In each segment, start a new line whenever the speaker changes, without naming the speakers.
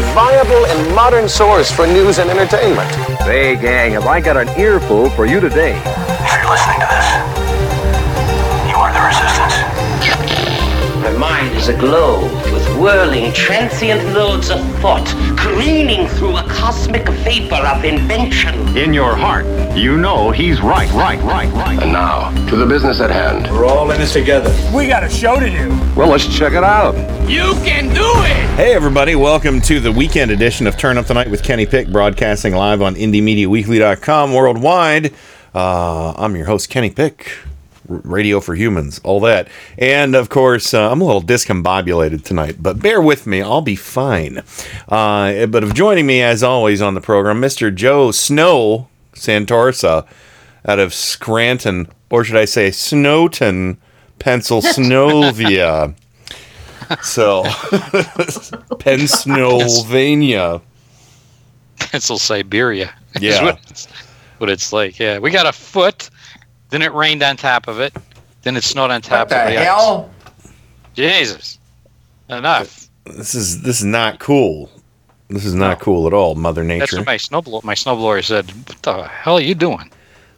A viable and modern source for news and entertainment.
Hey, gang, have I got an earful for you today?
If you're listening to this, you are the resistance.
My mind is aglow with whirling, transient loads of thought, careening through a cosmic vapor of invention.
In your heart, you know he's right, right, right, right.
And now, to the business at hand.
We're all in this together.
We got a show to do.
Well, let's check it out.
You can do it.
Hey, everybody, welcome to the weekend edition of Turn Up the Night with Kenny Pick, broadcasting live on IndieMediaWeekly.com worldwide. Uh, I'm your host, Kenny Pick, R- Radio for Humans, all that. And of course, uh, I'm a little discombobulated tonight, but bear with me, I'll be fine. Uh, but of joining me, as always, on the program, Mr. Joe Snow Santorsa out of Scranton, or should I say Snowton, Pennsylvania. So, Pennsylvania.
Pencil Siberia.
Yeah.
what it's, what it's like. Yeah, we got a foot. Then it rained on top of it. Then it snowed on top
What the
of the
hell?
ice. Jesus, enough.
This is this is not cool. This is not cool at all, Mother Nature.
That's
Nature.
what my snowblower my snowblower said. What the hell are you doing?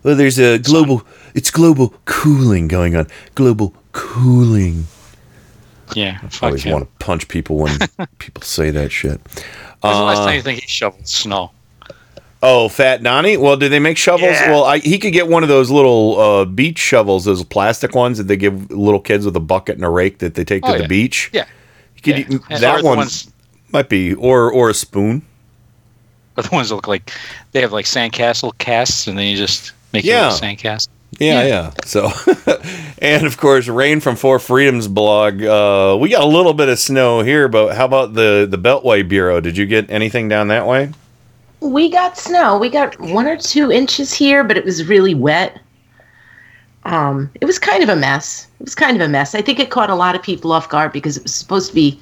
well, there's a global. It's global cooling going on. Global cooling.
Yeah,
I
fuck
always
him.
want to punch people when people say that shit.
When's the last
Uh,
time you think he shoveled snow?
Oh, Fat Donnie. Well, do they make shovels?
Yeah.
Well, I, he could get one of those little uh, beach shovels, those plastic ones that they give little kids with a bucket and a rake that they take to
Oh,
the beach.
Yeah.
Could,
Yeah.
That one might be, or or a spoon.
But the ones look like they have like sandcastle casts, and then you just make
Yeah.
your sandcastle.
Yeah, yeah. So, and of course, Rain from Four Freedoms blog. Uh, we got a little bit of snow here, but how about the the Beltway Bureau? Did you get anything down that way?
We got snow. We got one or two inches here, but it was really wet. Um, it was kind of a mess. It was kind of a mess. I think it caught a lot of people off guard because it was supposed to be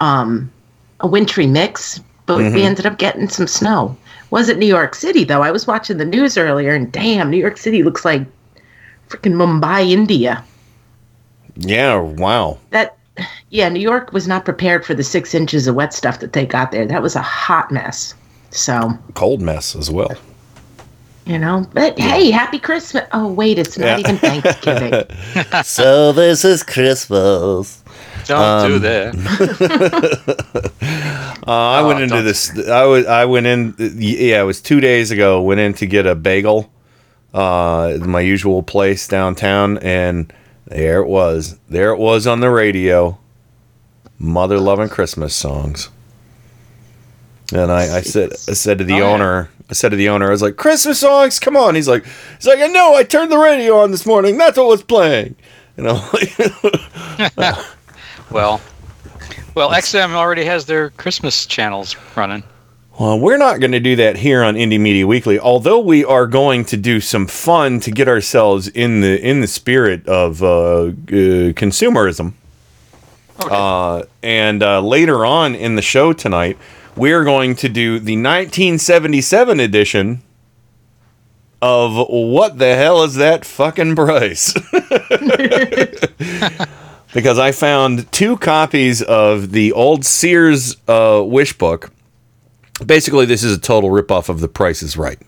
um, a wintry mix, but we
Mhm.
ended up getting some snow. Wasn't New York City though. I was watching the news earlier, and damn, New York City looks like freaking Mumbai, India.
Yeah. Wow.
That, yeah, New York was not prepared for the six inches of wet stuff that they got there. That was a hot mess. So
Cold mess as well.
You know, but hey, happy Christmas. Oh, wait, it's not
Yeah.
even Thanksgiving.
so this is Christmas.
Don't do
Um,
that.
Uh, I went into this. I was. I went in. Yeah, it was two days ago. Went in to get a bagel, uh, my usual place downtown, and there it was. There it was on the radio. Mother loving Christmas songs. And I, I said, I said to the owner, I said to the owner, I was like, Christmas songs, come on. He's like, he's like, I know. I turned the radio on this morning. That's what was playing. You know,
Well, well, XM already has their Christmas channels running.
Well, we're not going to do that here on Indie Media Weekly, although we are going to do some fun to get ourselves in the in the spirit of uh, uh, consumerism. Uh, and uh, later on in the show tonight, we're going to do the 1977 edition of what the hell is that fucking price? because I found two copies of the old Sears uh, wish book. Basically, this is a total ripoff of The Price is Right.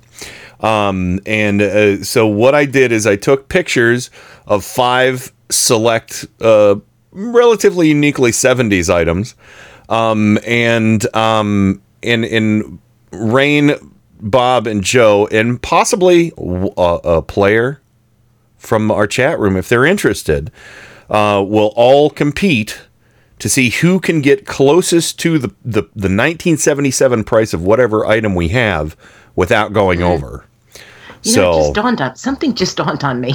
Um, and uh, so what I did is I took pictures of five select, uh, relatively uniquely 70s items. Um, and um, in in Rain, Bob, and Joe, and possibly a player from our chat room, if they're interested, uh, will all compete to see who can get closest to the, the, the 1977 price of whatever item we have without going over.
You know, it just dawned on something. Just dawned on me.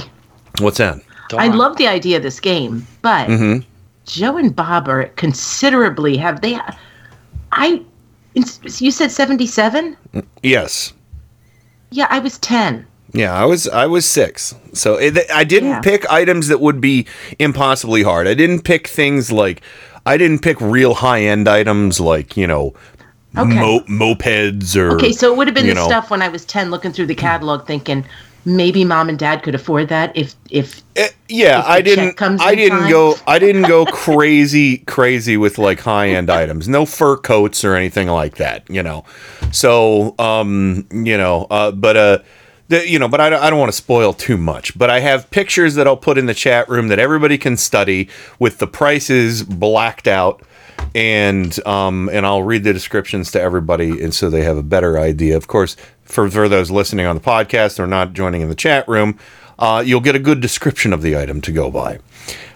what's that?
I love the idea of this game, but
hmm
Joe and Bob are considerably have they. I you said 77?
Yes.
Yeah, I was 10.
Yeah, I was I was six, so eh, it, I didn't
Yeah.
pick items that would be impossibly hard. I didn't pick things like I didn't pick real high end items like you know
Okay.
mo- mopeds or
Okay, so it would have been the
know,
stuff when I was 10 looking through the catalog thinking maybe mom and dad could afford that if if
Yeah,
if
I didn't. I didn't
fine.
go. I didn't go crazy, crazy with like high end items. No fur coats or anything like that. You know. So, um, you know, uh, but uh, the, you know, but I, I don't want to spoil too much. But I have pictures that I'll put in the chat room that everybody can study with the prices blacked out. And um and I'll read the descriptions to everybody, and so they have a better idea. Of course, for for those listening on the podcast or not joining in the chat room, uh, you'll get a good description of the item to go by.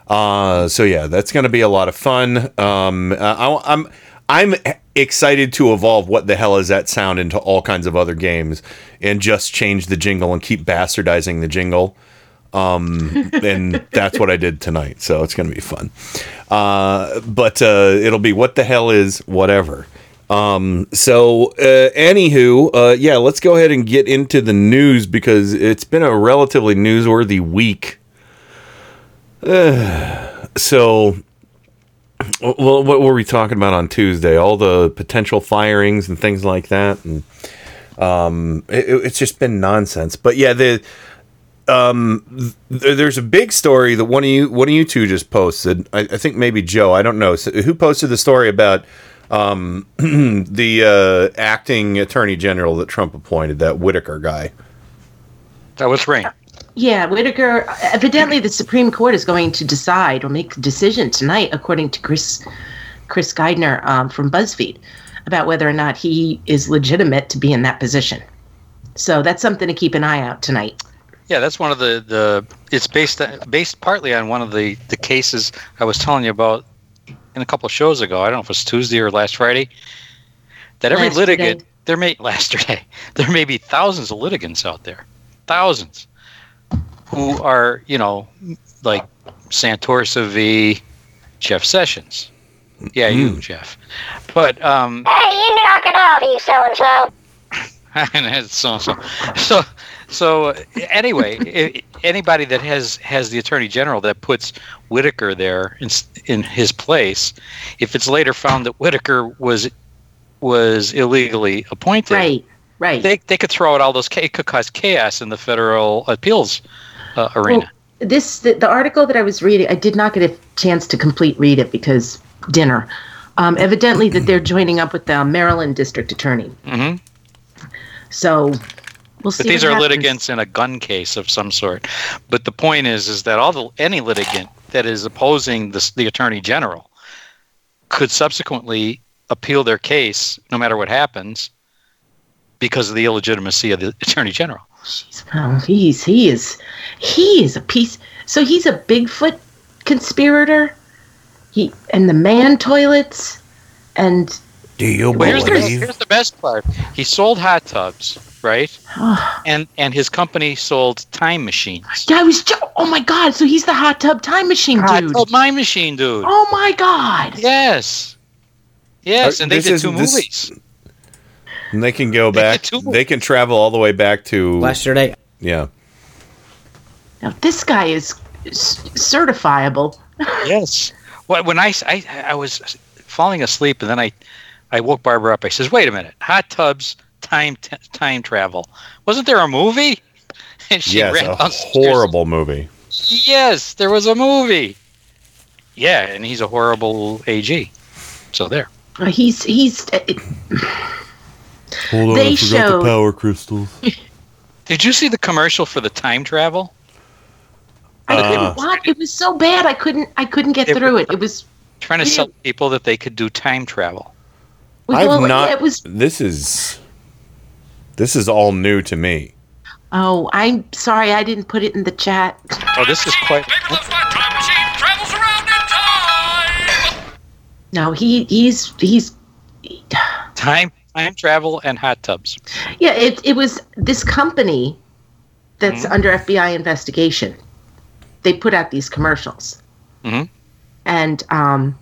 Uh, so yeah, that's going to be a lot of fun. Um, I, I'm I'm excited to evolve what the hell is that sound into all kinds of other games and just change the jingle and keep bastardizing the jingle. Um, and that's what I did tonight. So it's going to be fun. Uh, but uh, it'll be what the hell is whatever. Um, so, uh, anywho, uh, yeah, let's go ahead and get into the news because it's been a relatively newsworthy week. So, well, what were we talking about on Tuesday? All the potential firings and things like that, and um, it, it's just been nonsense. But yeah, the um, th- there's a big story that one of you one of you two just posted. I, I think maybe Joe. I don't know So who posted the story about um, the uh, acting attorney general that Trump appointed, that Whitaker guy.
That was Rain.
Yeah, Whitaker. Evidently, the Supreme Court is going to decide or make a decision tonight, according to Chris Chris Geidner um, from BuzzFeed, about whether or not he is legitimate to be in that position. So that's something to keep an eye out tonight.
Yeah, that's one of the the. It's based based partly on one of the the cases I was telling you about in a couple of shows ago. I don't know if it was Tuesday or last Friday. That every
Last
litigant
Friday.
there may last day there may be thousands of litigants out there, thousands, who are you know like Santorsa v. Jeff Sessions. Yeah, you, Jeff. But um,
Hey, you knock it off, you so and so.
and it's so so so so anyway anybody that has has the attorney general that puts Whitaker there in in his place if it's later found that Whitaker was was illegally appointed
Right, right.
they, they could throw out all those it could cause chaos in the federal appeals uh, arena
This the, the article that I was reading. I did not get a chance to complete read it because dinner. Um, evidently, that they're joining up with the Maryland district attorney.
hmm
So we'll see.
but these
what
are
happens.
litigants in a gun case of some sort. But the point is, is that all the any litigant that is opposing the, the attorney general could subsequently appeal their case, no matter what happens, because of the illegitimacy of the attorney general.
Oh, he's he is he is a piece. So he's a Bigfoot conspirator. He and the man toilets and
Do you
Well, here's, the, here's the best part. He sold hot tubs, right? and and his company sold time machines.
yeah, I was. ju- Oh my god! So he's the hot tub time machine
Hot
dude.
tub time machine, dude.
Oh my god!
Yes. Yes,
Uh,
and they did two
this-
movies.
And they can go back. They can travel all the way back to
yesterday.
Yeah.
Now this guy is s- certifiable.
yes. Well, when I, I I was falling asleep and then I I woke Barbara up. I says, "Wait a minute, hot tubs, time t- time travel. Wasn't there a movie?" And she
yes,
ran
a
downstairs.
horrible movie.
Yes, there was a movie. Yeah, and he's a horrible AG. So there.
Uh, He's he's. uh,
Hold
on, They I forgot the showed-
power crystals.
Did you see the commercial for the time travel?
I
Uh,
couldn't watch. It was so bad. I couldn't. I couldn't get
It
through
was-
it. It was.
Trying to sell people that they could do time travel.
I've
well,
not.
It was.
This is. This is all new to me.
Oh, I'm sorry. I didn't put it in the chat.
Oh, this is quite.
No, he he's he's.
Time time travel and hot tubs.
Yeah, it it was this company that's
Mm-hmm.
under FBI investigation. They put out these commercials.
Mhm.
And um,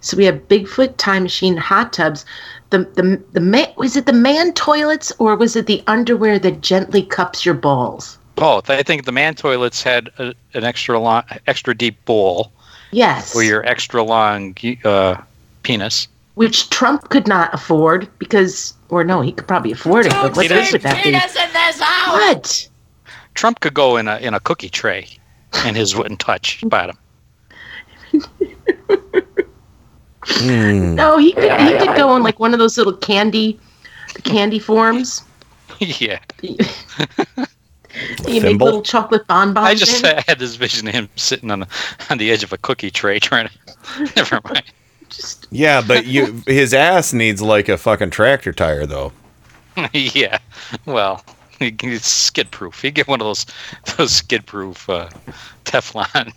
So we have Bigfoot, time machine, hot tubs. The the the man was it the man toilets or was it the underwear that gently cups your balls?
Both. I think the man toilets had a, an extra long, extra deep bowl
Yes.
for your extra long uh, penis.
which Trump could not afford because, or no, he could probably afford it. But what
He
good would that be?
in this house.
What?
Trump could go in a in a cookie tray, and his wouldn't touch bottom.
No, he could. He could go on like one of those little candy, the candy forms.
yeah.
You make little chocolate bonbons.
I just
in.
had this vision of him sitting on the on the edge of a cookie tray trying to. Never mind. Just.
Yeah, but you his ass needs like a fucking tractor tire though.
yeah. Well, he- it's skid proof. You get one of those those skid proof uh, Teflon.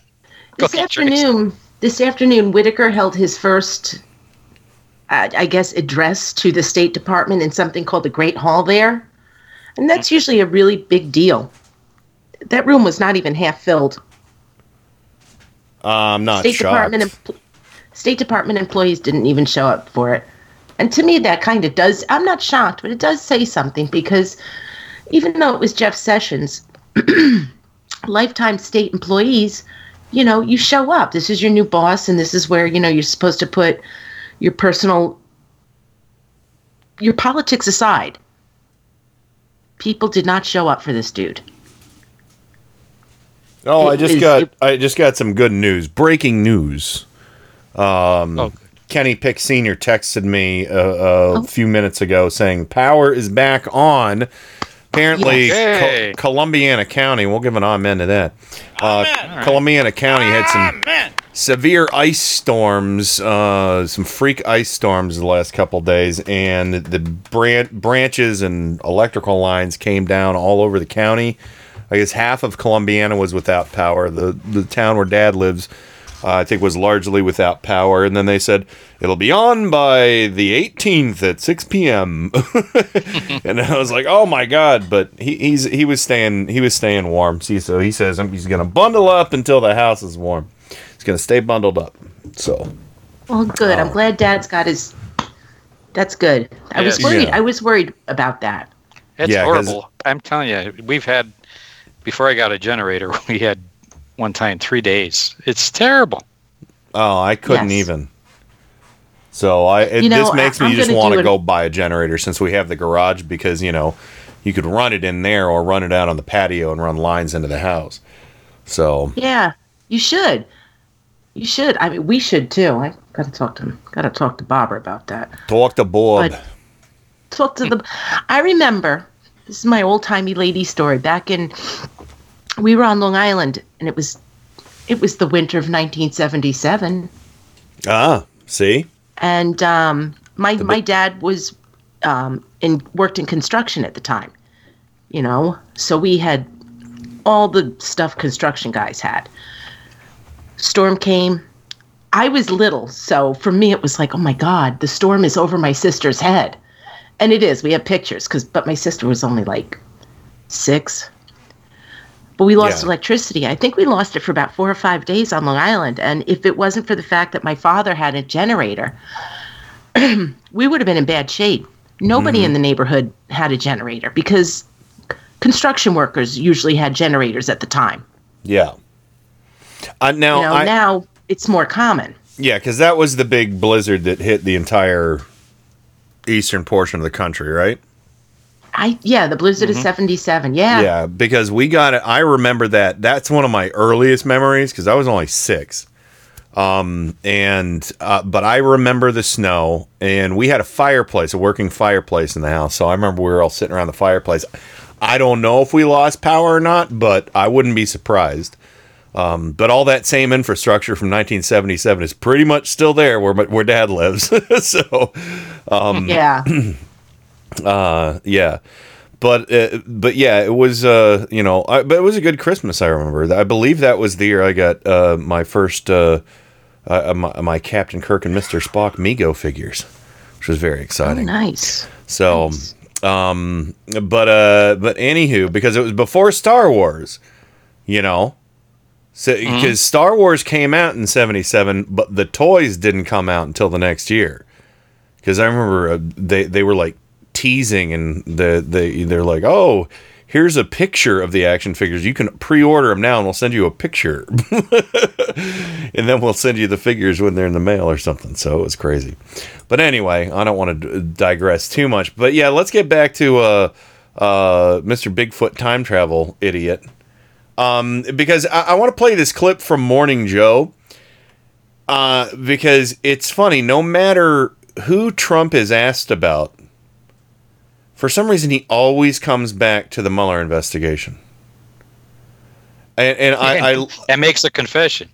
This
cookie trays.
This afternoon, Whitaker held his first, uh, I guess, address to the State Department in something called the Great Hall there, and that's usually a really big deal. That room was not even half filled.
I'm not
State
shocked.
Department empl- State Department employees didn't even show up for it. And to me that kind of does I'm not shocked, but it does say something because even though it was Jeff Sessions, lifetime state employees, you know, you show up. This is your new boss and this is where, you know, you're supposed to put your personal your politics aside. People did not show up for this dude.
Oh, I just
is-
got I just got some good news. Breaking news. Um,
Oh,
Kenny Pick Senior texted me a, a
Oh.
few minutes ago saying power is back on. Apparently,
Yes. Hey.
Co- Columbiana County. We'll give an amen to that. Uh, Columbiana County had some severe ice storms, uh, some freak ice storms the last couple days, and the bran- branches and electrical lines came down all over the county. I guess half of Columbiana was without power. The the town where Dad lives, uh, I think, was largely without power. And then they said it'll be on by the 18th at 6 p.m. and I was like, oh my god! But he, he's he was staying he was staying warm. See, so he says he's gonna bundle up until the house is warm. He's gonna stay bundled up. So
Well, good. I'm glad Dad's got his. That's good. I was worried.
Yeah.
I was worried about that.
It's
Yeah, 'cause-
horrible. I'm telling you, we've had before I got a generator, we had one time three days. It's terrible.
oh, I couldn't
Yes.
even. So I it,
You know,
this makes
I-
me
I'm
just want to go buy a generator since we have the garage because you know you could run it in there or run it out on the patio and run lines into the house. So
Yeah, you should. You should. I mean, we should too. I gotta talk to him. Gotta talk to Barbara about that.
talk to Bob.
But- Talk to the. I remember. This is my old timey lady story. Back in, we were on Long Island, and it was, it was the winter of 1977,
ah, see,
and um, my my dad was, um, in worked in construction at the time. You know, so we had all the stuff construction guys had. Storm came. I was little, so for me it was like, oh my god, the storm is over my sister's head, and it is. We have pictures, cause but my sister was only like six. But we lost
Yeah.
electricity. I think we lost it for about four or five days on Long Island, and if it wasn't for the fact that my father had a generator, we would have been in bad shape. Nobody in the neighborhood had a generator because construction workers usually had generators at the time.
yeah. Uh, now,
you know,
I,
now it's more common.
yeah, because that was the big blizzard that hit the entire eastern portion of the country, right?
I yeah, the blizzard is seventy seven. Yeah.
Yeah, because we got it. I remember that. That's one of my earliest memories because I was only six. Um, and uh, but I remember the snow, and we had a fireplace, a working fireplace in the house. So I remember we were all sitting around the fireplace. I don't know if we lost power or not, but I wouldn't be surprised. Um, but all that same infrastructure from 1977 is pretty much still there where where Dad lives. so, um,
Yeah.
uh, yeah. But uh, but yeah, it was uh, you know, I, but it was a good Christmas. I remember. I believe that was the year I got uh, my first uh, uh, my, my Captain Kirk and Mister Spock Mego figures, which was very
Oh,
exciting.
nice.
So, um, but uh, but anywho, because it was before Star Wars, you know, So because Star Wars came out in 77, but the toys didn't come out until the next year. Because I remember uh, they they were like teasing and the they they're like, "Oh, here's a picture of the action figures. You can pre-order them now and we'll send you a picture." and then we'll send you the figures when they're in the mail or something. So it was crazy. But anyway, I don't want to digress too much. But yeah, let's get back to uh uh Mr. Bigfoot time travel idiot um, because I, I want to play this clip from Morning Joe. Uh, because it's funny, no matter who Trump is asked about, for some reason he always comes back to the Mueller investigation. And, and I, I
that makes a confession.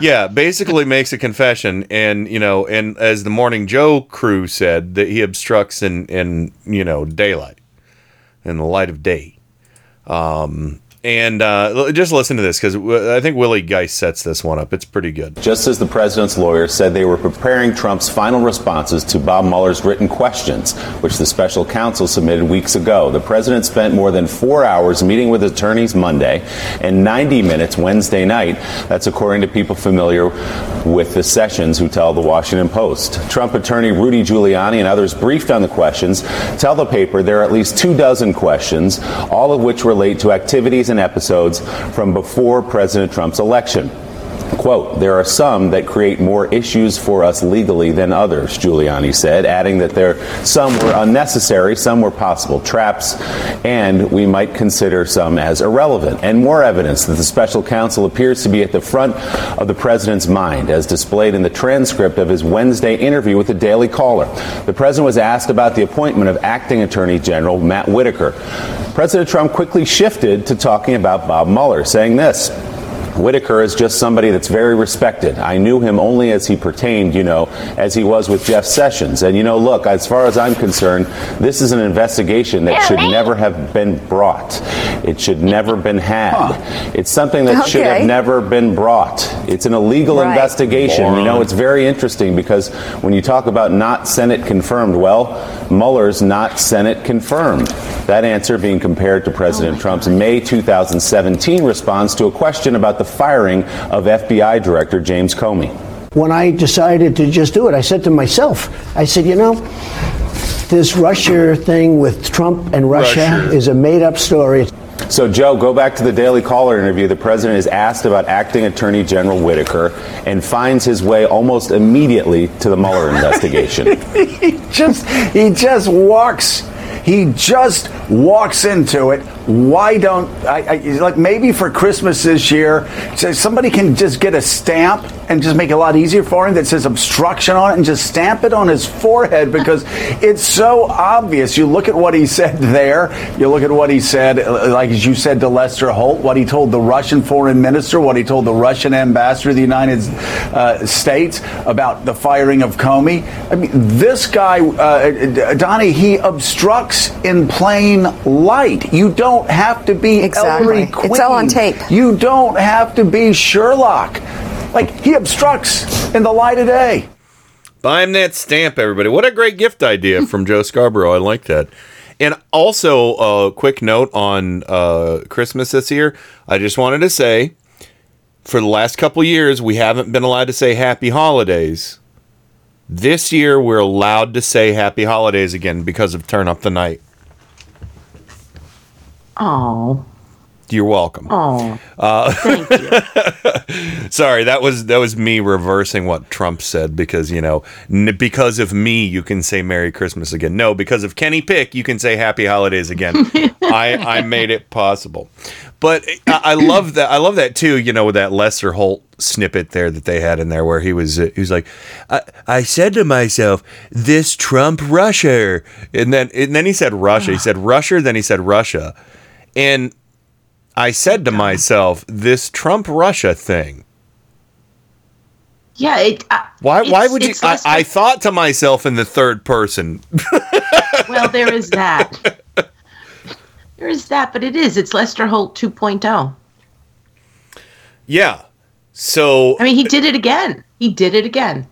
yeah, basically makes a confession, and you know, and as the Morning Joe crew said, that he obstructs in in you know daylight, in the light of day. Um, and uh, just listen to this because I think Willie Geist sets this one up. It's pretty good.
Just as the president's lawyers said they were preparing Trump's final responses to Bob Mueller's written questions, which the special counsel submitted weeks ago. The president spent more than four hours meeting with attorneys Monday and 90 minutes Wednesday night. That's according to people familiar with the sessions who tell the Washington Post. Trump attorney Rudy Giuliani and others briefed on the questions tell the paper there are at least two dozen questions, all of which relate to activities episodes from before President Trump's election. Quote, there are some that create more issues for us legally than others, Giuliani said, adding that there some were unnecessary, some were possible traps, and we might consider some as irrelevant. And more evidence that the special counsel appears to be at the front of the president's mind, as displayed in the transcript of his Wednesday interview with the Daily Caller. The president was asked about the appointment of acting attorney general Matt Whitaker. President Trump quickly shifted to talking about Bob Mueller, saying this. Whitaker is just somebody that's very respected. I knew him only as he pertained, you know, as he was with Jeff Sessions. And, you know, look, as far as I'm concerned, this is an investigation that should never have been brought. It should never been had. It's something that should have never been brought. It's an illegal
Right.
investigation. You know, it's very interesting because when you talk about not Senate confirmed, well, Mueller's not Senate confirmed. That answer being compared to President oh Trump's May 2017 response to a question about the firing of FBI Director James Comey.
When I decided to just do it, I said to myself, I said, you know, this Russia thing with Trump and Russia,
Russia.
is a made up story.
So, Joe, go back to the Daily Caller interview. The president is asked about acting Attorney General Whitaker and finds his way almost immediately to the Mueller investigation.
he just he just walks he just walks into it why don't I, I like maybe for christmas this year so somebody can just get a stamp and just make it a lot easier for him that says obstruction on it and just stamp it on his forehead because it's so obvious. You look at what he said there. You look at what he said like as you said to lester holt what he told the russian foreign minister what he told the russian ambassador of the united uh, states about the firing of comey. I mean this guy uh, donnie he obstructs in plain light. You don't have to be
Exactly.
Ellery Queen.
It's all on tape.
you don't have to be sherlock like he obstructs in the light of day
Buy him that stamp, everybody. What a great gift idea from Joe Scarborough. I like that. And also, a quick note on uh, Christmas this year. I just wanted to say, for the last couple years, we haven't been allowed to say Happy Holidays. This year, we're allowed to say Happy Holidays again because of Turn Up the Night.
Oh,
You're welcome.
oh.
Uh,
Thank you.
Sorry, that was that was me reversing what Trump said because you know n- because of me you can say Merry Christmas again. No, because of Kenny Pick you can say Happy Holidays again. I I made it possible, but I, I love that. I love that too. You know, with that Lester Holt snippet there that they had in there where he was uh, he was like, I, I said to myself, this Trump Russia, and then and then he said Russia. He said Russia, then he said Russia, and I said to myself, this Trump Russia thing.
Yeah, it. Uh,
Why? why would you? I, I thought to myself in the third person.
well, there is that. There is that, but it is. It's Lester Holt oh. 2.0.
yeah. So
I mean, he did it again. He did it again.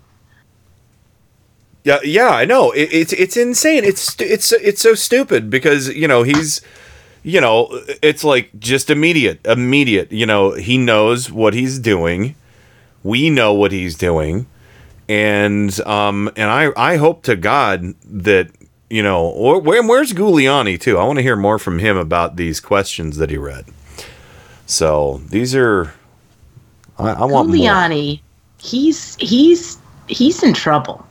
yeah, yeah, I know. It, it's it's insane. It's it's it's so stupid because you know he's you know, it's like just immediate, immediate. You know, he knows what he's doing. We know what he's doing, and um, and I I hope to God that you know, or where where's Giuliani too? I want to hear more from him about these questions that he read. So these are, I, I want more.
Giuliani, he's he's he's in trouble.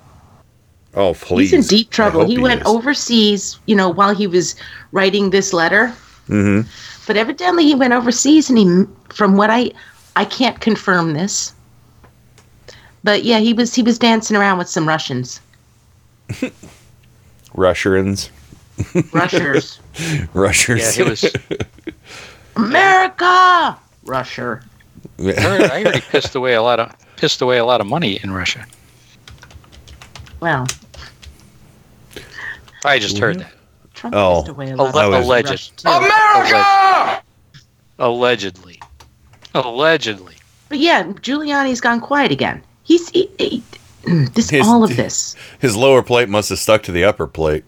Oh please!
He's in deep trouble.
hope
He, went
is.
overseas, you know, while he was writing this letter.
Mhm.
But evidently, he went overseas, and he, from what I, I can't confirm this. But yeah, he was he was dancing around with some Russians.
Russians.
Rushers.
Rushers.
Yeah, he was.
America, Rusher.
I heard, I heard he pissed away a lot of pissed away a lot of money in Russia.
Well,
I just heard that.
Trump
Oh.
pissed away a
Alle-
lot.
I
alleged.
America!
Allegedly. Allegedly.
But yeah, Giuliani's gone quiet again. He's he, he- this
His-
all of this.
His lower plate must have stuck to the upper plate.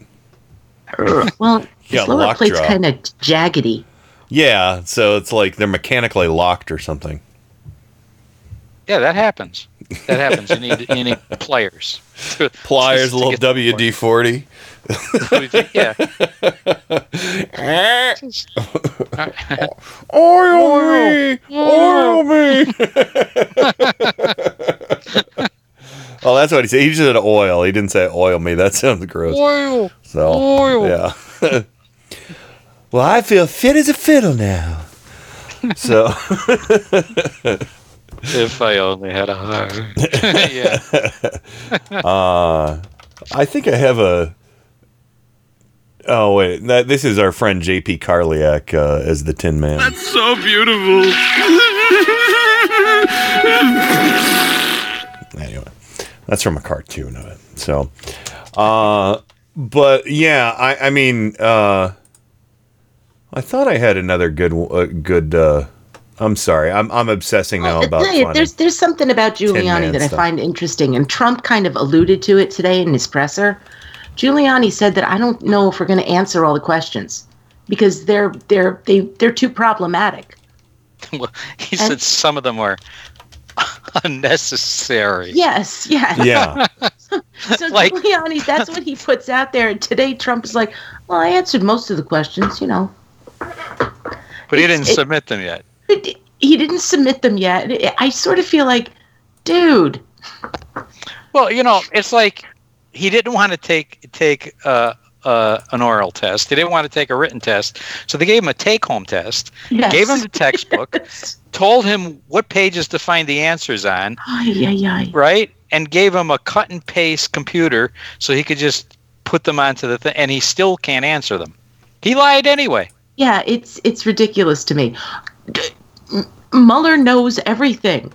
Well, his
Yeah,
lower plate's kind of jaggedy.
Yeah, so it's like they're mechanically locked or something.
Yeah, that happens. That happens. You need you need pliers. to-
Pliers, a little WD forty.
Yeah.
Oil me, oil me. oh, that's what he said. He just said oil. He didn't say oil me. That sounds gross.
Oil.
So,
Oil.
yeah. well, I feel fit as a fiddle now. So,
If I only had a heart. yeah.
uh, I think I have a. Oh wait, that, this is our friend J.P. Carliak uh, as the Tin Man.
That's so beautiful.
anyway, that's from a cartoon of it. So, uh, but yeah, I, I mean, uh, I thought I had another good, uh, good. Uh, I'm sorry, I'm I'm obsessing now
I'll
about
tell you, there's there's something about Giuliani that I find interesting, and Trump kind of alluded to it today in his presser. Giuliani said that I don't know if we're going to answer all the questions because they're they're they they're too problematic.
Well, he
And-
said some of them are unnecessary.
Yes, yes.
Yeah.
So
Like-
Giuliani, that's what he puts out there. And today Trump is like, "Well, I answered most of the questions, you know."
But he didn't
it-
submit them yet.
It- he didn't submit them yet. It- I sort of feel like, dude,
Well, you know, it's like he didn't want to take take uh, uh, an oral test. He didn't want to take a written test, so they gave him a take-home test.
Yes.
Gave him the textbook. Told him what pages to find the answers on.
ay, ay, ay.
right? And gave him a cut and paste computer so he could just put them onto the thing, and he still can't answer them. He lied anyway.
Yeah, it's it's ridiculous to me. D- M- Mueller knows everything.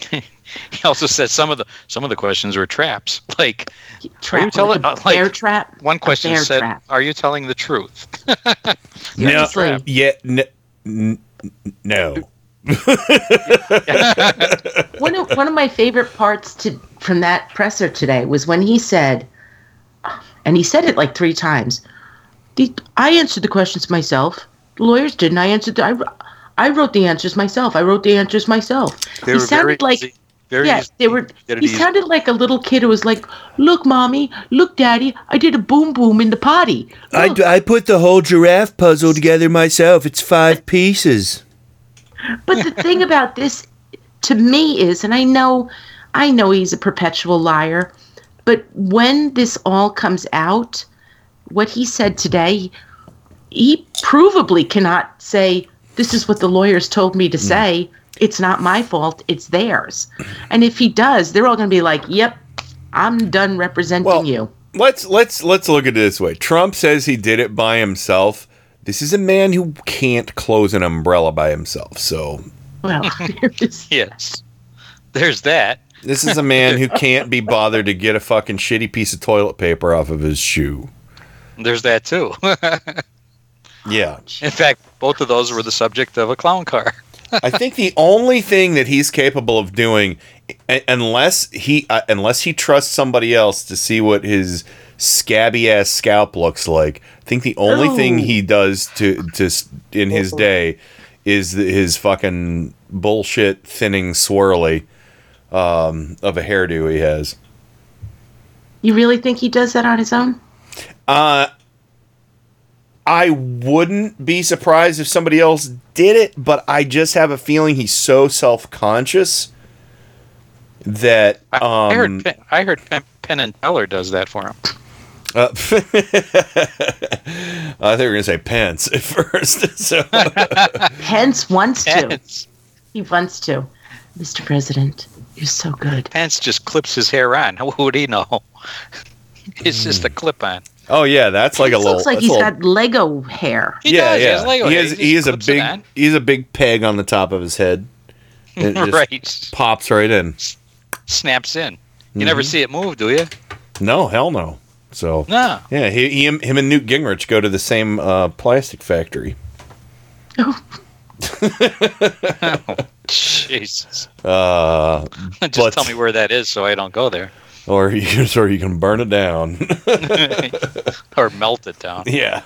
He also said some of the some of the questions were traps. Like, are you
Trap,
telling?
like a
uh, like,
trap.
One question
bear
said,
trap.
"Are you telling the truth?"
no,
Seriously.
yeah, n- n- no.
one of one of my favorite parts to from that presser today was when he said, and he said it like three times. I answered the questions myself. The lawyers didn't. I answered. I, I wrote the answers myself. I wrote the answers myself.
They
he
were
sounded
very
like
easy- very
yeah,
easy-
they were. He
easy.
sounded like a little kid who was like, "Look, mommy, look, daddy, I did a boom boom in the potty." Look."
I put the whole giraffe puzzle together myself. It's five pieces.
But the thing about this to me is, and I know, I know he's a perpetual liar, but when this all comes out, what he said today, he provably cannot say, This is what the lawyers told me to mm. say. It's not my fault, it's theirs. And if he does, they're all going to be like, Yep, I'm done representing you.
Let's let's let's look at it this way. Trump says he did it by himself. This is a man who can't close an umbrella by himself. So
Well,
yes, there's that.
this is a man who can't be bothered to get a fucking shitty piece of toilet paper off of his shoe.
There's that too.
Yeah.
In fact, both of those were the subject of a clown car.
I think the only thing that he's capable of doing, unless he uh, unless he trusts somebody else to see what his scabby ass scalp looks like. I think the only thing
Oh.
he does to to in his day is his fucking bullshit thinning swirly um, of a hairdo he has.
You really think he does that on his own?
Uh, I wouldn't be surprised if somebody else did it, but I just have a feeling he's so self conscious that um,
I heard Penn, I heard Penn, Penn and Teller does that for him.
Uh, I think we were gonna say Pence at first. So
Pence wants
Pence.
to. He wants to. Mr. President, you're so good.
Pence just clips his hair on. What would he know? It's just a clip on.
Oh yeah, that's like a
This
little.
looks like
that's
he's
little-
got Lego hair.
He
yeah,
does, he
yeah.
has Lego
he
hair.
has
He
he has a big he's a big peg on the top of his head. And it just
right.
pops right in.
Snaps in. You never
Mhm.
see it move, do you?
No, hell no. So
No.
yeah, he, he him, him and Newt Gingrich go to the same uh, plastic factory. Oh.
Jesus.
Uh,
Just
but-
tell me where that is so I don't go there.
or you can, or you can burn it down.
or melt it down.
yeah.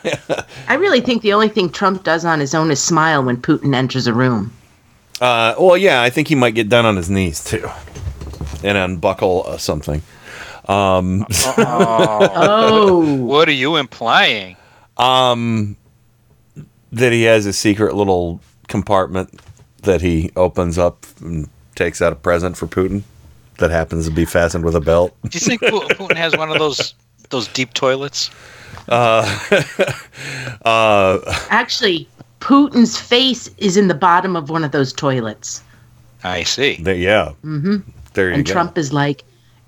I really think the only thing Trump does on his own is smile when Putin enters a room.
Uh, well, yeah, I think he might get down on his knees too, and unbuckle uh, something. Um,
Oh.
What are you implying?
um, that he has a secret little compartment that he opens up and takes out a present for Putin that happens to be fastened with a belt.
Do you think Putin has one of those those deep toilets?
Uh, uh,
Actually, Putin's face is in the bottom of one of those toilets.
I see.
there- yeah,
hmm
there you
And
go.
Trump is like,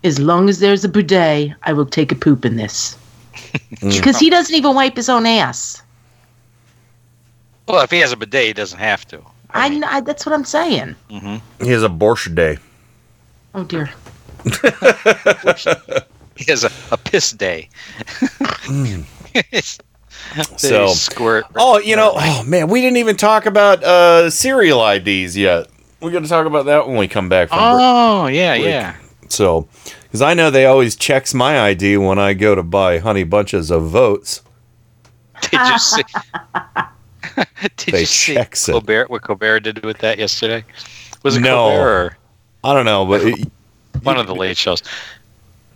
as long as there's a bidet, I will take a poop in this.
Mm.
Because he doesn't even wipe his own ass.
Well, if he has a bidet, he doesn't have to.
I, kn- I that's what I'm saying.
hmm
He has a borscht day.
Oh dear.
He has a, a piss day.
So-
squirt.
Oh, you know, oh man, we didn't even talk about uh, cereal IDs yet. We're gonna talk about that when we come back from break.
Oh yeah,
break.
yeah.
So, because I know they always checks my ID when I go to buy honey bunches of votes.
Did you see? did
They
you see
checks it.
Colbert? What Colbert did with that yesterday? Was it
No.
Colbert
I don't know, but it,
one of the late shows?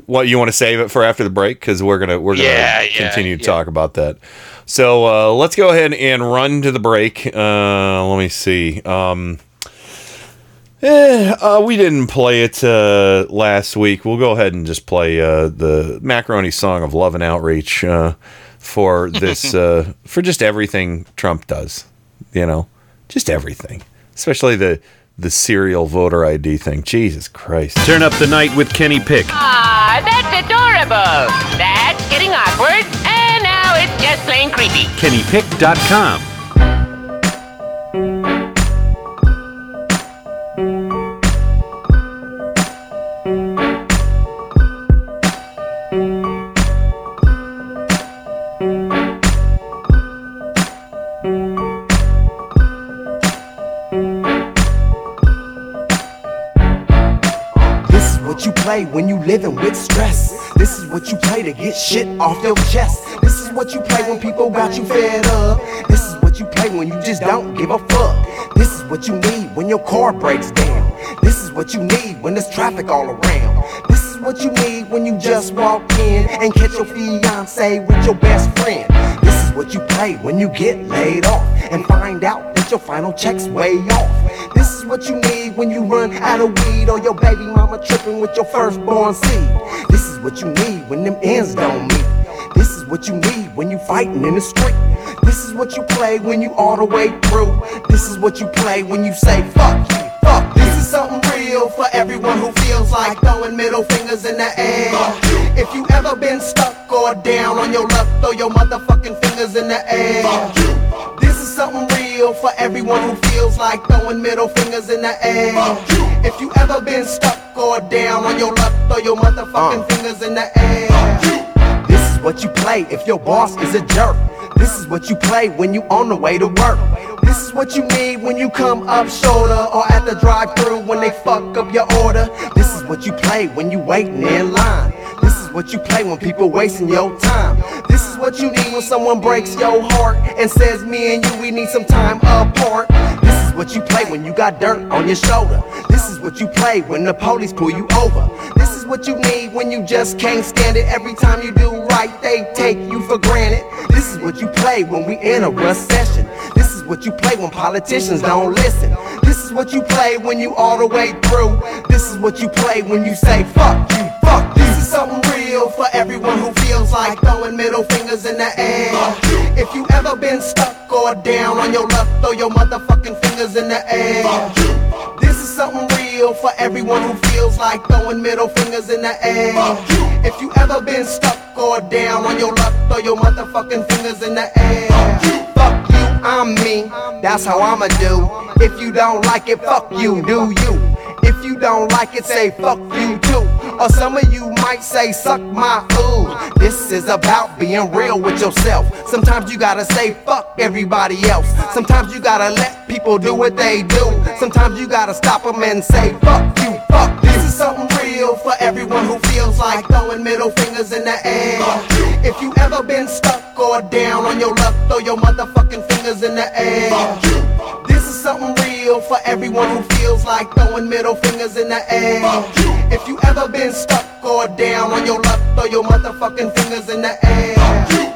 what you want to save it for after the break because we're gonna we're gonna
Yeah, yeah,
continue to
yeah.
talk about that. So uh, let's go ahead and run to the break. Uh, let me see. Um, eh, uh, we didn't play it uh, last week. We'll go ahead and just play uh, the macaroni song of love and outreach uh, for this uh, for just everything Trump does. You know, just everything, especially the the cereal voter ID thing. Jesus Christ!
Turn up the night with Kenny Pick.
Ah, that's adorable. That's getting awkward. And now it's just plain creepy.
KennyPick.com.
play when you living with stress. This is what you play to get shit off your chest. This is what you play when people got you fed up. This is what you play when you just don't give a fuck. This is what you need when your car breaks down. This is what you need when there's traffic all around. This is what you need when you just walk in and catch your fiance with your best friend. What you play when you get laid off and find out that your final check's way off. This is what you need when you run out of weed or your baby mama tripping with your firstborn seed. This is what you need when them ends don't meet. This is what you need when you fighting in the street. This is what you play when you all the way through. This is what you play when you say fuck. This is something real for everyone who feels like throwing middle fingers in the air. If you ever been stuck or down on your luck, throw your motherfucking fingers in the air. This is something real for everyone who feels like throwing middle fingers in the air. If you ever been stuck or down on your luck, throw your motherfucking uh. fingers in the air. This is what you play if your boss is a jerk. This is what you play when you on the way to work. This is what you need when you come up shoulder or at the drive-through when they fuck up your order. This is what you play when you waiting in line. This is what you play when people wasting your time. This is what you need when someone breaks your heart and says me and you we need some time apart. This is what you play when you got dirt on your shoulder. This is what you play when the police pull you over. This is what you need when you just can't stand it. Every time you do right, they take you for granted. This is what you play when we in a recession. This is what you play when politicians don't listen. This is what you play when you all the way through. This is what you play when you say fuck you, fuck you. This is something real for everyone who feels like throwing middle fingers in the air. If you ever been stuck or down on your luck, throw your motherfucking fingers in the air. This is something real for everyone who feels like throwing middle fingers in the air. If you ever been stuck or down on your luck, throw your motherfucking fingers in the air. Fuck you, I'm me. That's how I'ma do. If you don't like it, fuck you, do you? If you don't like it, say fuck you too. Or some of you might say suck my ooh. This is about being real with yourself. Sometimes you gotta say fuck everybody else. Sometimes you gotta let people do what they do. Sometimes you gotta stop them and say fuck you, fuck. This is something real for everyone who feels like throwing middle fingers in the air. If you ever been stuck or down on your luck, throw your motherfucking fingers in the air. This is something real for everyone who feels like throwing middle fingers in the air. If you ever been stuck or down on your luck, throw your motherfucking fingers in the air.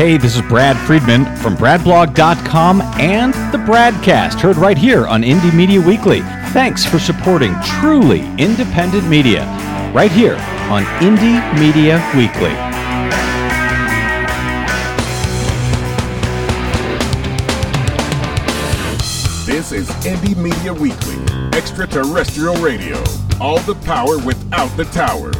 Hey, this is Brad Friedman from BradBlog.com and the Bradcast, heard right here on Indie Media Weekly. Thanks for supporting truly independent media, right here on Indie Media Weekly.
This is Indie Media Weekly, extraterrestrial radio. All the power without the tower.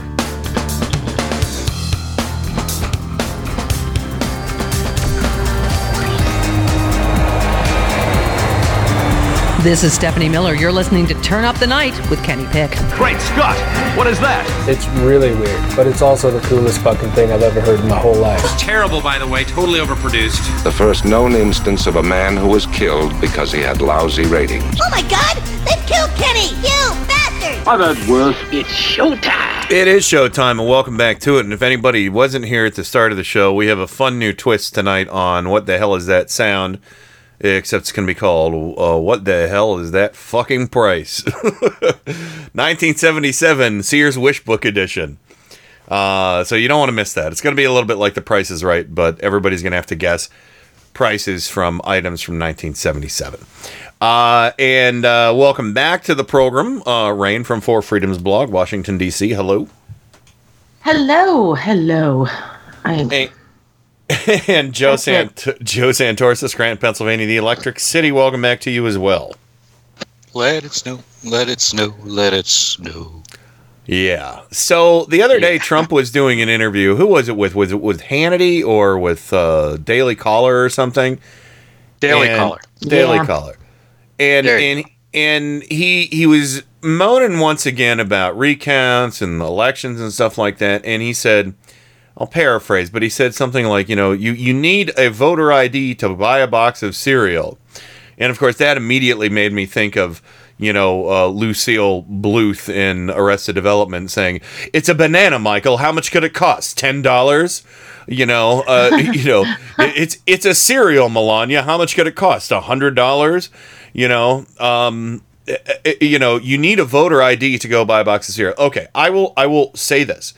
This is Stephanie Miller. You're listening to Turn Up the Night with Kenny Pick.
Great Scott! What is that?
It's really weird, but it's also the coolest fucking thing I've ever heard in my whole life.
It's Terrible, by the way, totally overproduced.
The first known instance of a man who was killed because he had lousy ratings.
Oh my god! They've killed Kenny! You bastard!
I've had worse. It's showtime.
It is showtime, and welcome back to it. And if anybody wasn't here at the start of the show, we have a fun new twist tonight on what the hell is that sound. Except it's going to be called uh, "What the hell is that fucking price?" 1977 Sears Wish Book Edition. Uh, so you don't want to miss that. It's going to be a little bit like The Price is Right, but everybody's going to have to guess prices from items from 1977. Uh, and uh, welcome back to the program, uh, Rain from Four Freedoms blog, Washington D.C. Hello.
Hello, hello.
Hey. and Joe
That's it.
Sant- Joe Santorsa, Scranton, Pennsylvania, the Electric City. Welcome back to you as well.
Let it snow, let it snow, let it snow.
Yeah. So the other day, Trump was doing an interview. Who was it with? Was it with Hannity or with uh, Daily Caller or something?
Daily
And-
Caller.
Daily
Yeah.
Caller. And
There you
and and he he was moaning once again about recounts and elections and stuff like that. And he said, I'll paraphrase, but he said something like, you know, you you need a voter ID to buy a box of cereal. And of course, that immediately made me think of, you know, uh, Lucille Bluth in Arrested Development saying, "It's a banana, Michael. How much could it cost? Ten dollars." You know, uh, you know, it- it's it's a cereal, Melania. How much could it cost? A hundred dollars. You know, um, eh, eh, you know, you need a voter ID to go buy a box of cereal. Okay, I will I will say this.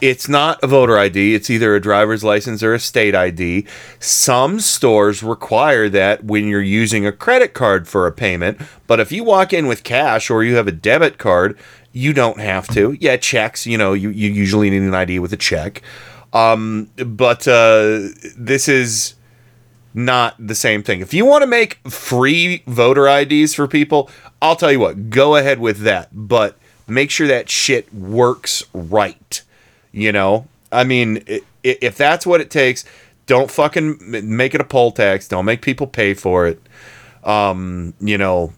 It's not a voter ID. It's either a driver's license or a state ID. Some stores require that when you're using a credit card for a payment, but if you walk in with cash or you have a debit card, you don't have to. Yeah, checks, you know, you, you usually need an ID with a check. Um, but uh, this is not the same thing. If you want to make free voter IDs for people, I'll tell you what, go ahead with that. But make sure that shit works right. You know, I mean, if that's what it takes, don't fucking make it a poll tax. Don't make people pay for it. Um, you know,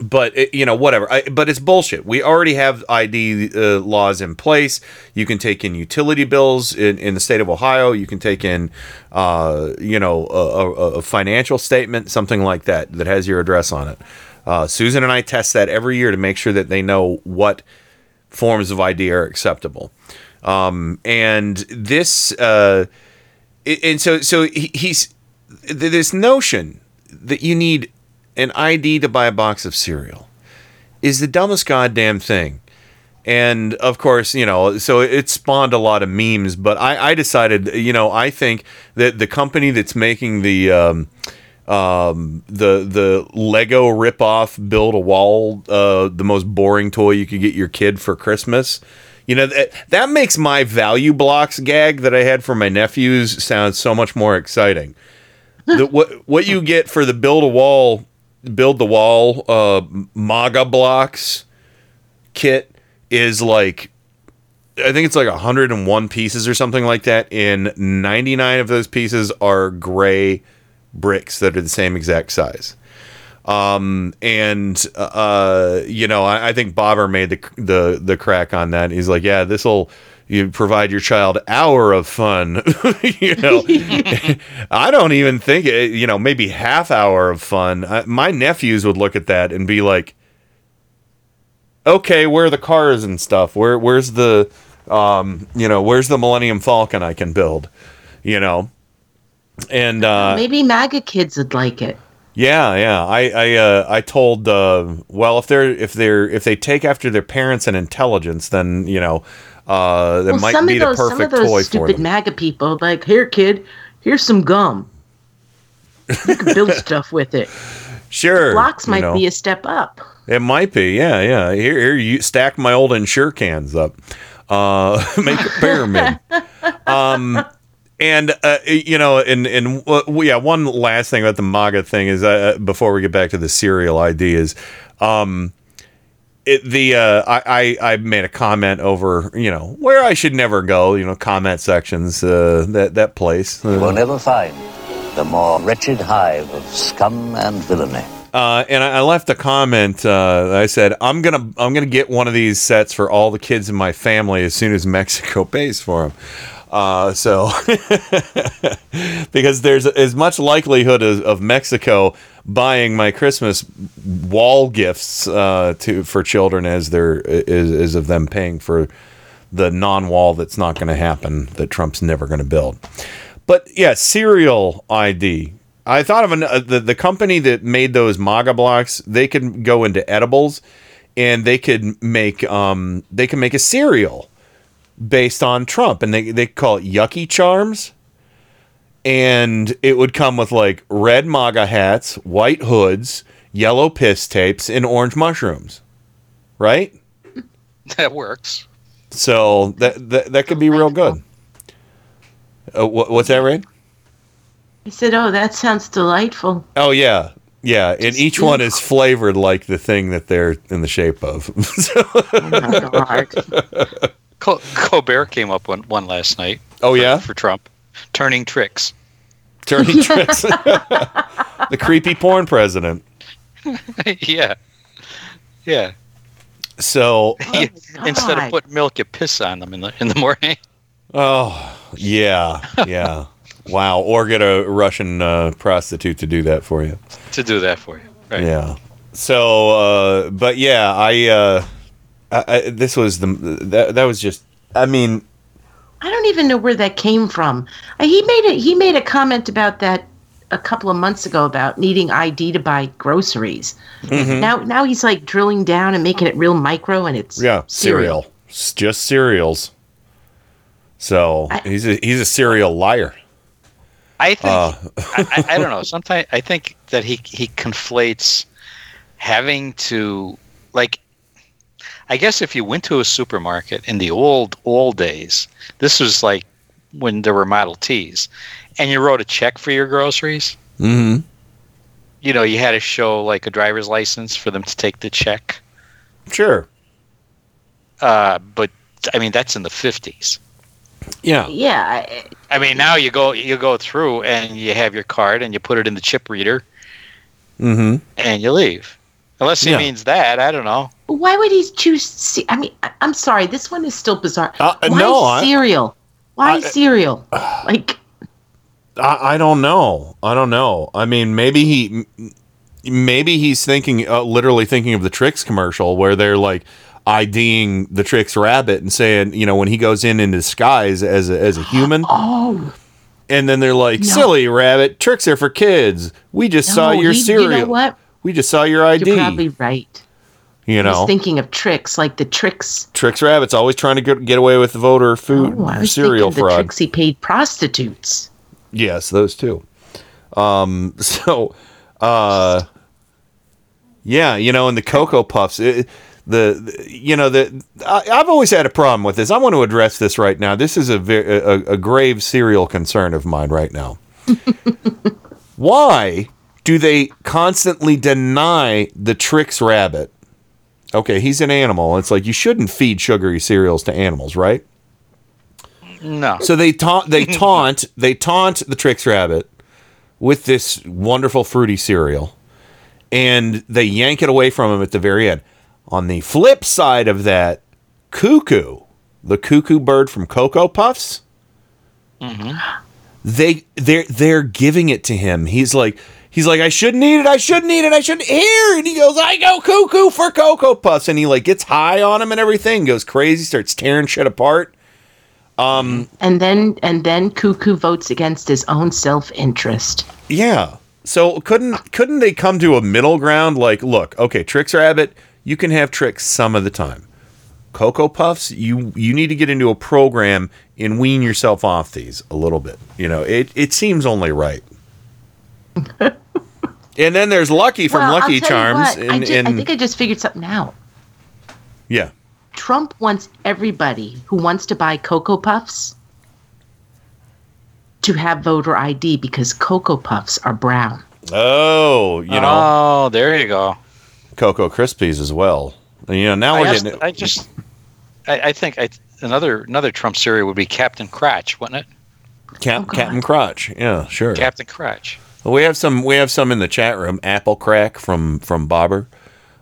but it, you know whatever. I, but it's bullshit. We already have id uh, laws in place. You can take in utility bills in, in the state of ohio. You can take in uh, you know a, a, a financial statement something like that that has your address on it. Uh, susan and i test that every year to make sure that they know what forms of id are acceptable um, and this uh, and so so he's this notion that you need an ID to buy a box of cereal is the dumbest goddamn thing. And of course, you know, so it spawned a lot of memes. But I, I decided, you know, I think that the company that's making the um, um, the the Lego ripoff build a wall, uh, the most boring toy you could get your kid for Christmas. You know that that makes my value blocks gag that I had for my nephews sound so much more exciting. The, what what you get for the build a wall build the wall uh maga blocks kit is like I think it's like 101 pieces or something like that and 99 of those pieces are gray bricks that are the same exact size um and uh you know I, I think bobber made the the the crack on that. He's like yeah this will you provide your child hour of fun. You know? I don't even think it you know maybe half hour of fun. I, my nephews would look at that and be like okay where are the cars and stuff? Where where's the um you know where's the millennium falcon i can build? You know? And uh
Maybe MAGA kids would like it.
Yeah, yeah. I I uh, I told uh, well if they're if they're if they take after their parents and intelligence, then you know uh, that
well,
might be
of
the
those, some of those
toy for
stupid
them.
MAGA people, like, here, kid, here's some gum. You can build stuff with it.
Sure,
Blocks
you
might
know.
be a step up.
It might be, yeah, yeah. Here, here, you stack my old Ensure cans up, uh, make a pyramid. um, and uh, you know, and and uh, yeah, one last thing about the MAGA thing is uh, before we get back to the cereal ID is, um, it the uh, I, I I made a comment over you know where I should never go, you know, comment sections, uh, that that place. Uh,
will never find the more wretched hive of scum and villainy.
Uh, and I I left a comment. Uh, I said, "I'm gonna, I'm gonna get one of these sets for all the kids in my family as soon as Mexico pays for them." Uh, so, because there's as much likelihood of, of Mexico buying my Christmas wall gifts uh, to for children as there is, is of them paying for the non-wall that's not going to happen that Trump's never going to build. But yeah, cereal ID I thought of an, uh, the the company that made those MAGA blocks. They could go into edibles, and they could make um they can make a cereal based on Trump, and they they call it Yucky Charms. And it would come with like red MAGA hats, white hoods, yellow piss tapes, and orange mushrooms. Right?
That works.
So that that, that could be real good. Uh, what, what's that, Rain?
He said, "Oh, that sounds delightful."
Oh yeah, yeah, and each one is flavored like the thing that they're in the shape of.
Col- Colbert came up one one last night.
Oh yeah,
for Trump, turning tricks.
Turning tricks. the creepy porn president.
yeah, yeah.
So
Yeah, Instead of putting milk, you piss on them in the in the morning.
Oh yeah, yeah. wow, or get a Russian uh, prostitute to do that for you.
to do that for you. Right.
Yeah. So, uh, but yeah, I, uh, I, I this was the that that was just. I mean,
I don't even know where that came from. Uh, He made a he made a comment about that a couple of months ago about needing ID to buy groceries.
Mhm.
Now now he's like drilling down and making it real micro, and it's
yeah, cereal, S- just cereals. So he's a he's a serial liar.
I think
Uh,
I, I, I don't know. Sometimes I think that he he conflates having to like. I guess if you went to a supermarket in the old old days, this was like when there were Model Ts, and you wrote a check for your groceries.
Mm-hmm.
You know, you had to show like a driver's license for them to take the check.
Sure.
Uh, but I mean, that's in the fifties.
Yeah.
Yeah. I-
I mean, now you go you go through and you have your card and you put it in the chip reader
Mm-hmm.
and you leave. Unless he
Yeah.
means that, I don't know.
Why would he choose? Ce- I mean, I, I'm sorry. This one is still bizarre.
Uh,
Why
no, I-
cereal? Why
I-
cereal? Like
I, I don't know. I don't know. I mean, maybe he, m- maybe he's thinking, uh, literally thinking of the Trix commercial where they're like IDing the Trix rabbit and saying, you know, when he goes in in disguise as a, as a human,
oh,
and then they're like,
No.
silly rabbit, Trix are for kids. We just saw your
he-
cereal.
You know what?
We just saw your ID.
You're probably right.
you
I
know,
was thinking of tricks, like the tricks.
Trix rabbits always trying to get, get away with voter food
Oh, I was
cereal
thinking the
fraud.
tricks he paid prostitutes.
Yes, those two. Um, so, uh, yeah, you know, and the Cocoa Puffs, it, the, the- you know, the I, I've always had a problem with this. I want to address this right now. This is a ve- a, a grave serial concern of mine right now. Why do they constantly deny the Trix rabbit? Okay, he's an animal. It's like you shouldn't feed sugary cereals to animals, right?
No.
So they taunt they taunt they taunt the Trix Rabbit with this wonderful fruity cereal, and they yank it away from him at the very end. On the flip side of that, Cuckoo, the cuckoo bird from Cocoa Puffs, mm-hmm. they they're they're giving it to him. He's like he's like I shouldn't eat it. I shouldn't eat it. I shouldn't hear. And he goes I go cuckoo for Cocoa Puffs, and he like gets high on him and everything. Goes crazy, starts tearing shit apart. Um,
And then and then Cuckoo votes against his own self interest.
Yeah. So couldn't couldn't they come to a middle ground? Like, look, okay, Trix Rabbit, you can have Trix some of the time. Cocoa Puffs, you you need to get into a program and wean yourself off these a little bit. You know, it it seems only right. and then there's Lucky from
Well,
Lucky Charms.
what, I,
and,
ju- I think I just figured something out.
yeah.
Trump wants everybody who wants to buy Cocoa Puffs to have voter ID because Cocoa Puffs are brown.
Oh, you know,
Oh, there you go.
Cocoa Krispies as well. You know, now
I,
we're
asked-
getting
I just, I, I think I, another another Trump cereal would be Captain Crotch, wouldn't it?
Cap, oh, Captain Crotch. Yeah, sure.
Captain Crotch.
Well, we have some. We have some in the chat room. Apple crack from from Bobber.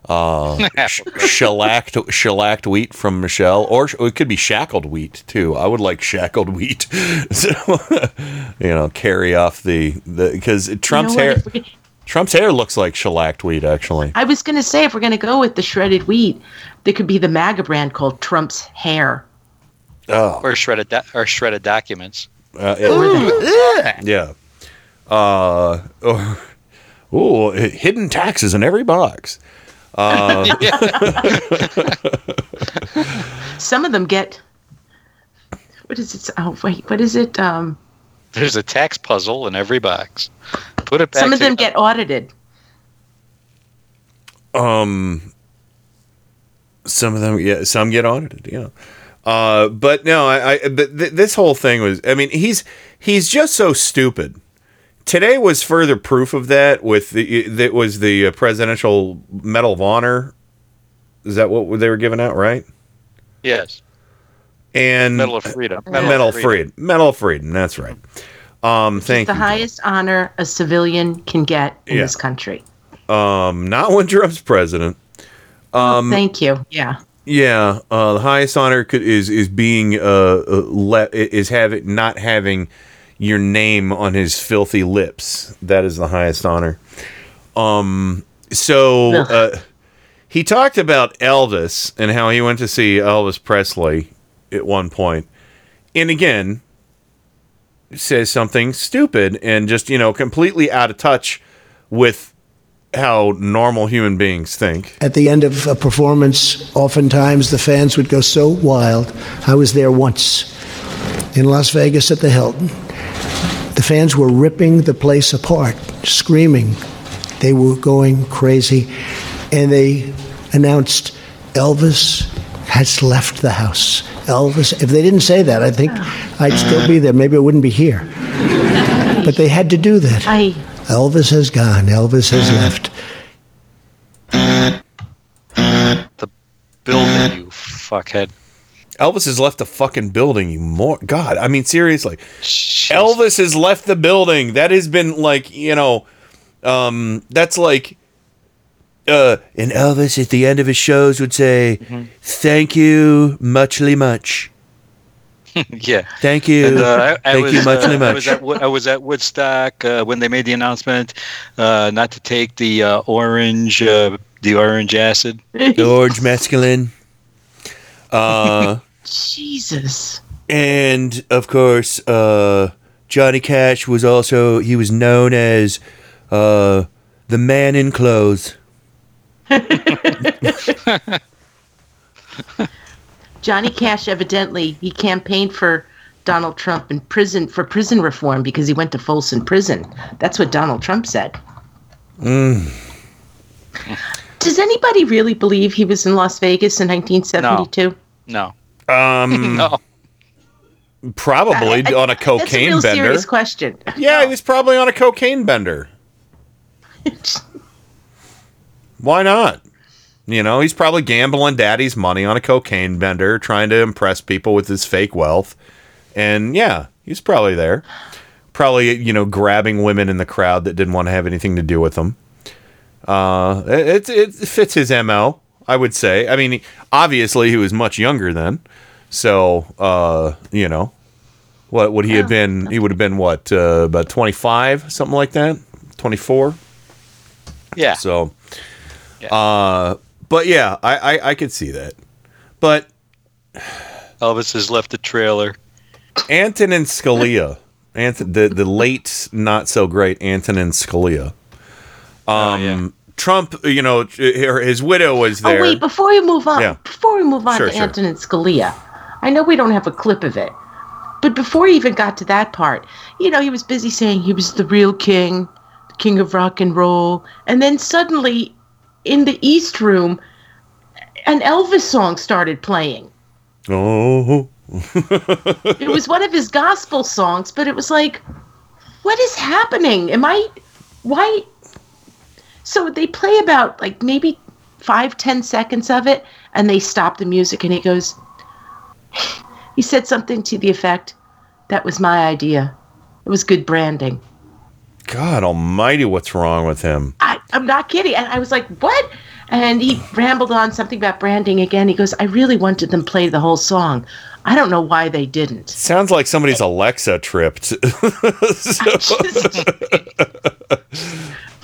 Uh, sh- shellacked shellacked wheat from Michelle, or sh- it could be shackled wheat too. I would like shackled wheat. so, you know, carry off the the because Trump's
what?
hair.
We-
Trump's hair looks like shellacked wheat, actually.
I was going to say, if we're going to go with the shredded wheat, there could be the MAGA brand called Trump's Hair.
Oh,
Or shredded do- or shredded documents.
uh, yeah. yeah. Uh, oh, ooh, hidden taxes in every box. Uh,
Some of them get. What is it? Oh wait, what is it? Um,
There's a tax puzzle in every box. Put it back.
some of them get audited.
um, some of them, yeah, some get audited, yeah. Uh, but no, I, I but th- this whole thing was, I mean, he's he's just so stupid. Today was further proof of that. With the that was the uh, presidential Medal of Honor. Is that what they were giving out, right?
Yes.
And
Medal of Freedom.
Medal, of Freedom. Medal of Freedom. That's right. Um, thank
the
you.
highest honor a civilian can get in
Yeah.
this country.
Um, not when Trump's president. Um,
Thank you. Yeah.
Yeah, uh, the highest honor could, is is being uh, uh le- is having not having your name on his filthy lips. That is the highest honor. Um, so uh, he talked about Elvis and how he went to see Elvis Presley at one point, and again says something stupid and just you know completely out of touch with how normal human beings think.
At the end of a performance, oftentimes the fans would go so wild. I was there once in Las Vegas at the Hilton. The fans were ripping the place apart, screaming. They were going crazy. And they announced Elvis has left the house. Elvis, if they didn't say that, I think oh. I'd still be there. Maybe I wouldn't be here. But they had to do that.
I
Elvis has gone. Elvis has uh. left.
The building, you fuckhead.
Elvis has left the fucking building. You more God. I mean, seriously, Elvis has left the building. That has been like you know, um, that's like, uh, and Elvis at the end of his shows would say, "Thank you, muchly much.
yeah.
Thank you,
And, uh, I, I
thank
was,
you, muchly
uh, I was
much."
at, I was at Woodstock uh, when they made the announcement uh, not to take the uh, orange, uh, the orange acid.
The orange masculine. Uh,
Jesus.
and of course, uh, Johnny Cash was also he was known as uh, the man in clothes.
Johnny Cash evidently he campaigned for Donald Trump in prison for prison reform because he went to Folsom Prison. That's what Donald Trump said.
Mm.
Does anybody really believe he was in Las Vegas in 1972?
No.
Um,
no.
Probably
I- I-
on a cocaine bender.
That's a real
bender.
serious question.
Yeah, he was probably on a cocaine bender. Why not? You know, he's probably gambling daddy's money on a cocaine bender, trying to impress people with his fake wealth. And yeah, he's probably there. Probably, you know, grabbing women in the crowd that didn't want to have anything to do with him. Uh, it, it fits his MO, I would say. I mean, obviously, he was much younger then. So, uh, you know, what would he have been? He would have been what, uh, about 25, something like that? 24?
Yeah.
So, uh, but yeah, I, I, I could see that. But
Elvis has left the trailer.
Antonin Scalia, Anth- the the late not so great Antonin Scalia. Um, Trump, uh, you know, his widow was oh, there.
Oh wait, before we move on,
Yeah.
before we move on
Sure,
to
sure.
Antonin Scalia, I know we don't have a clip of it, but before he even got to that part, you know, he was busy saying he was the real king, the king of rock and roll, and then suddenly, in the East Room, an Elvis song started playing.
oh,
It was one of his gospel songs, but it was like, what is happening? Am I, why? So they play about like maybe five, ten seconds of it, and they stop the music, and he goes, he said something to the effect, that was my idea. It was good branding.
God Almighty, what's wrong with him?
I, I'm not kidding. And I was like, what? And he rambled on something about branding again. He goes, I really wanted them to play the whole song. I don't know why they didn't.
Sounds like somebody's Alexa tripped.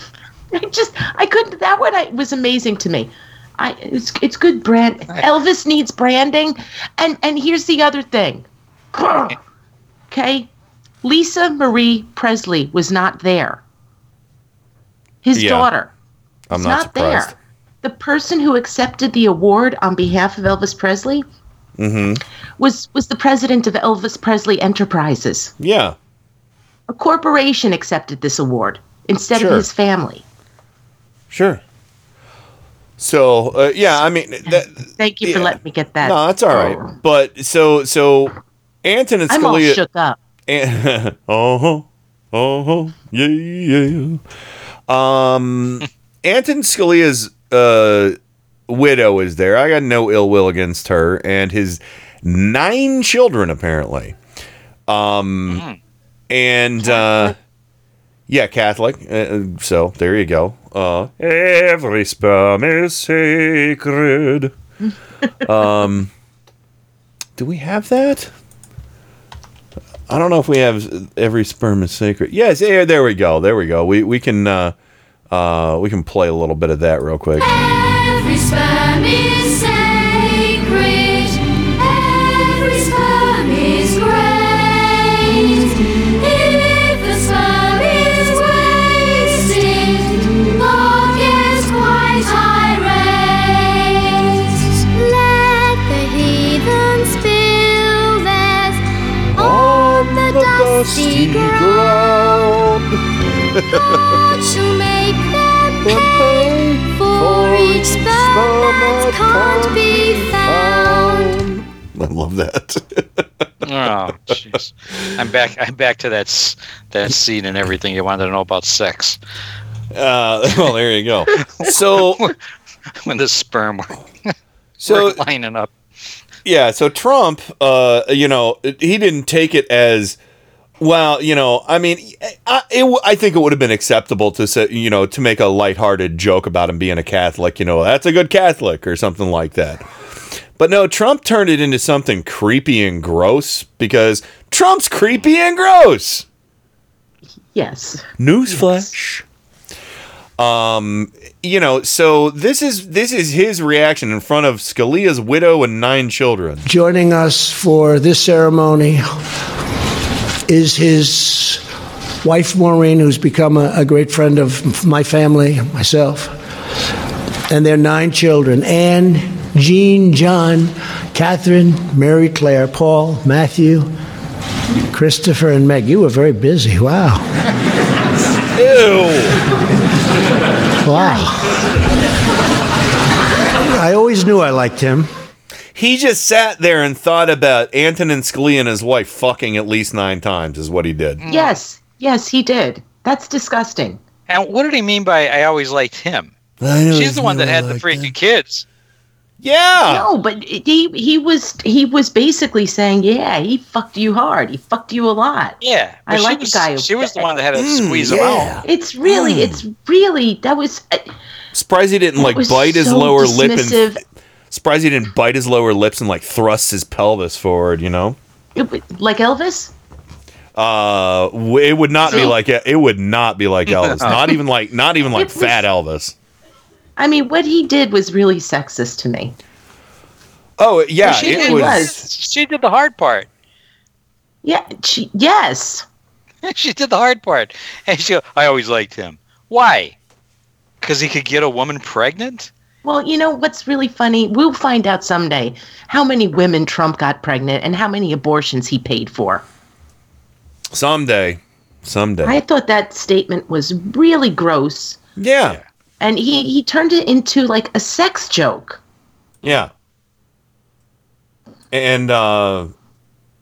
I just I couldn't. That one I, was amazing to me. I it's it's good brand. Elvis needs branding, and and here's the other thing. Okay, Lisa Marie Presley was not there. His
Yeah.
daughter
I'm
was
not,
not, there. The person who accepted the award on behalf of Elvis Presley
Mm-hmm.
was was the president of Elvis Presley Enterprises.
Yeah.
A corporation accepted this award instead
Sure.
of his family.
Sure. So uh, yeah, I mean that.
Thank you for letting me get that.
No, that's all right. But so so Anton and
I'm all shook up.
And, oh, oh, yeah, yeah. Um, Anton Scalia's uh, widow is there. I got no ill will against her and his nine children, apparently. Um, and uh, yeah, Catholic. Uh, so there you go. Uh, every sperm is sacred. um, do we have that? I don't know if we have every sperm is sacred. Yes, yeah, there we go. There we go. We we can uh, uh, we can play a little bit of that real quick.
Every sperm is God shall make them pay for each sperm that can't be found.
I love that.
Oh, jeez. I'm back. I'm back to that that scene and everything you wanted to know about sex.
Uh, well, there you go. So
when the sperm were,
So-
were lining up.
Yeah, so Trump, uh, you know, he didn't take it as well. You know, I mean, I, it, w- I think it would have been acceptable to say, you know, to make a lighthearted joke about him being a Catholic. You know, that's a good Catholic or something like that. But no, Trump turned it into something creepy and gross because Trump's creepy and gross.
Yes.
Newsflash. Um, you know, so this is this is his reaction in front of Scalia's widow and nine children.
Joining us for this ceremony is his wife, Maureen, who's become a, a great friend of my family, myself, and their nine children Anne, Jean, John, Catherine, Mary Claire, Paul, Matthew, Christopher, and Meg. You were very busy. Wow.
Ew.
Wow. I always knew I liked him.
He just sat there and thought about Antonin Scalia and his wife fucking at least nine times, is what he did.
Yes. Yes, he did. That's disgusting.
And what did he mean by "I always liked him"? She's the one that had the freaking kids.
Yeah.
No, but he he was he was basically saying, yeah, he fucked you hard. He fucked you a lot.
Yeah,
I
she
like
was,
a guy who-
She was the one that had to
Mm,
squeeze him out.
It's really, it's really that was. Uh,
Surprised he didn't like
was
bite his lower lip
dismissive.
and surprised he didn't bite his lower lips and like thrust his pelvis forward, you know?
like Elvis.
Uh it would not be like it would not be like Elvis. not even like not even like
was-
fat Elvis.
I mean, what he did was really sexist to me.
Oh yeah,
she
it
did,
was
She did the hard part.
Yeah. She, yes.
she did the hard part, and she. I always liked him. Why? Because he could get a woman pregnant.
Well, you know what's really funny? We'll find out someday how many women Trump got pregnant and how many abortions he paid for.
someday. Someday.
I thought that statement was really gross,
yeah.
and he he turned it into like a sex joke.
Yeah. And uh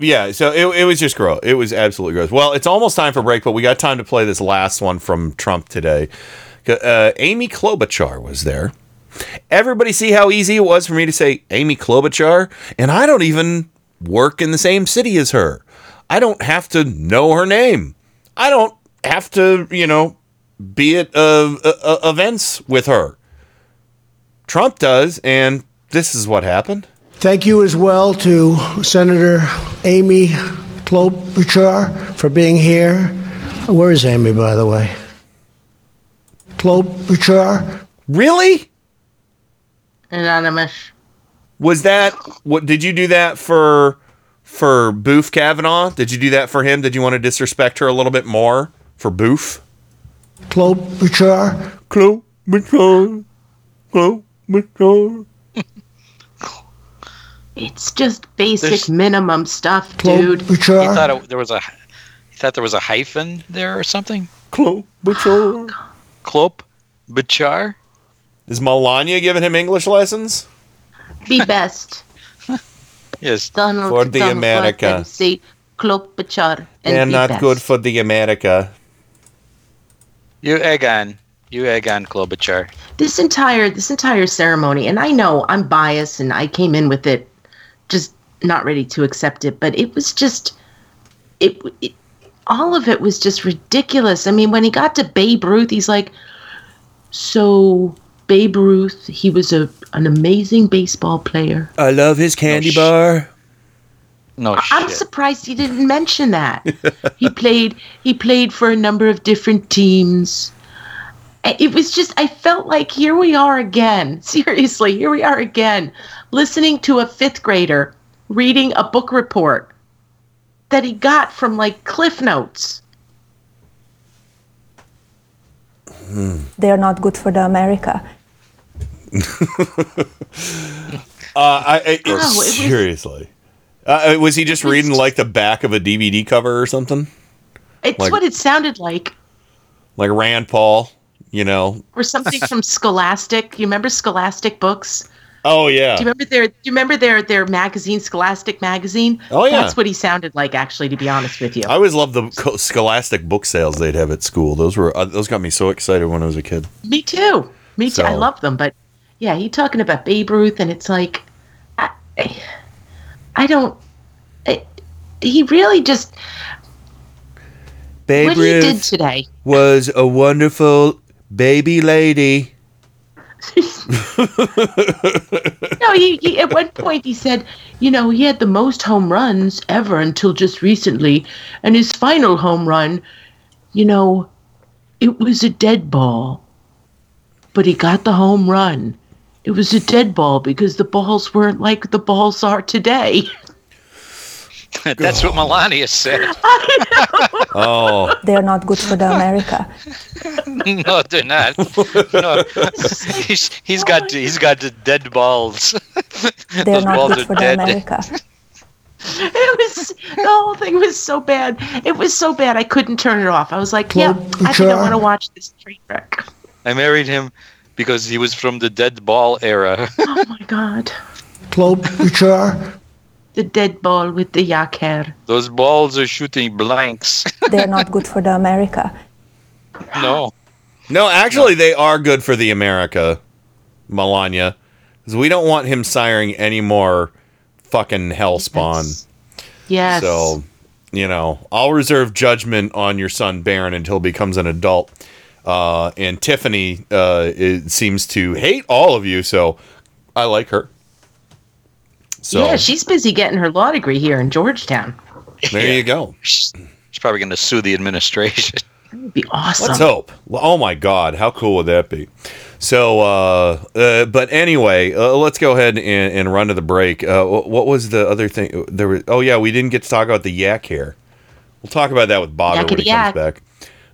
yeah, so it, it was just gross. It was absolutely gross. Well, it's almost time for break, but we got time to play this last one from Trump today. Uh, Amy Klobuchar was there. Everybody see how easy it was for me to say Amy Klobuchar? And I don't even work in the same city as her. I don't have to know her name. I don't have to, you know, be at uh, uh, uh, events with her. Trump does, and this is what happened.
Thank you as well to Senator Amy Klobuchar for being here. Where is Amy, by the way? Klobuchar?
Really?
Anonymous.
Was that what did you do that for for Boof Kavanaugh? Did you do that for him? Did you want to disrespect her a little bit more for Boof?
Klobuchar.
Klobuchar. Klobuchar.
It's just basic
There's-
minimum stuff, dude.
He thought it, there was a he thought there was a hyphen there or something.
Klobuchar.
Clop Bachar?
Is Melania giving him English lessons?
Be best.
Yes.
Donald,
For the
Donald
America.
Trump and Say Klobuchar. and
They're
be
not
best.
good for the America.
You egg on. You egg on Klobuchar.
this entire this entire ceremony and i know i'm biased and i came in with it just not ready to accept it but it was just it, it all of it was just ridiculous i mean when he got to babe ruth he's like so babe ruth. He was a an amazing baseball player.
I love his candy
sh-
bar.
No
i'm surprised he didn't mention that. He played he played for a number of different teams. It was just i felt like here we are again. Seriously here we are again listening to a fifth grader reading a book report that he got from like cliff notes.
They are not good for the America.
Uh, I, I
Oh, it was-
seriously. Uh, was he just reading like the back of a DVD cover or something?
it's
Like-
what it sounded like
Like Rand Paul, you know?
or something from scholastic you remember scholastic books
Oh yeah.
do you remember their do you remember their their magazine scholastic magazine
Oh, yeah.
that's what he sounded like actually to be honest with you
I always loved the Scholastic book sales they'd have at school. Those were uh, those got me so excited when I was a kid.
Me too. Me too. I
So-
love them, but yeah, he talking about Babe Ruth, and it's like, I, I don't. I, he really just
Babe
what he did
Ruth
today.
was a wonderful baby lady.
No, he, he at one point he said, you know, he had the most home runs ever until just recently, and his final home run, you know, it was a dead ball, but he got the home run. It was a dead ball because the balls weren't like the balls are today.
That's what Melania said.
Oh,
They are not good for the America.
no, they're not. No, he's, he's got he's got the dead balls.
They are
Those
not
balls
good
are
for the. America.
It was the whole thing was so bad. It was so bad I couldn't turn it off. I was like, "Yeah, I think I want to watch this train wreck."
I married him because he was from the dead ball era.
Oh my god,
Klobuchar.
the dead ball with the yak hair.
Those balls are shooting blanks.
They are not good for the America.
no.
No, actually, they are good for the America, Melania. 'Cause we don't want him siring any more fucking hell spawn.
Yes.
So, you know, I'll reserve judgment on your son Barron until he becomes an adult. Uh, and Tiffany uh, it seems to hate all of you, so I like her. So
yeah, she's busy getting her law degree here in Georgetown.
there you go.
She's probably going to sue the administration.
That would be awesome.
Let's hope. Well, oh my God, how cool would that be? So, uh, uh, but anyway, uh, let's go ahead and, and run to the break. Uh, what was the other thing? There was. Oh yeah, we didn't get to talk about the yak hair. We'll talk about that with Bob when he
yak.
comes back.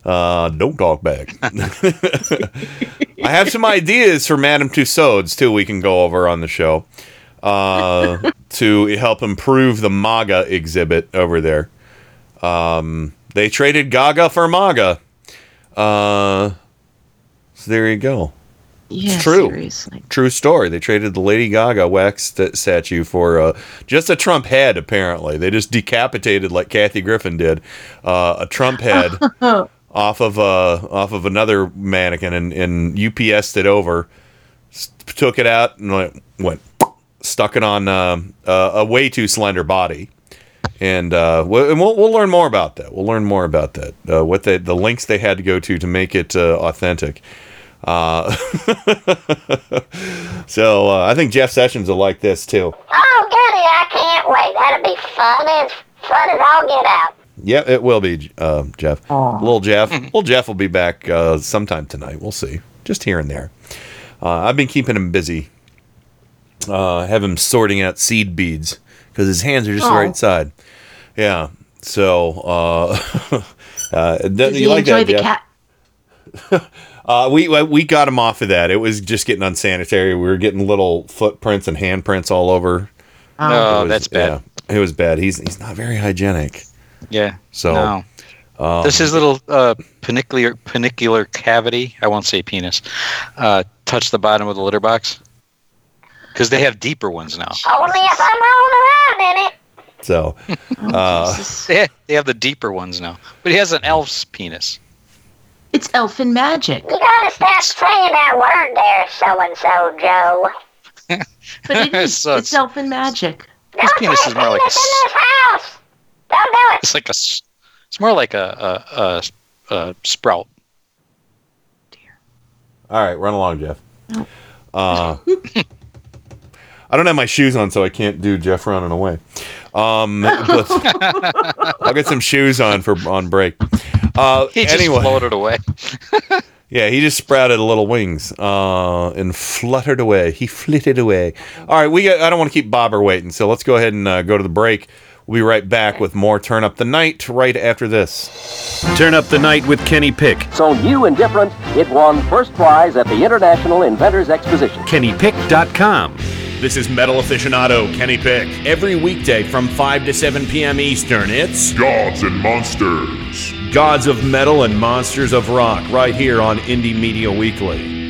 Uh, don't talk back. I have some ideas for Madame Tussauds too. We can go over on the show uh, to help improve the MAGA exhibit over there. Um, they traded Gaga for MAGA. Uh, so there you go.
Yeah,
it's true.
seriously.
True story. They traded the Lady Gaga wax st- statue for uh, just a Trump head. Apparently, they just decapitated like Kathy Griffin did uh, a Trump head off of uh, off of another mannequin and, and UPS'd it over, took it out and went, went stuck it on uh, a way too slender body. And, uh, we'll, and we'll, we'll learn more about that. We'll learn more about that. Uh, what they, the links they had to go to to make it uh, authentic. Uh, so uh, I think Jeff Sessions will like this too.
Oh, goody, I can't wait. That'll be fun as fun as all get out.
Yep, it will be, uh, Jeff. Little Jeff. Little Jeff will be back uh, sometime tonight. We'll see. Just here and there. Uh, I've been keeping him busy. Uh, have him sorting out seed beads because his hands are just the
Oh.
right side. Yeah. So, uh, uh,
Does
you
he
like
enjoy
that,
the
Jeff?
cat?
Uh, we we got him off of that. It was just getting unsanitary. We were getting little footprints and handprints all over.
No,
was-
Oh, that's bad.
Yeah, it was bad. He's he's not very hygienic.
Yeah.
So
No.
um,
Does his little uh, panicular panicular cavity, I won't say penis, uh, touch the bottom of the litter box? Because they have deeper ones now.
Only if I'm rolling around in it.
so uh,
They, they have the deeper ones now. But he has an elf's penis.
It's elfin magic.
You gotta stop saying that word there, so and so, Joe.
But it is.
So
it's elfin magic.
His penis is more like a.
In this house. Don't do it.
It's like a. s- It's more like a a, a, a sprout. Dear.
All right, run along, Jeff. Uh, I don't have my shoes on, so I can't do Jeff running away. Um, but I'll get some shoes on for on break. Uh,
He just
anyway,
floated away.
yeah, he just sprouted little wings uh, and fluttered away. He flitted away. All right, we got, I don't want to keep Bobber waiting, so let's go ahead and uh, go to the break. We'll be right back with more Turn Up the Night right after this.
Turn up the night with Kenny Pick.
So new and different, it won first prize at the International Inventors Exposition.
KennyPick.com.
This is metal aficionado Kenny Pick.
Every weekday from 5 to 7 p.m. Eastern, it's
Gods and Monsters.
Gods of Metal and Monsters of Rock right here on Indie Media Weekly.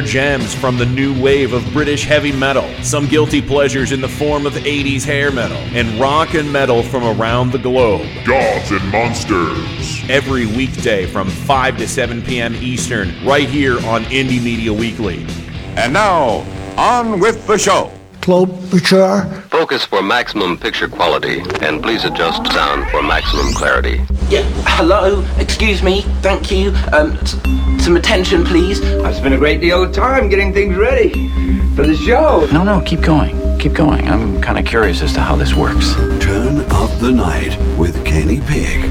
gems from the new wave of British heavy metal. Some guilty pleasures in the form of 80s hair metal. And rock and metal from around the globe.
Gods and Monsters.
Every weekday from 5 to 7 p.m. Eastern, right here on Indie Media Weekly.
And now, on with the show.
Klobuchar,
Focus for maximum picture quality, and please adjust sound for maximum clarity.
Yeah, hello, excuse me, thank you. Um, s- some attention, please.
I've spent a great deal of time getting things ready for the show.
No, no, keep going. Keep going. I'm kind of curious as to how this works.
Turn up the night with Kenny Pick.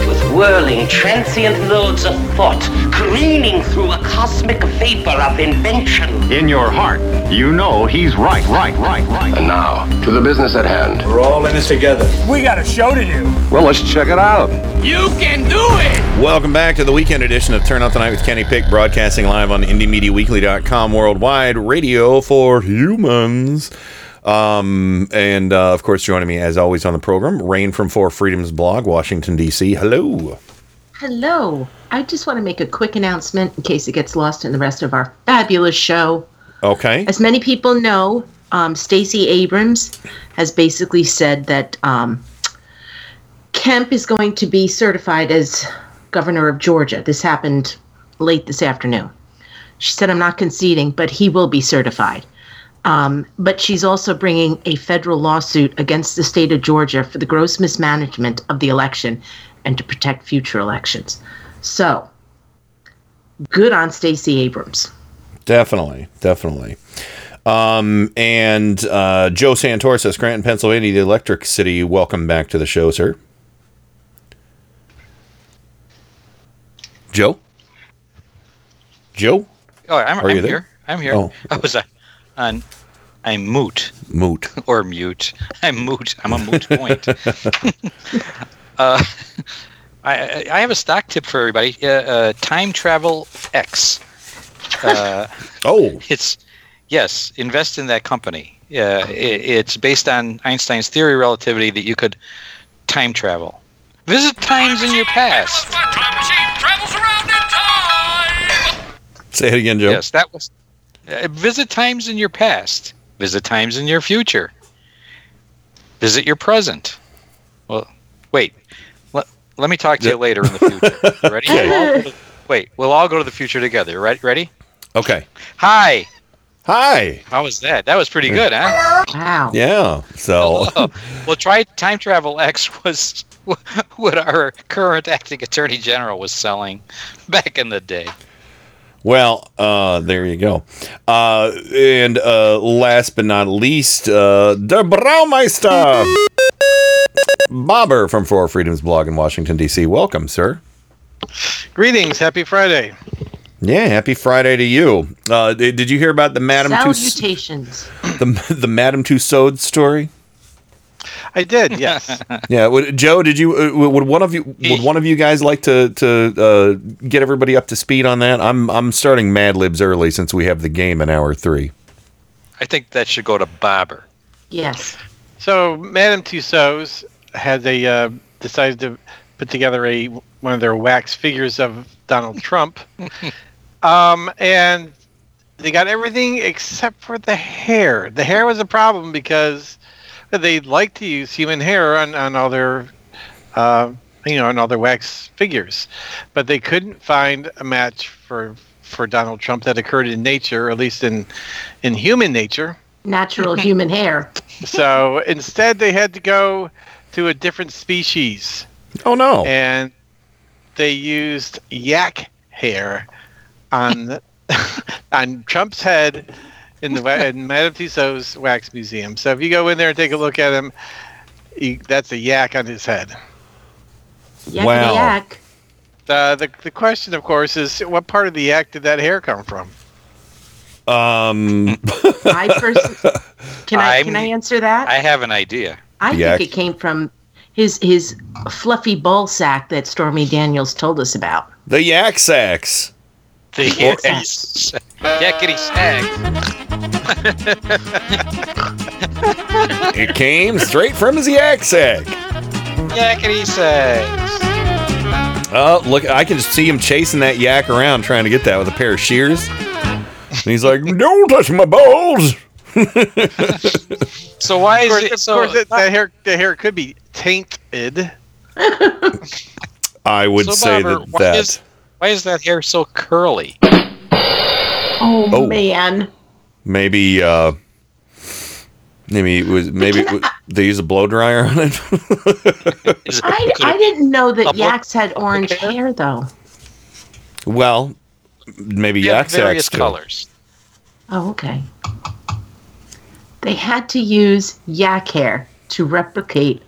whirling, transient loads of thought, careening through a cosmic vapor of invention.
In your heart, you know he's right, right, right, right.
And now, to the business at hand.
We're all in this together.
We got a show to do.
Well, let's check it out.
You can do it!
Welcome back to the weekend edition of Turn Out the Night with Kenny Pick, broadcasting live on IndieMediaWeekly.com worldwide, radio for humans. Um, and uh, of course, joining me as always on the program, Rain from Four Freedoms blog, Washington, D.C. Hello.
Hello. I just want to make a quick announcement in case it gets lost in the rest of our fabulous show.
Okay.
As many people know, um, Stacey Abrams has basically said that um, Kemp is going to be certified as governor of Georgia. This happened late this afternoon. She said, I'm not conceding, but he will be certified. Um, but she's also bringing a federal lawsuit against the state of Georgia for the gross mismanagement of the election and to protect future elections. So, good on Stacey Abrams.
Definitely, definitely. Um, and uh, Joe Santor says, Scranton, Pennsylvania, the Electric City. Welcome back to the show, sir. Joe? Joe?
Oh, I'm,
Are
I'm
you there?
here. I'm here.
Oh.
I was uh, on. I'm moot
Moot.
or mute. I'm moot. I'm a moot point. uh, I, I have a stock tip for everybody. Uh, uh, Time Travel X. Uh,
oh,
it's yes. Invest in that company. Uh, it, it's based on Einstein's theory of relativity that you could time travel, visit times in your past.
Say it again, Joe.
Yes, that was Uh, visit times in your past. Visit times in your future. Visit your present. Well, wait. Let, let me talk to you later in the future. Ready?
Okay.
We'll all wait, we'll all go to the future together. Right? Ready?
Okay.
Hi.
Hi.
How was that? That was pretty mm. good, huh?
Wow.
Yeah. So oh.
well, try Time Travel X was what our current acting attorney general was selling back in the day.
Well, uh, there you go. Uh, and uh, last but not least, uh, Der Braumeister, Bobber from Four Freedoms blog in Washington, D.C. Welcome, sir.
Greetings, happy Friday.
Yeah, happy Friday to you. Uh, did, did you hear about the Madame Tussauds,
Salutations.
the, the Madame Tussauds story?
I did, yes.
Yeah, would, Joe, did you? Uh, would one of you? Would one of you guys like to to uh, get everybody up to speed on that? I'm I'm starting Mad Libs early since we have the game in hour three.
I think that should go to Bobber.
Yes.
so, Madame Tussauds has a uh, decided to put together a one of their wax figures of Donald Trump, um, and they got everything except for the hair. The hair was a problem because they like to use human hair on on all their, uh, you know, on all their wax figures, but they couldn't find a match for for Donald Trump that occurred in nature, or at least in in human nature.
Natural human hair.
So instead, they had to go to a different species.
Oh no!
And they used yak hair on on Trump's head in the in Madame Tussauds Wax Museum. So if you go in there and take a look at him, you, that's a yak on his head.
Yakety
Wow.
yak.
Uh, the the question, of course, is what part of the yak did that hair come from?
Um,
I pers- can I
I'm-
can I answer that?
I have an idea.
I
Yak.
think it came from his his fluffy ball sack that Stormy Daniels told us about.
the yak sacks.
The
Yes.
yakety sack.
It came straight from his yak sack.
Yakety sack.
Oh, look! I can just see him chasing that yak around, trying to get that with a pair of shears. And he's like, "Don't touch my balls."
So why
Of
is
course,
it
of
so?
course that, that hair the hair could be tainted.
I would
so
say
Bobber,
that
why
that.
is why is that hair so curly?
Oh,
Oh.
man.
maybe uh maybe it was maybe it was, they use a blow dryer on it
Is it-
I, I didn't know that
Public-
yaks had orange hair though.
well maybe
they have
yak sacks
various
do.
colors.
Oh, okay. They had to use yak hair to replicate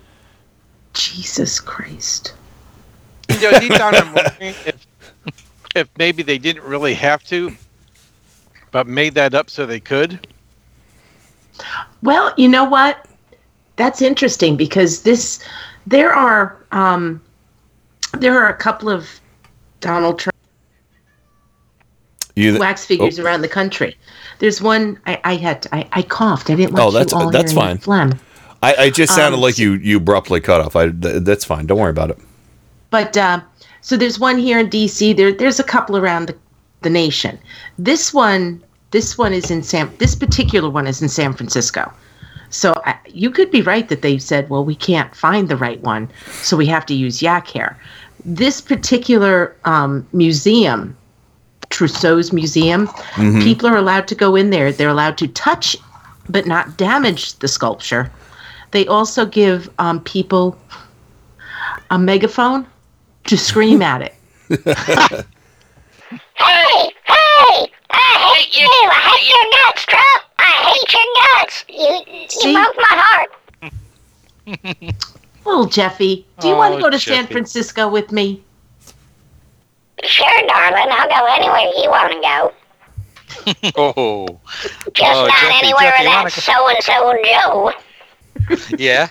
Jesus Christ.
You know, deep down, I'm wondering if, if maybe they didn't really have to, but made that up so they could.
Well, you know what? That's interesting because this there are um there are a couple of Donald Trump
You th-
wax figures
oh,
around the country. There's one I, I had I, I coughed. I didn't want
Oh, that's-
you all
that's fine.
the phlegm.
I, I just sounded
Um,
like you you abruptly cut off. I th- that's fine. Don't worry about it.
But uh, so there's one here in DC. There there's a couple around the, the nation. This one this one is in San this particular one is in San Francisco. So I, you could be right that they said, well, we can't find the right one, so we have to use yak hair. This particular um, museum, Tussaud's Museum,
Mhm.
people are allowed to go in there. They're allowed to touch, but not damage the sculpture. They also give um, people a megaphone to scream at it.
Hey, hey! I hate you! I hate your nuts, Trump! I hate your nuts! You, you
See?
broke my heart.
Little Jeffy, do you want
Oh,
to go to San
Jeffy.
Francisco with me?
Sure, darling. I'll go anywhere you want to go.
Oh,
Just
Oh,
not
Jeffy,
anywhere
Jeffy,
that so and so Joe.
yeah.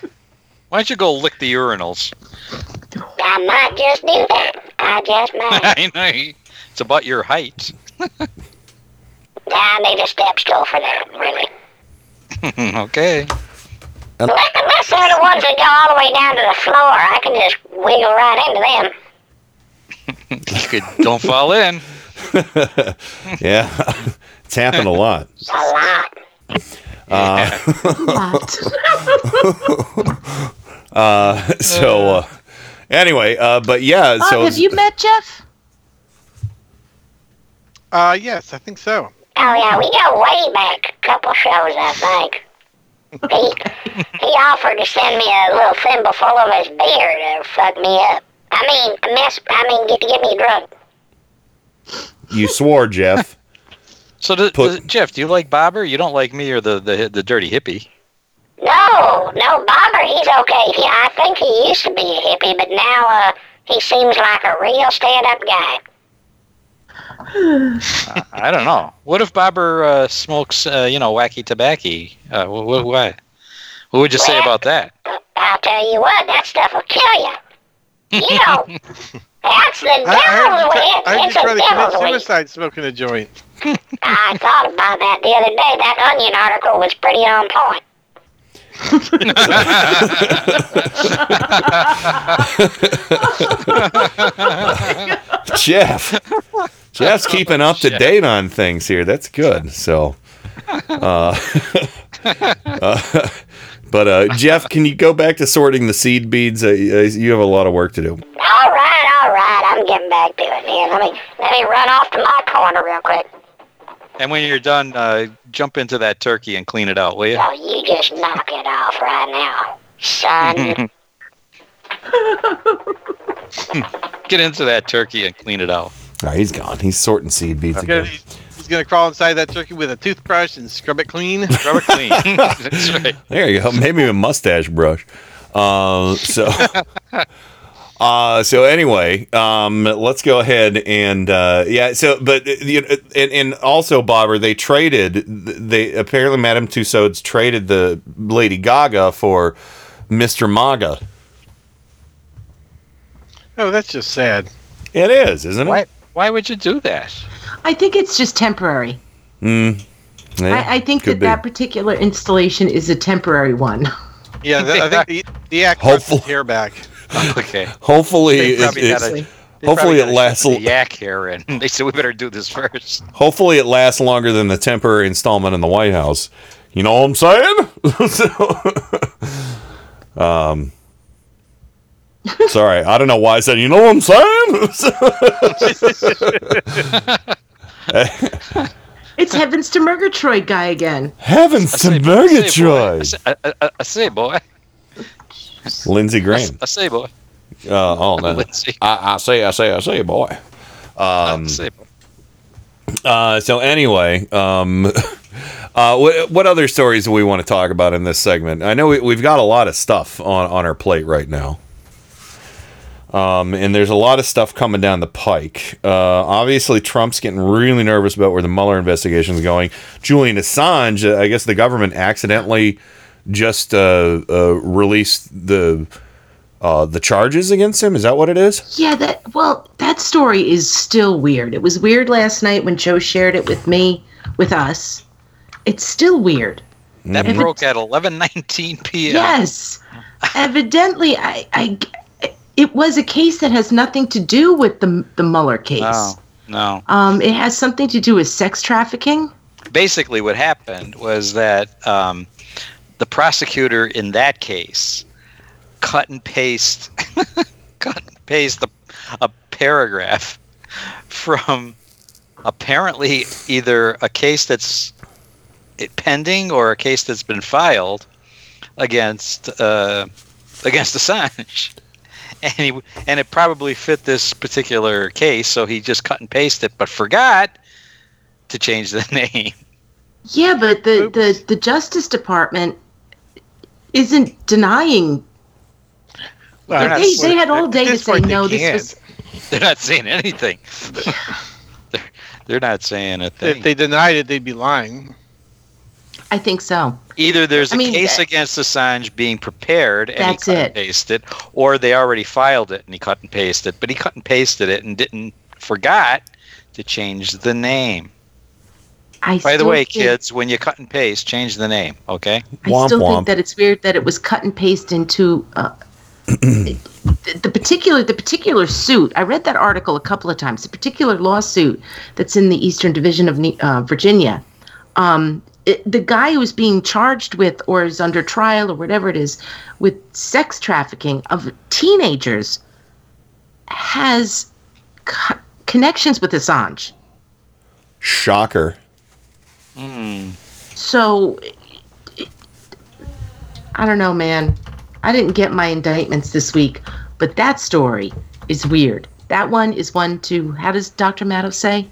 Why don't you go lick the urinals?
I might just do that. I just might.
I know. It's about your height.
I need a step stool for that, really.
okay.
Unless unless they're the ones that go all the way down to the floor, I can just wiggle right into them.
You could don't fall in.
yeah, It's happened a lot.
A lot.
Uh, uh, so uh, anyway, uh, but yeah,
Bob,
so
have you met Jeff?
Uh, yes, I think so.
Oh yeah, we go way back a couple shows, I think. He he offered to send me a little thimble full of his beer to fuck me up. I mean, mess. I mean, get to get me drunk.
you swore, Jeff.
So, do,
Put-
do- Jeff, do you like Bobber? You don't like me or the the, the dirty hippie?
No, no, Bobber, he's okay. He, I think he used to be a hippie, but now uh, he seems like a real stand-up guy.
Uh, I don't know. What if Bobber uh, smokes, uh, you know, wacky tobacco? Uh, wh- wh- what? What would you say about that?
I'll tell you what, that stuff will kill you. You know, that's the
I, I heard
devil's
you
way.
try- I heard
It's
you
a
try to commit
devil's way.
suicide smoking a joint.
I thought about that the other day. That Onion article was pretty on point.
Jeff. Jeff's keeping up to date on things here. That's good. So, uh, uh, but uh, Jeff, can you go back to sorting the seed beads? Uh, uh, you have a lot of work to do.
All right, all right. I'm getting back to it, man. Let me let me run off to my corner real quick.
And when you're done, uh, jump into that turkey and clean it out, will you?
Oh, you just knock it off right now, son.
Get into that turkey and clean it out.
Oh, he's gone. He's sorting seed beads
He's gonna,
again.
he's gonna crawl inside that turkey with a toothbrush and scrub it clean.
Scrub it clean. That's right.
There you go. Maybe a mustache brush. Uh, so, uh, so anyway, um, let's go ahead and uh, yeah. So, but uh, you know, and, and also, Bobber, they traded. They apparently Madame Tussauds traded the Lady Gaga for Mr. Maga.
Oh, that's just sad.
It is, isn't it?
Why? Why would you do that?
I think it's just temporary.
Mm. Yeah,
I, I think that
be.
that particular installation is a temporary one.
Yeah, the, I think the, the act
Hopeful-
his hair back.
Okay.
Hopefully,
They
it,
probably
it's-
They
hopefully it lasts.
ship the yak hair in. They said we better do this first.
Hopefully, it lasts longer than the temporary installment in the White House. You know what I'm saying? So, um, sorry, I don't know why I said. You know what I'm saying?
It's Heavens to Murgatroyd guy again.
Heavens to
I
Murgatroyd.
say, I, I, I say, boy.
Lindsey Graham.
I say, boy.
Uh, oh no,
Lindsey.
I, I say, I say, I say, boy. Um,
I say, boy.
Uh, so anyway, um, uh, what, what other stories do we want to talk about in this segment? I know we, we've got a lot of stuff on, on our plate right now. Um, and there's a lot of stuff coming down the pike. Uh, obviously, Trump's getting really nervous about where the Mueller investigation is going. Julian Assange, uh, I guess the government accidentally just uh, uh, released the uh, the charges against him. Is that what it is?
Yeah, that well, that story is still weird. It was weird last night when Joe shared it with me, with us. It's still weird.
That
Evi-
broke at 11:19 p.m.
Yes. Evidently, I, I, it was a case that has nothing to do with the the Mueller case.
No, no.
Um, it has something to do with sex trafficking.
Basically, what happened was that um, the prosecutor in that case cut and paste, cut and paste a, a paragraph from apparently either a case that's pending or a case that's been filed against uh, against Assange. And he and it probably fit this particular case, so he just cut and pasted, it, but forgot to change the name.
Yeah, but the, the, the Justice Department isn't denying.
Well,
they,
they're not-
they, they had all day to say no. This
can't.
was
They're not saying anything. they're, they're not saying a thing.
If they denied it, they'd be lying.
I think so.
Either there's a
I mean,
case
that-
against Assange being prepared and
That's
he cut
it.
and pasted, or they already filed it and he cut and pasted, but he cut and pasted it and didn't forgot to change the name.
I
By the way,
think-
kids, when you cut and paste, change the name, okay?
I still think that it's weird that it was cut and paste into uh, the, the particular the particular suit. I read that article a couple of times. The particular lawsuit that's in the Eastern Division of uh, Virginia. Um, it, the guy who's being charged with or is under trial or whatever it is with sex trafficking of teenagers has co- connections with Assange.
Shocker. Hmm.
So I don't know, man. I didn't get my indictments this week, but that story is weird. That one is one to how does Dr. Maddow say?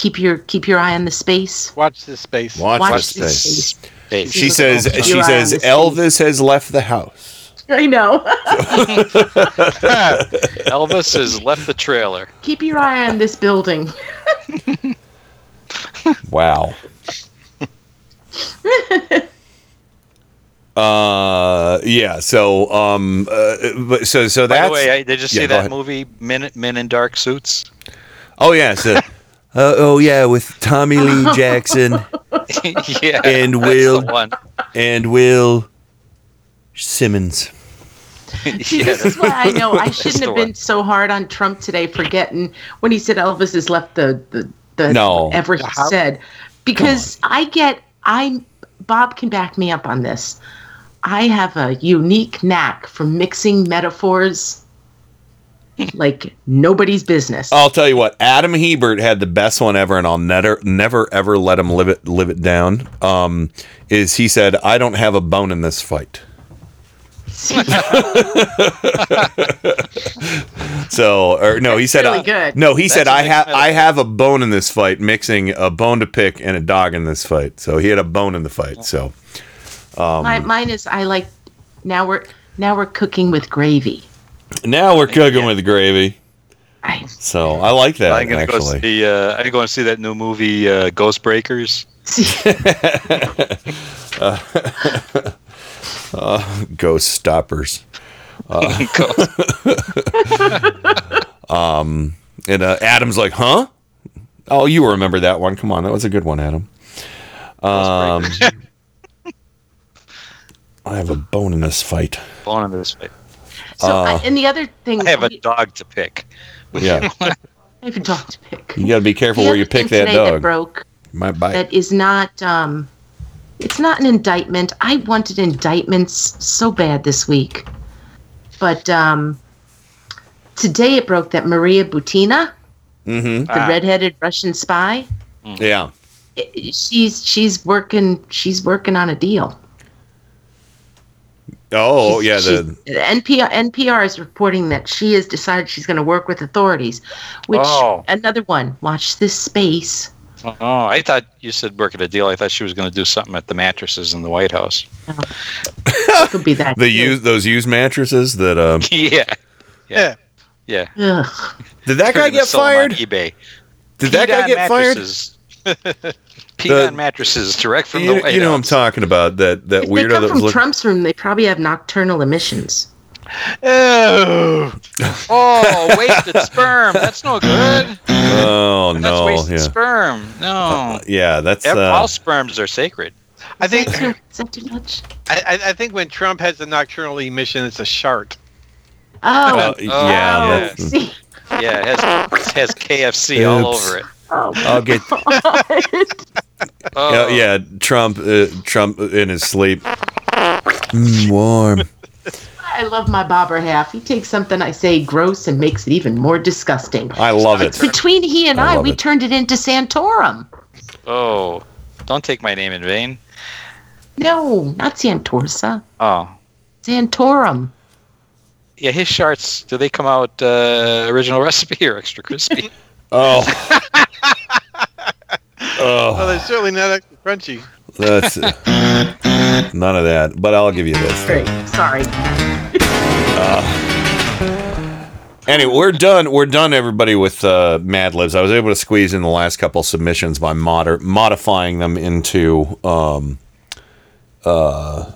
Keep your keep your eye on the space.
Watch this space.
Watch,
Watch
this
this
space.
Space.
She says. She
your eye on
says
the space.
Elvis has left the house.
I know.
Elvis has left the trailer.
keep your eye on this building.
Wow. uh yeah so um uh, but so so
By the way, I, did you see
Yeah, go
that
ahead.
movie Men Men in Dark Suits?
oh yeah so uh, oh yeah with tommy lee jackson
yeah,
And
that's
Will-
the one.
and will simmons
See,
Yeah,
this is why I know I shouldn't have been so hard on Trump today for getting when he said Elvis has left the the, the
No.
ever he said because I get I Bob can back me up on this. I have a unique knack for mixing metaphors like nobody's business.
i'll tell you what adam hebert had the best one ever and i'll never never ever let him live it live it down um is he said i don't have a bone in this fight So, or no, he said,
really
uh,
good.
no, he said,
That's a
I
mixed
have. I have a bone in this fight, mixing a bone to pick and a dog in this fight. So he had a bone in the fight. So, um,
My, mine is I like now we're now we're cooking with gravy.
Now we're cooking with gravy. So I like that
I'm gonna go
actually.
see. Uh, I'm going to see that new movie, uh, Ghost Breakers.
uh, ghost stoppers. Uh, um, and uh, Adam's like, huh? Oh, you remember that one? Come on, that was a good one, Adam. Um, I have a bone in this fight.
Born in this fight.
So
Uh,
I, and the other thing
I have a dog to pick.
Yeah,
I have a dog to pick.
you got to be careful
The
where you pick
thing
that
today
dog.
broke
Might bite.
that is not um it's not an indictment i wanted indictments so bad this week but um today it broke that maria butina
mm-hmm.
the redheaded russian spy
Yeah.
i- she's she's working she's working on a deal
Oh, yeah.
She's-
The
NPR NPR is reporting that she has decided she's going to work with authorities. Which
Oh.
another one. Watch this space.
Oh, I thought you said working a deal. I thought she was going to do something at the mattresses in the White House.
Could be that.
the use those used mattresses that um.
yeah,
Yeah.
yeah.
Ugh.
Did that guy
They're gonna
get
sell 'em on
fired?
eBay.
Did that guy get fired?
mattresses. Peed
The-
on mattresses direct from
You,
the White
you know what I'm talking about that that
If they
weirdo
come from
was looking.
Trump's room, they probably have nocturnal emissions.
Oh,
Oh, wasted sperm. That's no good.
Oh no,
That's
no!
wasted
Yeah,
sperm. No.
yeah. That's
Ev-
uh,
All sperms are sacred.
I think
Is that too, is that too much?
I, I- I think when Trump has a nocturnal emission, it's a shart.
Oh,
uh, yeah.
oh.
Yeah, it has, it has KFC all over it.
Oh,
I'll get. Yeah, yeah. Trump. Uh, Trump in his sleep. Mm, warm.
I love my bobber half. He takes something I say gross and makes it even more disgusting.
I love it.
Between he and
I
I, we
it.
turned it into Santorum.
Oh, don't take my name in vain.
No, not Santorsa.
Oh,
Santorum.
yeah. His sharts. Do they come out uh, original recipe or extra crispy?
Oh.
Well,
oh,
they're certainly not extra crunchy.
that's none of that. But I'll give you this.
Great. Sorry.
Anyway, we're done. We're done, everybody, with uh, Mad Libs. I was able to squeeze in the last couple submissions by moder- modifying them into um, uh,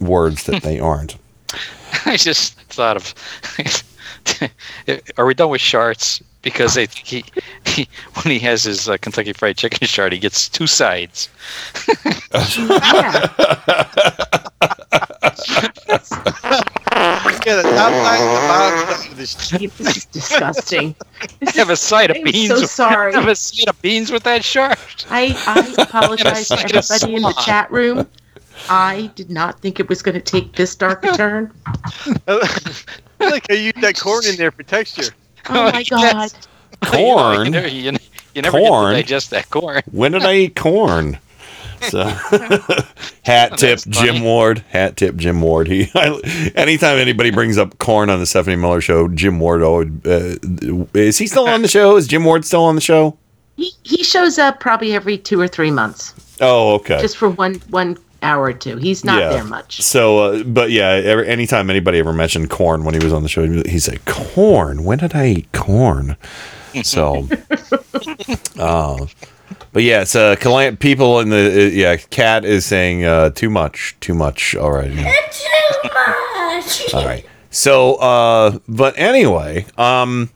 words that they aren't.
I just thought of. Are we done with sharts? Because I think he, he when he has his uh, Kentucky Fried Chicken shart, he gets two sides.
Yeah.
Yeah, the top side and the bottom side of this.
This is disgusting.
have a side of
I'm
beans.
so
with-
sorry.
Have a side of beans with that shirt.
I, I apologize to
Like
everybody in the chat room. I did not think it was going to take this dark a turn.
like I used that corn in there for texture.
Oh my god.
Corn.
You never, you, you never
Corn?
get to digest that corn.
When did I eat corn? So, hat tip Jim Ward. Hat tip Jim Ward. He I, anytime anybody brings up corn on the Stephanie Miller show, Jim Ward. always uh, is he still on the show? Is Jim Ward still on the show?
He, he shows up probably every two or three months,
Oh, okay.
just for one one hour or two. He's not there much.
So, uh, but yeah, every, anytime anybody ever mentioned corn when he was on the show, he said, "Corn? When did I eat corn?" So, uh, but yeah, it's uh, Calam- people in the uh, yeah, cat is saying uh, too much, too much already.
Too much.
All right. So, uh, but anyway, um,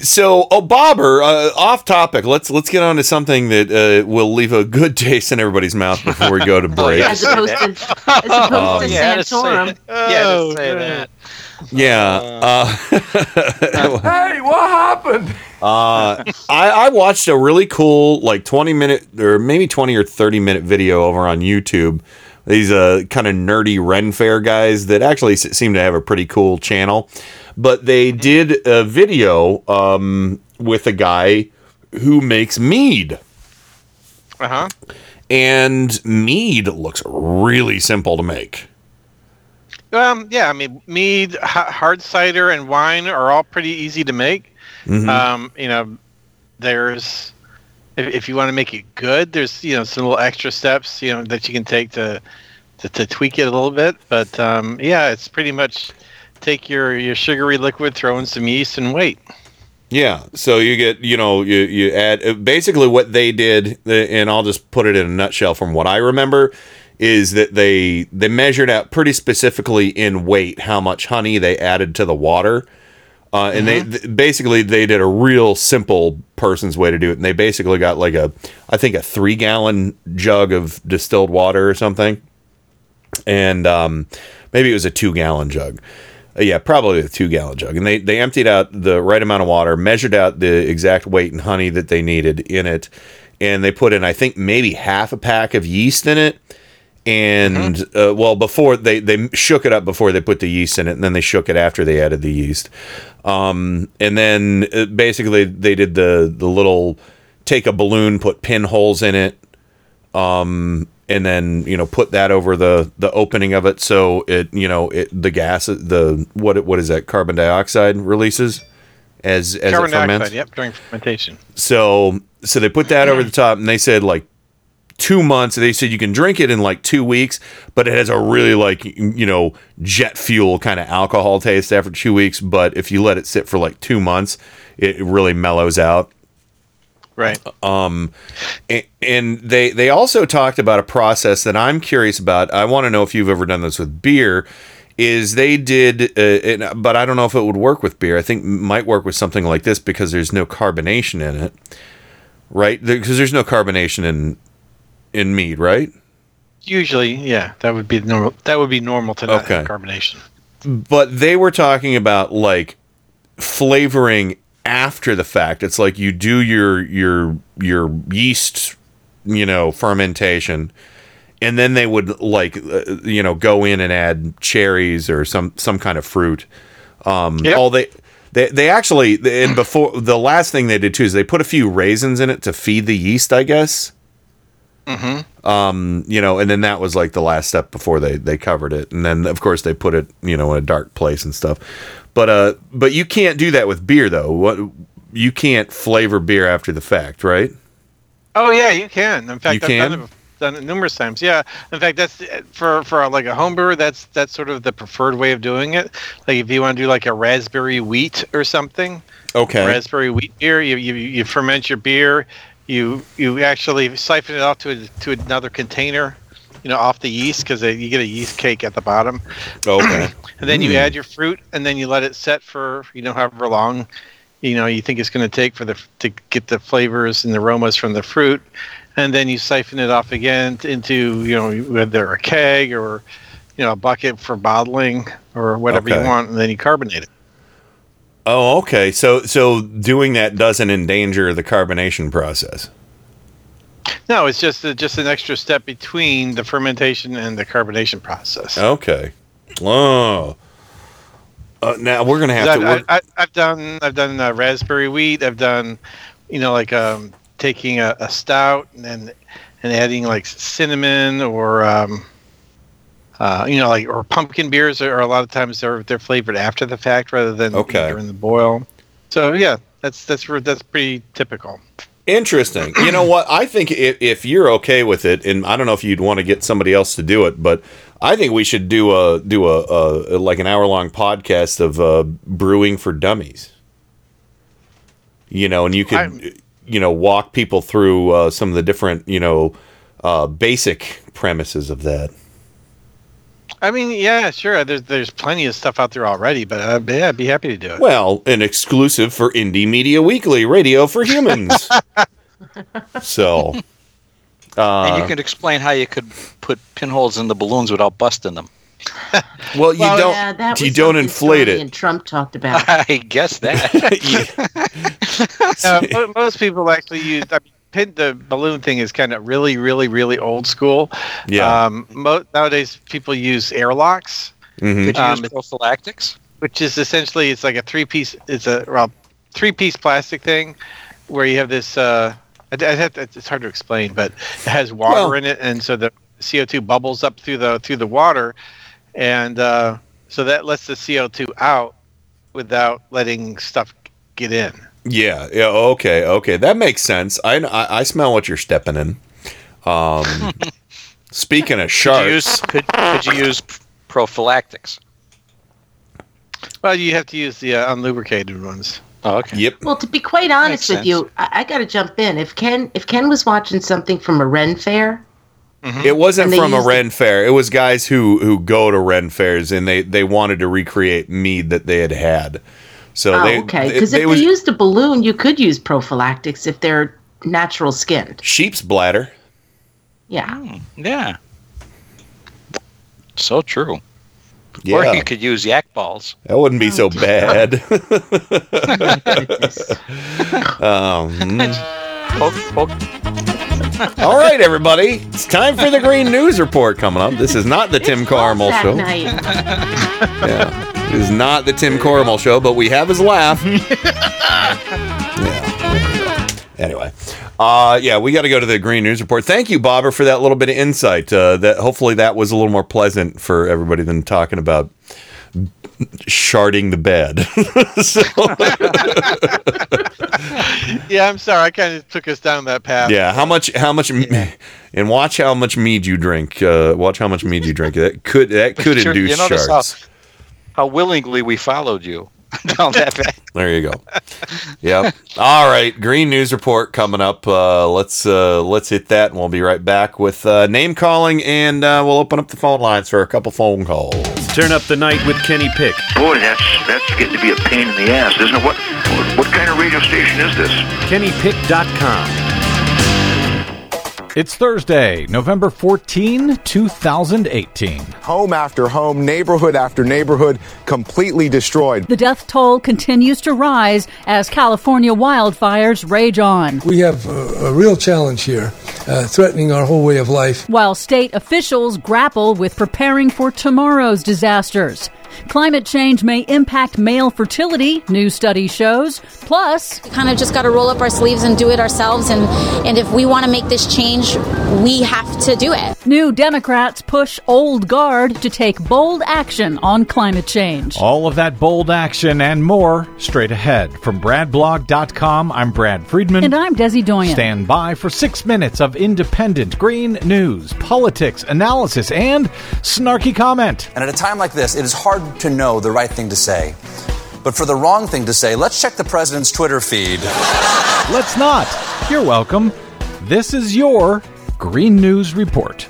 so oh, Bobber, uh, off topic. Let's let's get on to something that uh, will leave a good taste in everybody's mouth before we go to break.
As opposed to, as opposed
Um,
to
yeah, to say
Santorum.
that. Yeah, to say that.
Yeah. Uh,
Hey, what happened?
uh, I, I watched a really cool, like 20 minute or maybe 20 or 30 minute video over on YouTube. These uh, kind of nerdy Ren Fair guys that actually s- seem to have a pretty cool channel. But they did a video um, with a guy who makes mead.
Uh huh.
And mead looks really simple to make.
Um, yeah, I mean, mead, ha- hard cider, and wine are all pretty easy to make.
Mhm.
Um, you know, there's if, if you want to make it good, there's you know some little extra steps you know that you can take to to, to tweak it a little bit. But um, yeah, it's pretty much take your your sugary liquid, throw in some yeast, and wait.
Yeah, so you get you know you you add uh, basically what they did, and I'll just put it in a nutshell from what I remember is that they they measured out pretty specifically in weight how much honey they added to the water, uh, and they th- basically they did a real simple person's way to do it, and they basically got like a I think a three gallon jug of distilled water or something, and um, maybe it was a two gallon jug. Uh, yeah, probably a two gallon jug. And they, they emptied out the right amount of water, measured out the exact weight and honey that they needed in it. And they put in, I think, maybe half a pack of yeast in it. And, uh, well, before they, they shook it up before they put the yeast in it. And then they shook it after they added the yeast. Um, and then uh, basically they did the, the little take a balloon, put pinholes in it. Um, and then you know put that over the the opening of it so it you know it the gas the what what is that carbon dioxide releases as as
Carbon
it ferments.
dioxide, yep, during fermentation.
So so they put that over the top, and they said like two months. They said you can drink it in like two weeks, but it has a really like you know jet fuel kind of alcohol taste after two weeks. But if you let it sit for like two months, it really mellows out.
Right.
Um, and, and they they also talked about a process that I'm curious about. I want to know if you've ever done this with beer. Is they did, uh, and, but I don't know if it would work with beer. I think it might work with something like this because there's no carbonation in it, right? Because there's no carbonation in in mead, right?
Usually, yeah, that would be normal. That would be normal to not have
Okay.
carbonation.
but they were talking about like flavoring after the fact it's like you do your your your yeast you know fermentation and then they would like uh, you know go in and add cherries or some some kind of fruit um oh they they, they actually and before the last thing they did too is they put a few raisins in it to feed the yeast i guess
Mm-hmm.
um, you know, and then that was like the last step before they they covered it, and then of course they put it, you know, in a dark place and stuff. But uh, but you can't do that with beer though. What you can't flavor beer after the fact, right?
Oh yeah, you can. In fact,
You
I've
can?
done it, done it numerous times. Yeah. In fact, that's for for like a home brewer. That's that's sort of the preferred way of doing it. Like if you want to do like a raspberry wheat or something.
Okay.
Raspberry wheat beer. You you, you ferment your beer. You you actually siphon it off to a, to another container. You know, off the yeast because you get a yeast cake at the bottom.
Okay.
and then you
Mm.
add your fruit, and then you let it set for you know however long you know you think it's going to take for the to get the flavors and the aromas from the fruit, and then you siphon it off again into you know whether a keg or you know a bucket for bottling or whatever
Okay.
you want, and then you carbonate it.
Oh, okay. So so doing that doesn't endanger the carbonation process.
No, it's just a, just an extra step between the fermentation and the carbonation process.
Okay. Oh. Uh, now we're gonna have to.
I, I've done I've done uh, raspberry wheat. I've done, you know, like um, taking a, a stout and then and adding like cinnamon or um, uh, you know, like or pumpkin beers are, are a lot of times they're they're flavored after the fact rather than
Okay.
during the boil. So yeah, that's that's that's pretty typical.
Interesting. You know what? I think if, if you're okay with it, and I don't know if you'd want to get somebody else to do it, but I think we should do a do a, a like an hour long podcast of uh, brewing for dummies. You know, and you could you know walk people through uh, some of the different you know uh, basic premises of that.
I mean, yeah, sure. There's there's plenty of stuff out there already, but uh, yeah, I'd be happy to do it.
Well, an exclusive for Indie Media Weekly, radio for humans. so, uh,
and you can explain how you could put pinholes in the balloons without busting them.
well, you don't
yeah, that
you don't inflate it.
And Trump talked about.
I guess that.
Uh, most people actually use. I mean, pin, the balloon thing is kind of really, really, really old school.
Yeah.
Um, mo- nowadays, people use airlocks,
Mhm.
Could you
Um,
use prophylactics?
which is essentially it's like a three piece. It's a well, three piece plastic thing where you have this. Uh, I, I have to, it's hard to explain, but it has water
Well-
in it, and so the CO two bubbles up through the through the water, and uh, so that lets the CO two out without letting stuff get in.
Yeah, yeah, okay, okay, that makes sense. I I, I smell what you're stepping in. Um, speaking of
Could you use
sharks,
could, could you use prophylactics?
Well, you have to use the uh, unlubricated ones.
Oh, okay.
Yep.
Well, to be quite honest with you, I, I got to jump in. If Ken, if Ken was watching something from a Ren fair,
It wasn't from a Ren fair. It was guys who who go to Ren fairs and they they wanted to recreate mead that they had had. So
oh,
they
okay.
they-
Because
they
if
was
they used a balloon, you could use prophylactics if they're natural skinned.
sheep's bladder.
Yeah.
Yeah. So true.
Yeah,
Or you could use yak balls.
that wouldn't be
Oh,
so bad. um,
Poke, poke.
all right, everybody, it's time for the Green News Report coming up. This is not the Tim Carmel show.
night.
Yeah, it is not the Tim Carmel show, but we have his laugh. yeah. Anyway, uh, yeah, we got to go to the Green News Report. Thank you, Bobber, for that little bit of insight. Uh, that hopefully that was a little more pleasant for everybody than talking about sharding the bed.
Yeah, I'm sorry. I kind of took us down that path.
yeah, how much? How much? And watch how much mead you drink. Uh, watch how much mead you drink. That could that could
Sure,
induce
you notice how,
shards.
How willingly we followed you down that path.
There you go. yep. All right. Green News Report coming up. Uh, let's uh, let's hit that, and we'll be right back with uh, name calling, and uh, we'll open up the phone lines for a couple phone calls.
Turn up the night with Kenny Pick.
Boy, that's that's getting to be a pain in the ass, isn't it? What what kind of radio station is this?
KennyPick.com. It's Thursday, November 14, 2018.
Home after home, neighborhood after neighborhood, completely destroyed.
The death toll continues to rise as California wildfires rage on.
We have a, a real challenge here, uh, threatening our whole way of life.
While state officials grapple with preparing for tomorrow's disasters. Climate change may impact male fertility, new study shows. Plus, we
kind of just got to roll up our sleeves and do it ourselves. And, and if we want to make this change, we have to do it.
new Democrats push old guard to take bold action on climate change.
All of that bold action and more straight ahead. From BradBlog.com, I'm Brad Friedman.
And I'm Desi Doyen.
Stand by for six minutes of independent green news, politics, analysis, and snarky comment.
And at a time like this, it is hard to know the right thing to say. But for the wrong thing to say, let's check the president's Twitter feed.
Let's not. You're welcome. This is your Green News Report.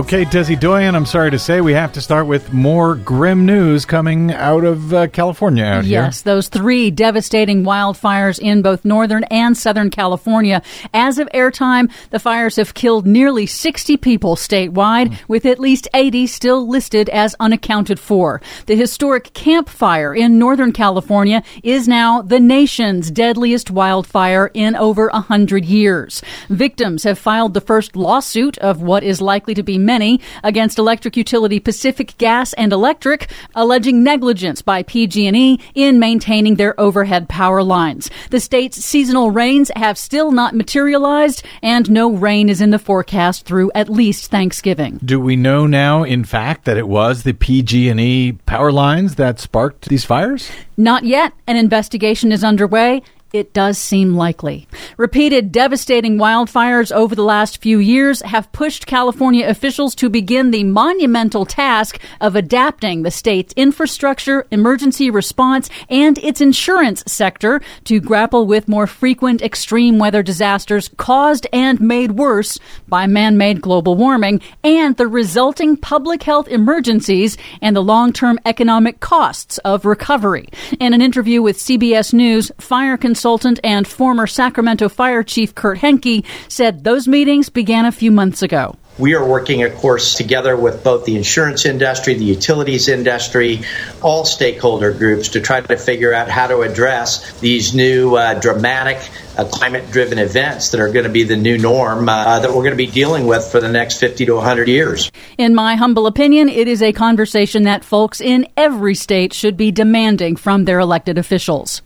Okay, Desi Doyen, I'm sorry to say we have to start with more grim news coming out of uh, California out here.
Yes, those three devastating wildfires in both northern and southern California. As of airtime, the fires have killed nearly 60 people statewide, with at least 80 still listed as unaccounted for. The historic Camp Fire in northern California is now the nation's deadliest wildfire in over 100 years. Victims have filed the first lawsuit of what is likely to be many against electric utility Pacific Gas and Electric, alleging negligence by PG&E in maintaining their overhead power lines. The state's seasonal rains have still not materialized, and no rain is in the forecast through at least Thanksgiving.
Do we know now, in fact, that it was the PG&E power lines that sparked these fires?
Not yet. An investigation is underway. It does seem likely. Repeated devastating wildfires over the last few years have pushed California officials to begin the monumental task of adapting the state's infrastructure, emergency response, and its insurance sector to grapple with more frequent extreme weather disasters caused and made worse by man made global warming and the resulting public health emergencies and the long term economic costs of recovery. In an interview with CBS News, fire consultant and former Sacramento Fire Chief Kurt Henke said those meetings began a few months ago.
We are working, of course, together with both the insurance industry, the utilities industry, all stakeholder groups to try to figure out how to address these new uh, dramatic uh, climate driven events that are going to be the new norm uh, that we're going to be dealing with for the next 50 to 100 years.
In my humble opinion, it is a conversation that folks in every state should be demanding from their elected officials.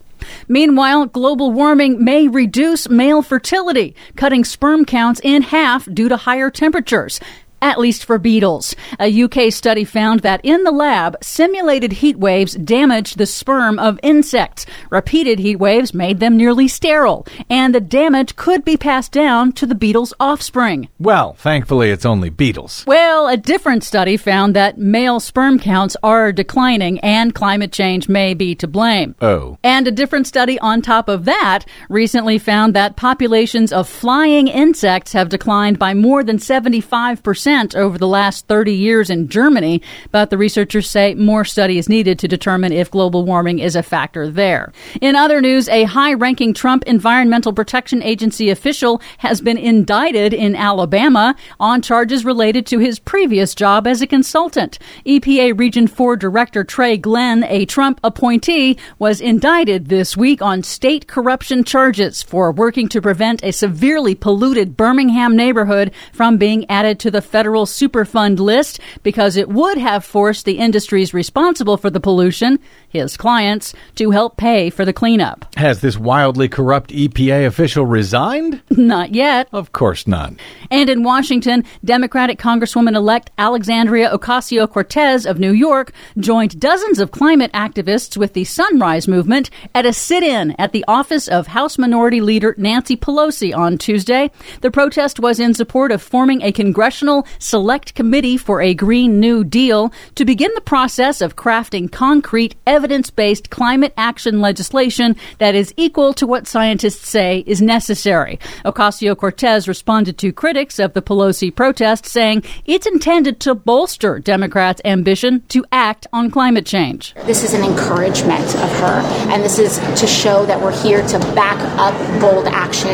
Meanwhile, global warming may reduce male fertility, cutting sperm counts in half due to higher temperatures at least for beetles. A UK study found that in the lab, simulated heat waves damaged the sperm of insects. Repeated heat waves made them nearly sterile, and the damage could be passed down to the beetle's offspring.
Well, thankfully, it's only beetles.
Well, a different study found that male sperm counts are declining and climate change may be to blame.
Oh.
And a different study on top of that recently found that populations of flying insects have declined by more than 75% over the last 30 years in Germany, but the researchers say more study is needed to determine if global warming is a factor there. In other news, a high ranking Trump Environmental Protection Agency official has been indicted in Alabama on charges related to his previous job as a consultant. EPA Region 4 Director Trey Glenn, a Trump appointee, was indicted this week on state corruption charges for working to prevent a severely polluted Birmingham neighborhood from being added to the federal Superfund list because it would have forced the industries responsible for the pollution, his clients, to help pay for the cleanup.
Has this wildly corrupt EPA official resigned?
Not yet.
Of course not.
And in Washington, Democratic Congresswoman elect Alexandria Ocasio Cortez of New York joined dozens of climate activists with the Sunrise Movement at a sit in at the office of House Minority Leader Nancy Pelosi on Tuesday. The protest was in support of forming a congressional select committee for a Green New Deal to begin the process of crafting concrete, evidence based climate action legislation that is equal to what scientists say is necessary. Ocasio Cortez responded to critics of the Pelosi protest, saying it's intended to bolster Democrats' ambition to act on climate change.
This is an encouragement of her, and this is to show that we're here to back up bold action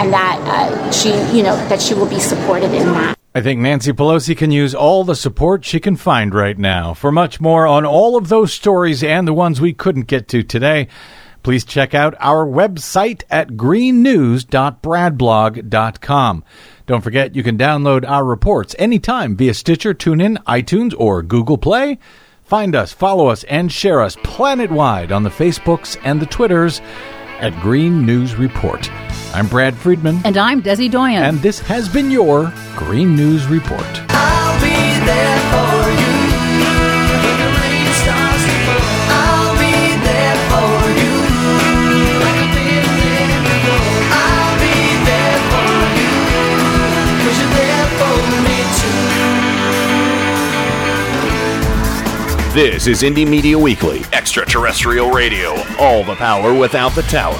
and that uh, she, you know, that she will be supported in that.
I think Nancy Pelosi can use all the support she can find right now. For much more on all of those stories and the ones we couldn't get to today, please check out our website at greennews.bradblog.com. Don't forget you can download our reports anytime via Stitcher, TuneIn, iTunes, or Google Play. Find us, follow us, and share us planet wide on the Facebooks and the Twitters at Green News Report. I'm Brad Friedman.
And I'm Desi Doyen.
And this has been your Green News Report.
This is Indie Media Weekly, extraterrestrial radio. All the power without the tower.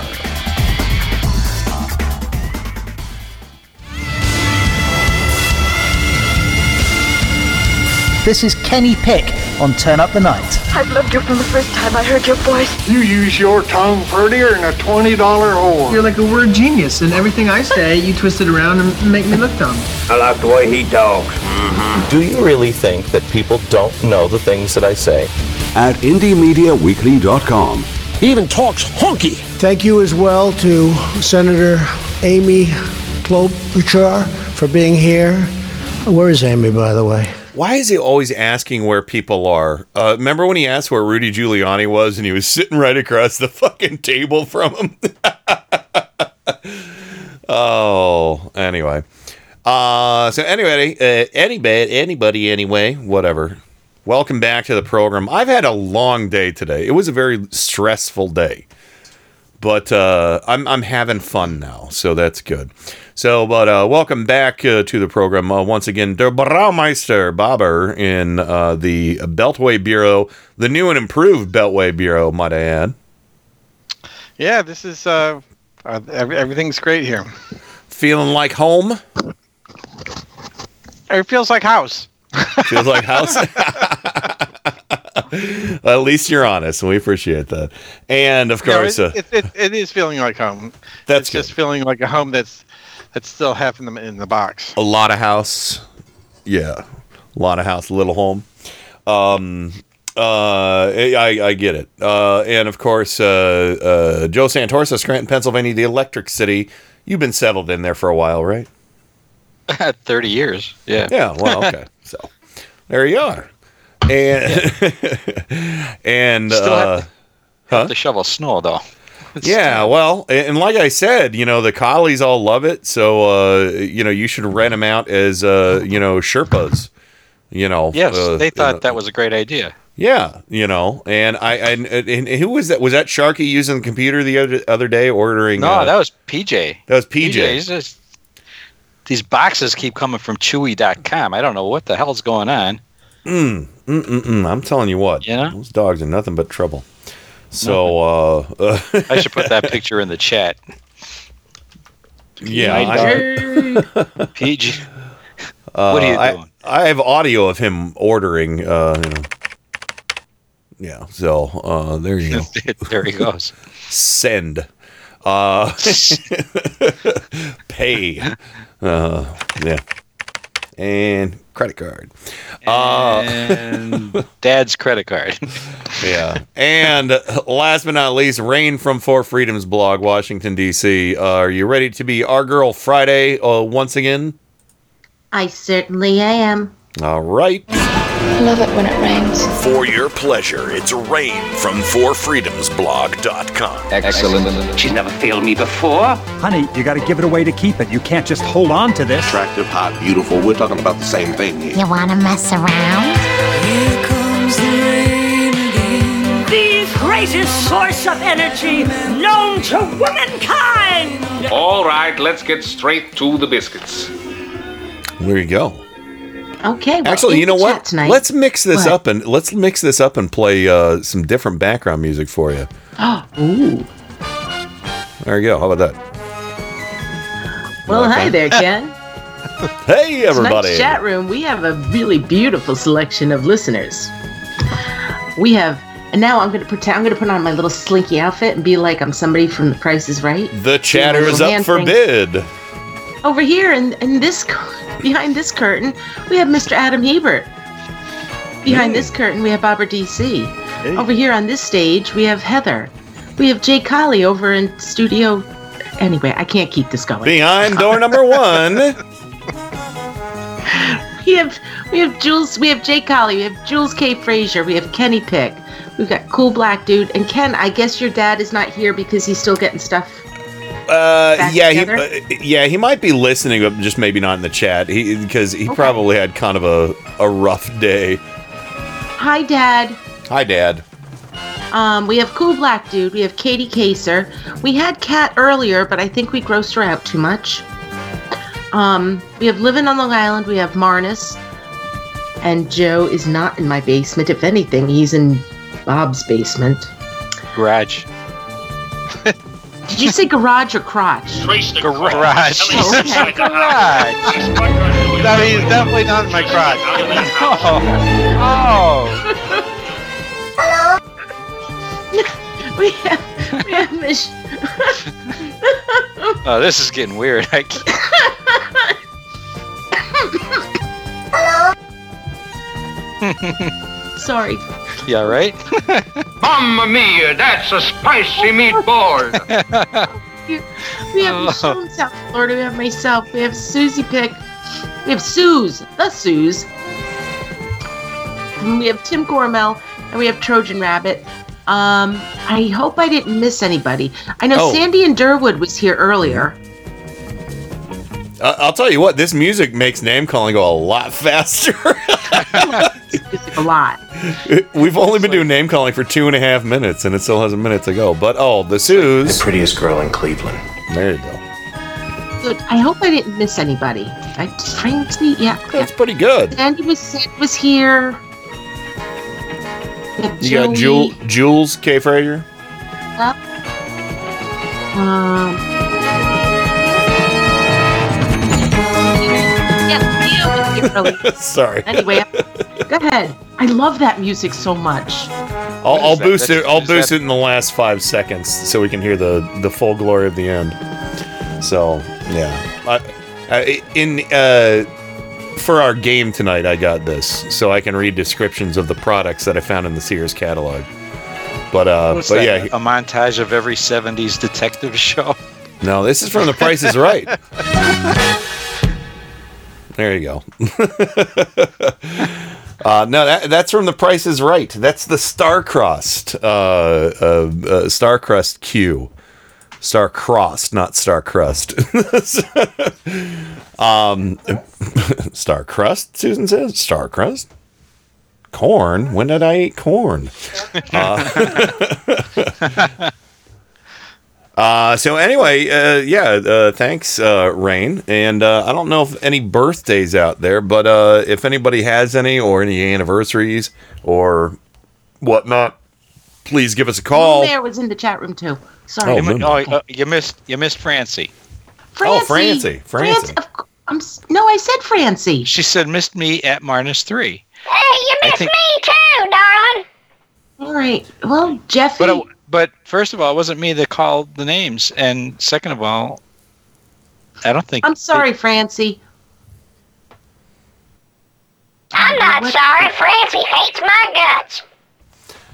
This is Kenny Pick on Turn Up the Night.
I've loved you from the first time I heard your voice.
You use your tongue prettier than a $20 whore.
You're like a word genius, and everything I say, you twist it around and make me look dumb.
I like the way he talks. Mm-hmm.
Do you really think that people don't know the things that I say?
At IndieMediaWeekly.com.
He even talks honky.
Thank you as well to Senator Amy Klobuchar for being here. Where is Amy, by the way?
Why is he always asking where people are? Uh, remember when he asked where Rudy Giuliani was and he was sitting right across the fucking table from him? oh, anyway. Uh, so anyway, uh, anybody, anybody, anyway, whatever. Welcome back to the program. I've had a long day today. It was a very stressful day, but uh, I'm I'm having fun now, so that's good. So, but uh, welcome back uh, to the program uh, once again. Der Braumeister Bobber in uh, the Beltway Bureau, the new and improved Beltway Bureau, might I add.
Yeah, this is uh, uh everything's great here.
Feeling like home.
It feels like house.
Feels like house. At least you're honest, and we appreciate that. And of course,
it,
uh,
it, it, it is feeling like home.
That's
it's just feeling like a home that's that's still having them in the box.
a lot of house. Yeah, a lot of house, little home. Um, uh, I, I get it. Uh, and of course, uh, uh, Joe Santorsa, Scranton, Pennsylvania, the Electric City. You've been settled in there for a while, right?
Thirty years. Yeah.
Yeah. Well, okay. so there you are. And and
Still
uh,
have, have to shovel snow though.
yeah, well, and like I said, you know, the collies all love it, so uh, you know, you should rent them out as uh, you know, Sherpas. You know,
Yes,
uh,
they thought that was a great idea.
Yeah, you know, and I and, and who was that? Was that Sharky using the computer the other other day ordering?
No,
uh,
that was PJ.
that was PJ.
he's just- these boxes keep coming from Chewy.com. I don't know what the hell's going on.
Mm, mm, mm, mm. I'm telling you what,
You know?
those dogs are nothing but trouble. So, uh,
I should put that picture in the chat.
yeah,
I- PG.
Uh,
What are you
I-
doing?
I, have audio of him ordering. Uh, you know, yeah. So uh, there you go.
there he goes.
Send. Uh, pay. Uh, yeah. And credit card. Uh,
And dad's credit card.
yeah. And last but not least, Rain from Four Freedoms blog, Washington, D.C. Uh, are you ready to be our girl Friday uh, once again?
I certainly am.
All right.
I love it when it rains.
For your pleasure, it's Rain from FourFreedomsBlog.com.
Excellent. She's never failed me before.
Honey, you gotta give it away to keep it. You can't just hold on to this.
Attractive, hot, beautiful. We're talking about the same thing here.
You want to mess around?
Here comes the rain again. The greatest source of energy known to womankind.
All right, let's get straight to the biscuits.
There you go.
Okay. Well,
Actually, you know what?
Tonight,
Let's mix this
What?
up and let's mix this up and play uh, some different background music for you.
Oh, ooh.
There you go. How about that?
Well, hi there, Ken.
Hey, everybody.
Tonight's chat room, we have a really beautiful selection of listeners. We have, and now I'm going to pretend I'm going to put on my little slinky outfit and be like I'm somebody from The Price is Right.
The chatter is up for bid.
Over here, in, in this behind this curtain, we have Mr. Adam Hebert. Behind this curtain, we have Barbara DC. Over here on this stage, we have Heather. We have Jay Colley over in studio. Anyway, I can't keep this going.
Behind door number one.
We have we have Jules, we have Jay Colley, we have Jules K. Frazier, we have Kenny Pick, we've got Cool Black Dude, and Ken. I guess your dad is not here because he's still getting stuff.
Uh,
Back
yeah, he, uh, yeah, he might be listening, but just maybe not in the chat. He because he probably had kind of a, a rough day.
Hi, Dad.
Hi, Dad.
Um, we have Cool Black Dude, we have Katie Kaser. We had Kat earlier, but I think we grossed her out too much. Um, we have Living on Long Island, we have Marnus, and Joe is not in my basement. If anything, he's in Bob's basement.
Garage.
Did you say garage or crotch?
Garage.
Oh, okay.
Garage. No, he's definitely not in my crotch.
Oh.
we have, we have Mich-
Oh, this is getting weird. I can't.
Sorry.
Yeah, right?
Mamma mia, that's a spicy meatball.
We have Michelle in South Florida. We have myself. We have Susie Pick. We have Suze, the Suze. And we have Tim Gormel, and we have Trojan Rabbit. Um, I hope I didn't miss anybody. I know
Oh.
Sandy and Durwood was here earlier.
I- I'll tell you what, this music makes name calling go a lot faster.
a lot.
We've only been doing name calling for two and a half minutes, and it still has a minute to go. But oh, the Sue's
The prettiest girl in Cleveland.
There you go.
Good. I hope I didn't miss anybody. I Francie, yeah.
That's pretty good.
Sandy was was here. We
You got
Joey.
Jewel, Jules K. Frazier.
Um. Yeah, Leo was here earlier.
Sorry.
Anyway, go ahead. I love that music so much.
I'll, I'll boost
That's-
it. I'll
is
boost
that-
it in the last five seconds so we can hear the the full glory of the end. So yeah, I, I, in uh, for our game tonight, I got this so I can read descriptions of the products that I found in the Sears catalog. But uh,
What's
but
that,
yeah,
a montage of every '70s detective show.
no, this is from The Price is Right. There you go. uh, no, that, that's from The Price is Right. That's the Starcrossed, uh, uh, uh, Starcrust Q. Star-crossed, not Star-crust. um, Star-crust, Susan says? Star-crust? Corn? When did I eat corn? Uh, Uh, so anyway, uh, yeah, uh, thanks, uh, Rain. And uh, I don't know if any birthdays out there, but uh, if anybody has any or any anniversaries or whatnot, please give us a call.
There was in the chat room too. Sorry.
Oh,
you, mi- oh, you missed you missed Francie.
Oh, Francie, Francie.
of cou- I'm no, I said Francie.
She said missed me at minus three.
Hey, you missed
think-
me too, darling.
All right. Well, Jeffy.
But it, but first of all, it wasn't me that called the names, and second of all, I don't think
I'm sorry, Francie.
I'm not sorry. Francie hates my guts.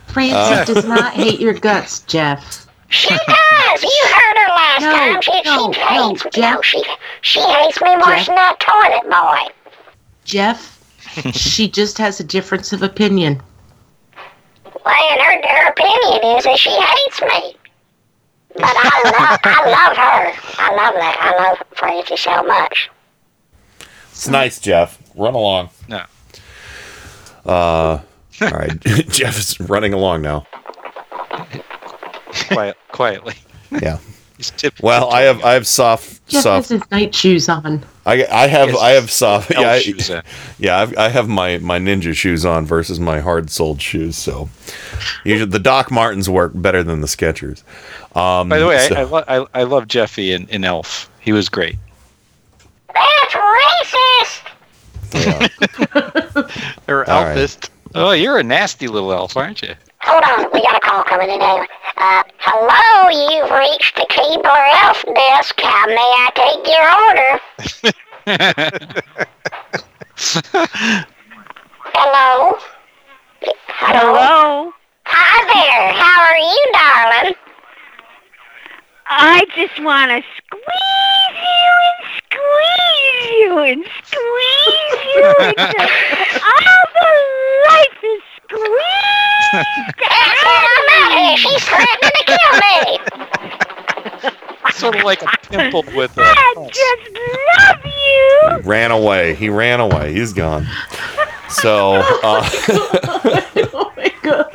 Francie
Uh.
does not hate your guts, Jeff.
She does. You heard her last
No,
time. She,
no,
she hates me.
Jeff.
No, she, she hates me more
Jeff.
than that toilet boy.
Jeff, she just has a difference of opinion.
Well, and her, her opinion is that she hates me. But I love, I love her. I love that. I love Francie so much.
It's nice, Jeff. Run along.
No.
Uh, all right, Jeff is running along now.
quiet, quietly.
Yeah.
He's tip-
Well, I have I have soft
Jeff
soft.
has his night shoes on.
I, I have I have soft yeah I,
shoes,
yeah I've, I have my my ninja shoes on versus my hard soled shoes so usually the Doc Martens work better than the Skechers. Um,
By the way,
so-
I, I, lo- I, I love Jeffy in, in Elf. He was great.
That's racist.
Or
All right.
Elfist.
Oh, you're a nasty little elf, aren't you?
Hold on, we got a call coming in. Uh, hello, you've reached the Keebler Elf desk. How may I take your order? Hello? Hello? Hi there, how are you, darling?
I just want to squeeze you and squeeze you and squeeze you until all the life is
That's it, I'm out here. She's threatening to kill me.
sort of like a pimple with a.
I just love you.
ran away. He ran away. He's gone. So, uh,
oh my god.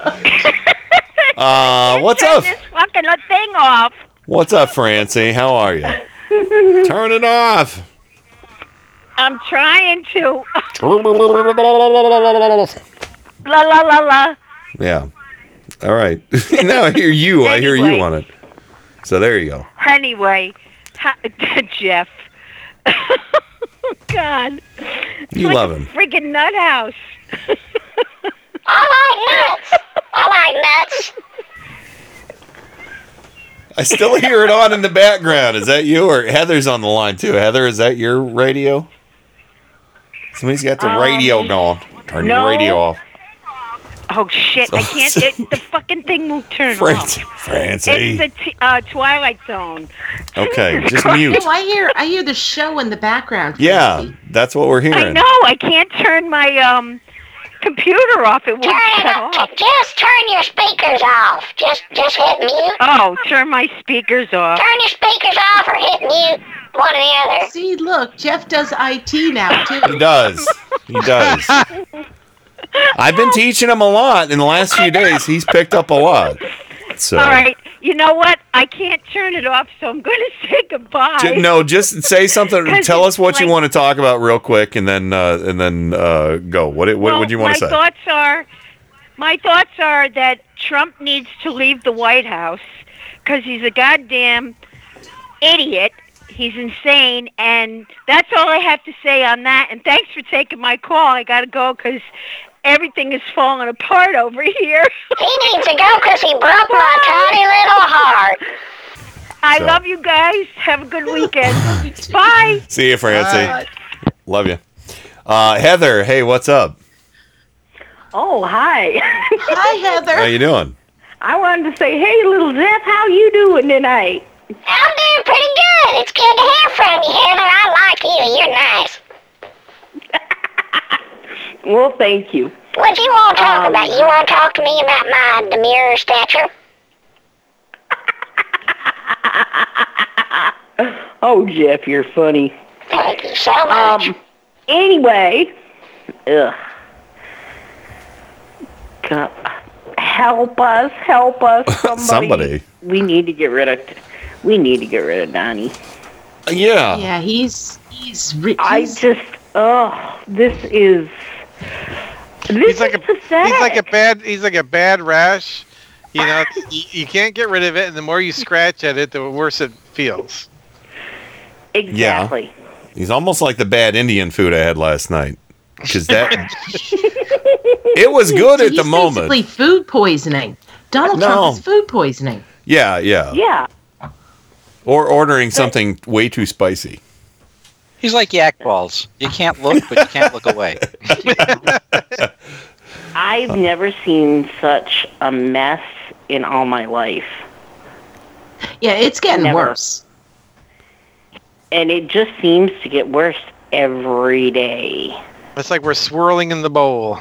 uh, what's
Turn
up?
this fucking thing off.
What's up, Francie? How are you? Turn it off.
I'm trying to. La la la la.
Yeah. All right. now I hear you. I hear you on it. So there you go.
Anyway, ha- Jeff. God.
You
like
love him.
Freaking nut house.
I like nuts. I like nuts.
I still hear it on in the background. Is that you or Heather's on the line too? Heather, is that your radio? Somebody's got the
Um,
radio going. Turn
no.
your radio off.
Oh shit! I can't. It, the fucking thing won't turn
Francie.
off.
Francie.
It's the t- uh, Twilight Zone.
Okay, just mute.
No, I hear I hear the show in the background.
Yeah, that's what we're hearing.
I know. I can't turn my um computer off. It won't
Turn
shut
off.
off.
Just turn your speakers off. Just just hit mute.
Oh, turn my speakers off.
Turn your speakers off or hit mute. One or the other.
See, look, Jeff does IT now too.
He does. He does. I've been teaching him a lot in the last few days. He's picked up a lot. So
All right. You know what? I can't turn it off, so I'm going to say goodbye.
No, just say something. Tell us what you want to talk about real quick, and then uh, and then uh, go. What what
well,
would you want to say?
my thoughts are, my thoughts are that Trump needs to leave the White House because he's a goddamn idiot. He's insane, and that's all I have to say on that. And thanks for taking my call. I got to go because everything is falling apart over here.
He needs to go because he broke my tiny little heart.
I
So-
love you guys. Have a good weekend. Bye.
See you, Francie. Love you, uh, Heather. Hey, what's up?
Oh, hi.
Hi, Heather.
How you doing?
I wanted to say, hey, little Zeph, how you doing tonight?
I'm doing pretty good. It's good to hear from you, Heather. I like you. You're nice.
Well, thank you.
What do you want to talk
Um,
about? You want to talk to me about my demure stature?
Oh, Jeff, you're funny.
Thank you so much.
Um, anyway, ugh. God, help us, help us, somebody.
Somebody.
We need to get rid of. We need to get rid of Donnie.
Yeah.
Yeah, he's he's. Re-
I just, oh, this is. This
He's like
is
a
pathetic.
he's like a bad he's like a bad rash. You know, you, you can't get rid of it, and the more you scratch at it, the worse it feels.
exactly.
He's almost like the bad Indian food I had last night. Because that it was good
so
at the moment.
Basically, food poisoning. Donald
No.
Trump is food poisoning.
Yeah, yeah.
Yeah.
Or ordering something way too spicy.
He's like yak balls. You can't look, but you can't look away.
I've never seen such a mess in all my life.
Yeah, it's getting
Never.
worse.
And it just seems to get worse every day.
It's like we're swirling in the bowl.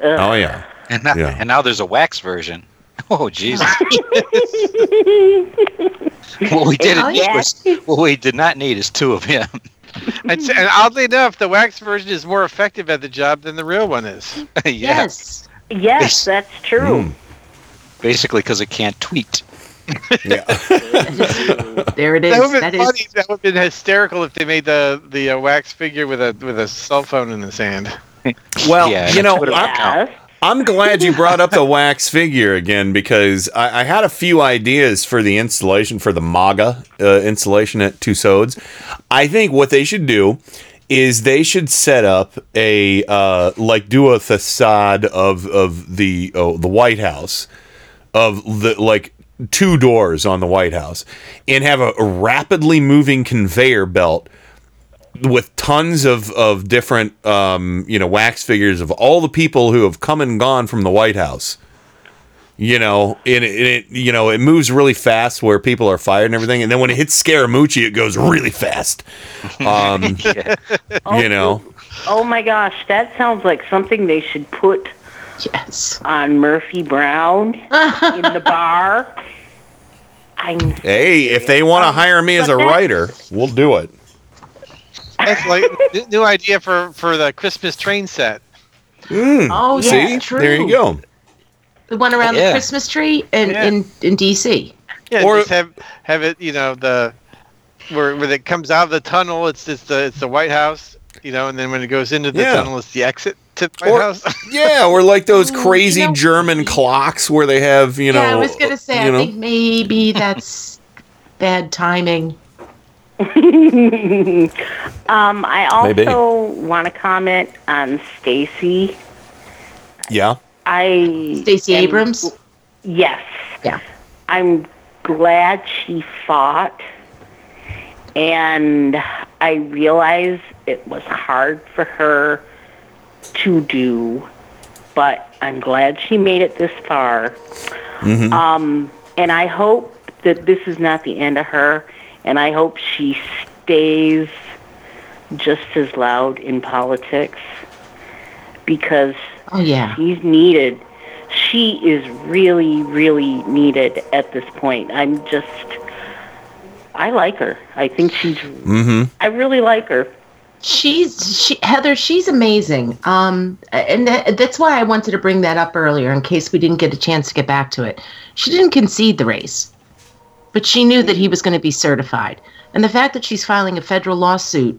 Ugh.
Oh yeah.
And now,
Yeah.
and now there's a wax version. Oh Jesus! what we didn't
Oh,
need
yeah.
was what we did not need is two of him.
And, and oddly enough, the wax version is more effective at the job than the real one is.
yeah,
Yes.
Yes, that's true.
Mm.
basically because it can't tweet.
Yeah.
There it is.
That would have
That
been
is.
That would been hysterical if they made the the uh, wax figure with a with a cell phone in his hand.
Well,
Yeah,
you know,
Twitter
I'm, glad you brought up the wax figure again because I, I had a few ideas for the installation for the MAGA uh, installation at Tussauds. I think what they should do is they should set up a uh, like do a facade of of the oh, the White House of the like two doors on the White House and have a rapidly moving conveyor belt with tons of, of different um, you know wax figures of all the people who have come and gone from the White House. You know, and it, it you know it moves really fast where people are fired and everything, and then when it hits Scaramucci, it goes really fast. Um, you know,
Oh my gosh, that sounds like something they should put
Yes.
on Murphy Brown in the bar. I'm
hey, if they want to hire me as a writer, we'll do it.
That's like n- new idea for for the Christmas train set.
Mm,
Oh,
see,
yeah, true.
there you go.
The one around
Yeah.
the Christmas tree in,
Yeah.
in, in D.C.
Yeah,
Or-
just have have it. You know the where when it comes out of the tunnel, it's it's the it's the White House. You know, and then when it goes into the
Yeah.
tunnel, it's the exit to the White
Or-
House.
Yeah, or like those
Ooh, you
crazy
know-
German clocks where they have you know.
yeah, I was gonna say.
you
I
know,
think maybe that's bad timing?
um, I also want to comment on Stacey.
Yeah.
I
Stacey Abrams?
Yes.
Yeah.
I'm glad she fought, and I realize it was hard for her to do, but I'm glad she made it this far.
Mm-hmm.
Um, and I hope that this is not the end of her, and I hope she stays just as loud in politics because
Oh yeah.
she's needed. She is really, really needed at this point. I'm just, I like her. I think she's,
Mm-hmm.
I really like her.
She's she Heather. She's amazing. Um, and that, that's why I wanted to bring that up earlier in case we didn't get a chance to get back to it. She didn't concede the race, but she knew that he was going to be certified. And the fact that she's filing a federal lawsuit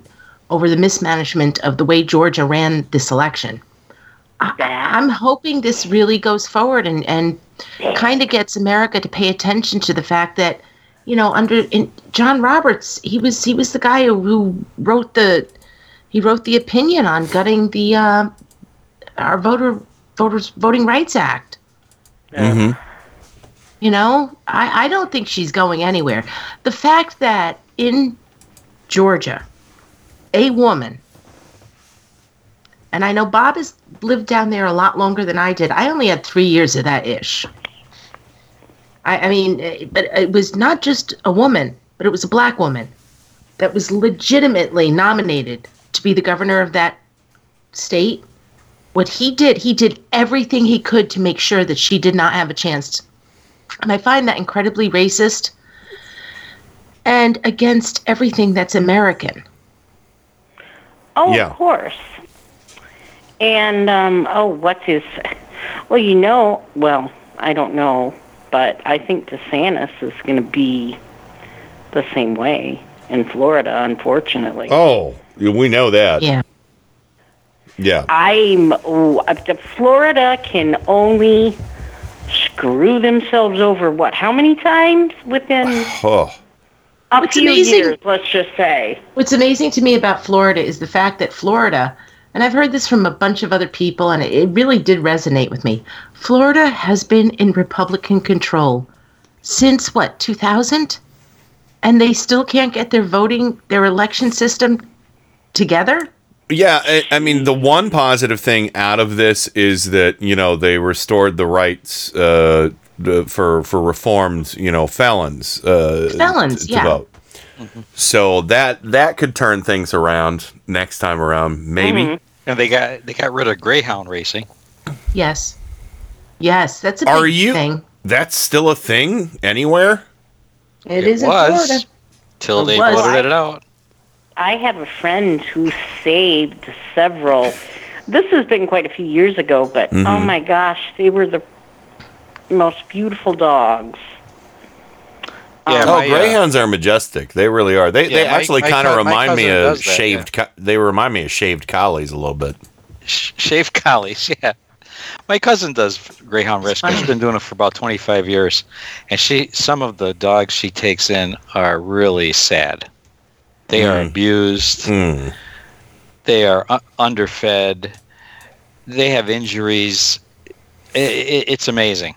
over the mismanagement of the way Georgia ran this election, I, I'm hoping this really goes forward and and kind of gets America to pay attention to the fact that you know under in John Roberts he was he was the guy who, who wrote the he wrote the opinion on gutting the uh, our voter voters voting rights act
Mm-hmm.
You know? I, I don't think she's going anywhere. The fact that in georgia a woman and i know bob has lived down there a lot longer than i did. I only had three years of that ish. I, I mean eh, but it was not just a woman but it was a black woman that was legitimately nominated to be the governor of that state. What he did he did everything he could to make sure that she did not have a chance and i find that incredibly racist and against everything that's american
Oh,
Yeah.
of course. And um, oh, what's his? Well, you know, well, I don't know, but I think DeSantis is going to be the same way in Florida, unfortunately.
Oh, we know that.
yeah
Yeah.
I'm oh, up Florida can only screw themselves over what? How many times within
Oh.
a
What's
few
amazing-
years? Let's just say.
What's amazing to me about Florida is the fact that Florida, and I've heard this from a bunch of other people, and it, it really did resonate with me. Florida has been in Republican control since what, 2000? And they still can't get their voting, their election system together?
Yeah, I, I mean, the one positive thing out of this is that you know they restored the rights uh, for for reformed you know felons uh,
Felons,
t- to
yeah.
vote. So that that could turn things around next time around, maybe.
Mm-hmm.
And they got they got rid of greyhound racing.
Yes. Yes, that's a
Are
big
you?
thing.
That's still a thing anywhere.
It
It
is in
was.
Florida.
Till
It
they
was.
voted it out.
I have a friend who saved several. This has been quite a few years ago, but oh
Mhm.
my gosh, they were the most beautiful dogs.
Yeah,
oh,
my, uh,
greyhounds are majestic. They really are. They they
Yeah, my-
actually kind of remind me of
does that,
shaved. co- they remind me of shaved collies a little bit.
Shaved collies. Yeah, my cousin does greyhound rescue. She's been doing it for about twenty five years, and she some of the dogs she takes in are really sad. They are
Mm.
abused.
Hmm.
They are u- underfed. They have injuries. I i it's amazing.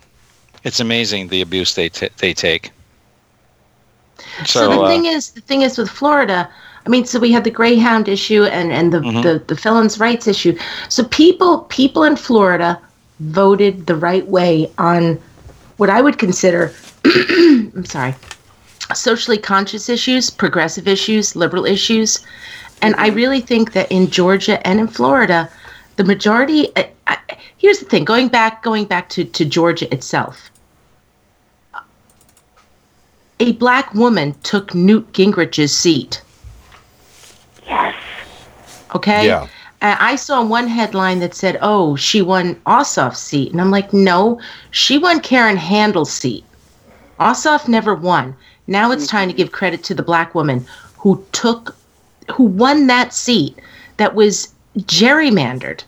It's amazing the abuse they t- they take.
So,
So,
the
uh,
thing is, the thing is with Florida. I mean, so we had the Greyhound issue and and the,
Mhm.
the the felons' rights issue. So people people in Florida voted the right way on what I would consider. I'm sorry, socially conscious issues, progressive issues, liberal issues, and I really think that in Georgia and in Florida, the majority. I, I, here's the thing: going back going back to to Georgia itself a black woman took Newt Gingrich's seat.
Yes.
Okay?
Yeah.
And I saw one headline that said, oh, she won Ossoff's seat. And I'm like, no, she won Karen Handel's seat. Ossoff never won. Now it's time to give credit to the black woman who took, who won that seat that was gerrymandered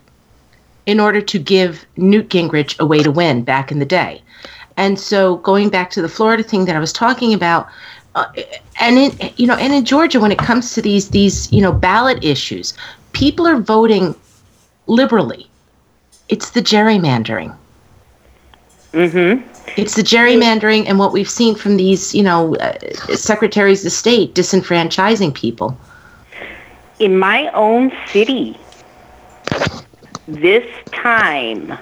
in order to give Newt Gingrich a way to win back in the day. And so going back to the Florida thing that I was talking about, uh, and in you know, and in Georgia, when it comes to these these you know ballot issues, people are voting liberally. It's the gerrymandering.
Mm-hmm.
It's the gerrymandering and what we've seen from these, you know, uh, secretaries of state disenfranchising people.
In my own city, this time,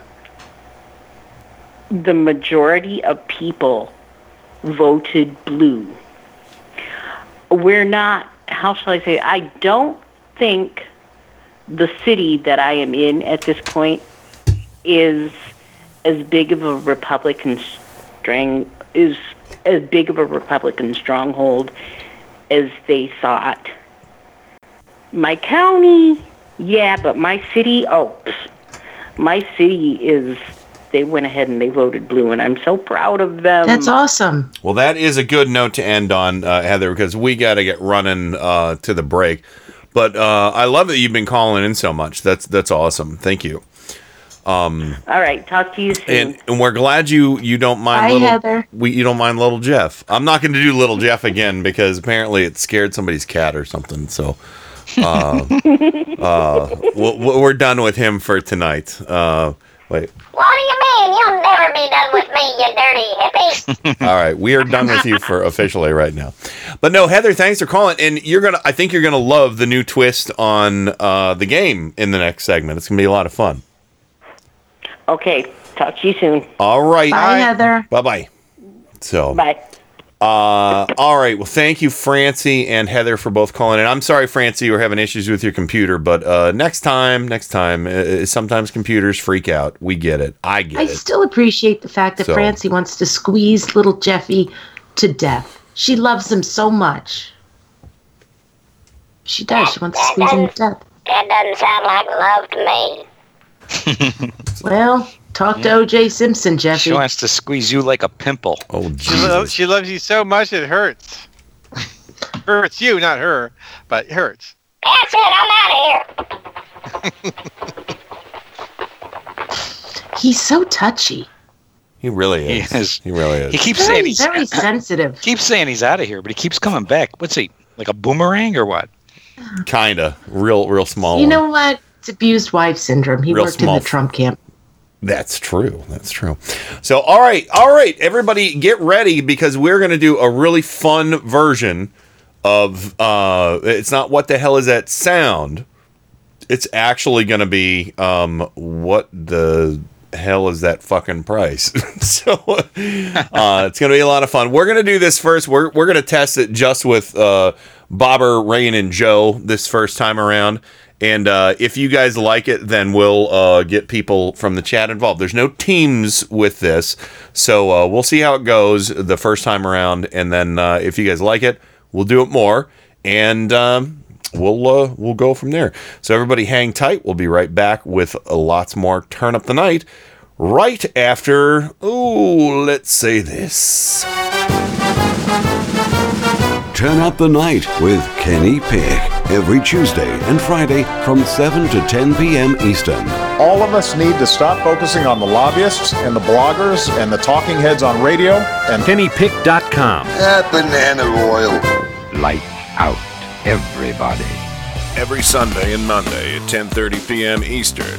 the majority of people voted blue. We're not, how shall I say, I don't think the city that I am in at this point is as big of a Republican strang is as big of a Republican stronghold as they thought. My county, yeah, but my city, oh, my city is. They went ahead and they voted blue, and I'm so proud of them.
That's awesome.
Well, that is a good note to end on, uh, Heather, because we got to get running uh, to the break. But uh, I love that you've been calling in so much. That's that's awesome. Thank you. Um,
All right, talk to you soon.
and, and we're glad you you don't mind
Bye,
little
Heather.
we you don't mind little Jeff. I'm not going to do little Jeff again because apparently it scared somebody's cat or something. So uh, uh, we'll, we're done with him for tonight. Uh, wait.
What do you mean? You'll never be done with me, you dirty hippie.
All right, we are done with you for officially right now. But no, Heather, thanks for calling. And you're gonna, I think you're gonna love the new twist on uh, the game in the next segment. It's gonna be a lot of fun.
Okay, talk to you soon.
All right,
Bye, Heather.
Bye bye. So
Bye.
Uh, all right. Well, thank you, Francie and Heather, for both calling in. I'm sorry, Francie, you were having issues with your computer, but uh, next time, next time, uh, sometimes computers freak out. We get it. I get
I
it.
I still appreciate the fact that
So-
Francie wants to squeeze little Jeffy to death. She loves him so much. She does. She wants to squeeze him to death.
That doesn't sound like love to me.
Well, talk to O.J. Simpson, Jeffy.
She wants to squeeze you like a pimple.
Oh,
She, lo- she loves you so much it hurts. hurts you, not her, but it hurts.
That's it. I'm out of here.
He's so touchy.
He really
He
is.
is.
He really is.
He keeps
Very,
saying he's
very sensitive.
keeps saying he's out of here, but he keeps coming back. What's he like a boomerang or what?
Kinda. Real, real small.
You
one.
know what? It's abused wife syndrome. He
Real
worked in the Trump camp.
That's true. That's true. So, all right, all right, everybody, get ready because we're going to do a really fun version of. Uh, it's not what the hell is that sound. It's actually going to be um, what the hell is that fucking price? so, uh, it's going to be a lot of fun. We're going to do this first. We're we're going to test it just with uh, Bobber, Rain, and Joe this first time around. And uh, if you guys like it, then we'll uh, get people from the chat involved. There's no teams with this, so uh, we'll see how it goes the first time around. And then uh, if you guys like it, we'll do it more, and um, we'll uh, we'll go from there. So everybody, hang tight. We'll be right back with lots more. Turn up the night right after. Ooh, let's say this.
Turn up the night with Kenny Pick every Tuesday and Friday from 7 to 10 p.m. Eastern.
All of us need to stop focusing on the lobbyists and the bloggers and the talking heads on radio and
KennyPick.com.
That banana oil.
Light out, everybody. Every Sunday and Monday at 10:30 p.m. Eastern,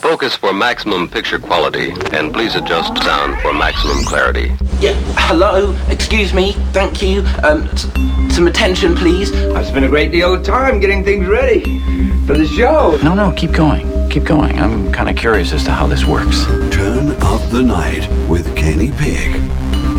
Focus for maximum picture quality, and please adjust sound for maximum clarity.
Yeah, hello, excuse me, thank you. Um, s- some attention, please.
I've spent a great deal of time getting things ready for the show.
No, no, keep going. Keep going. I'm kind of curious as to how this works.
Turn up the night with Kenny Pick.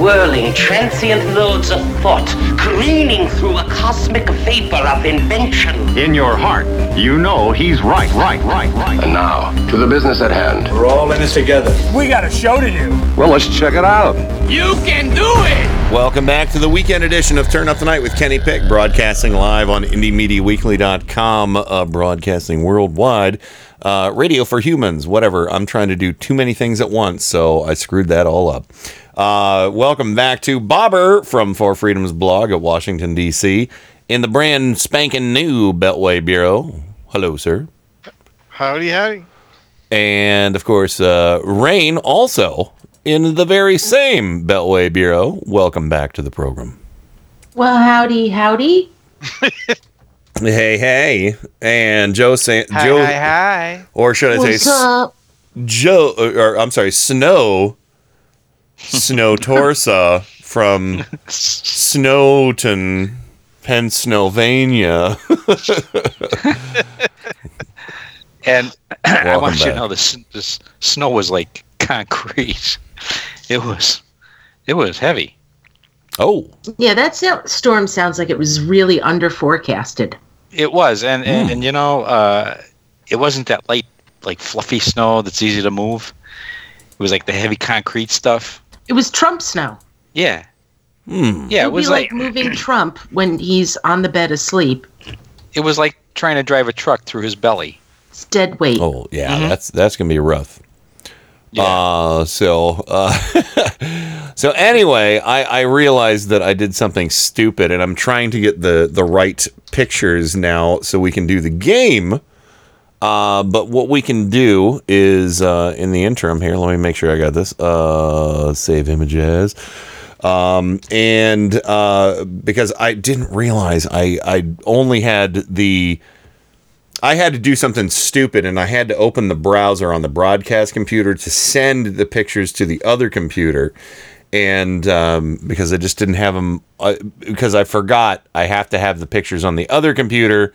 whirling transient loads of thought, careening through a cosmic vapor of invention.
In your heart, you know he's right, right, right, right.
And now, to the business at hand.
We're all in this together.
We got a show to do.
Well, let's check it out.
You can do it.
Welcome back to the weekend edition of Turn Up the Night with Kenny Pick, broadcasting live on IndieMediaWeekly.com, uh, broadcasting worldwide. Uh, radio for humans, whatever. I'm trying to do too many things at once, so I screwed that all up. Uh, welcome back to Bobber from Four Freedoms blog at Washington, D.C., in the brand spanking new Beltway Bureau. Hello, sir.
Howdy, howdy.
And of course, uh, Rain also in the very same Beltway Bureau. Welcome back to the program.
Well, howdy, howdy.
Hey, hey, and Joe San-
Hi,
Joe,
hi, hi.
or should I
What's
say, S-
up?
Joe, or, or I'm sorry, Snow, Snow Torsa from Snowton, Pennsylvania.
And I
Welcome
want you to know this this snow was like concrete. It was it was heavy.
Oh,
Yeah, that so- storm sounds like it was really under forecasted.
It was, and and,
Hmm.
and you know, uh, it wasn't that light, like fluffy snow that's easy to move. It was like the heavy concrete stuff.
It was Trump snow.
Yeah,
hmm.
yeah.
it
It was
be like,
like
moving Trump when he's on the bed asleep.
it was like trying to drive a truck through his belly.
It's dead weight.
Oh yeah, that's that's gonna be rough. Uh, so uh, so anyway, I I realized that I did something stupid, and I'm trying to get the the right pictures now so we can do the game. Uh, but what we can do is uh, in the interim here. Let me make sure I got this. Uh, save images. Um, and uh, because I didn't realize I I only had the I had to do something stupid and I had to open the browser on the broadcast computer to send the pictures to the other computer. And um, because I just didn't have them, uh, because I forgot I have to have the pictures on the other computer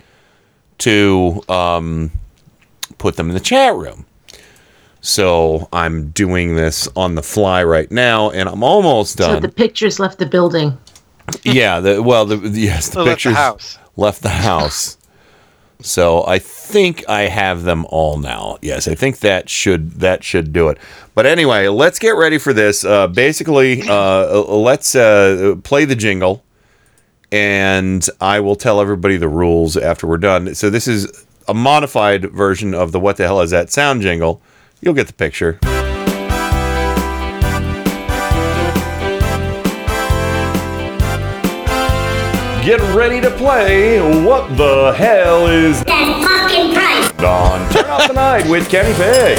to um, put them in the chat room. So I'm doing this on the fly right now and I'm almost done.
So
done.
the pictures left the building.
yeah, the, well, the, the- yes, the
Left the
pictures
house.
left the house. So I think I have them all now. Yes, I think that should that should do it. But anyway, let's get ready for this. Uh, basically, uh, let's uh, play the jingle, and I will tell everybody the rules after we're done. So this is a modified version of the "What the hell is that sound?" jingle. You'll get the picture. Get ready to play What the Hell is
That fucking price.
on Turn Up the Night with Kenny Pick.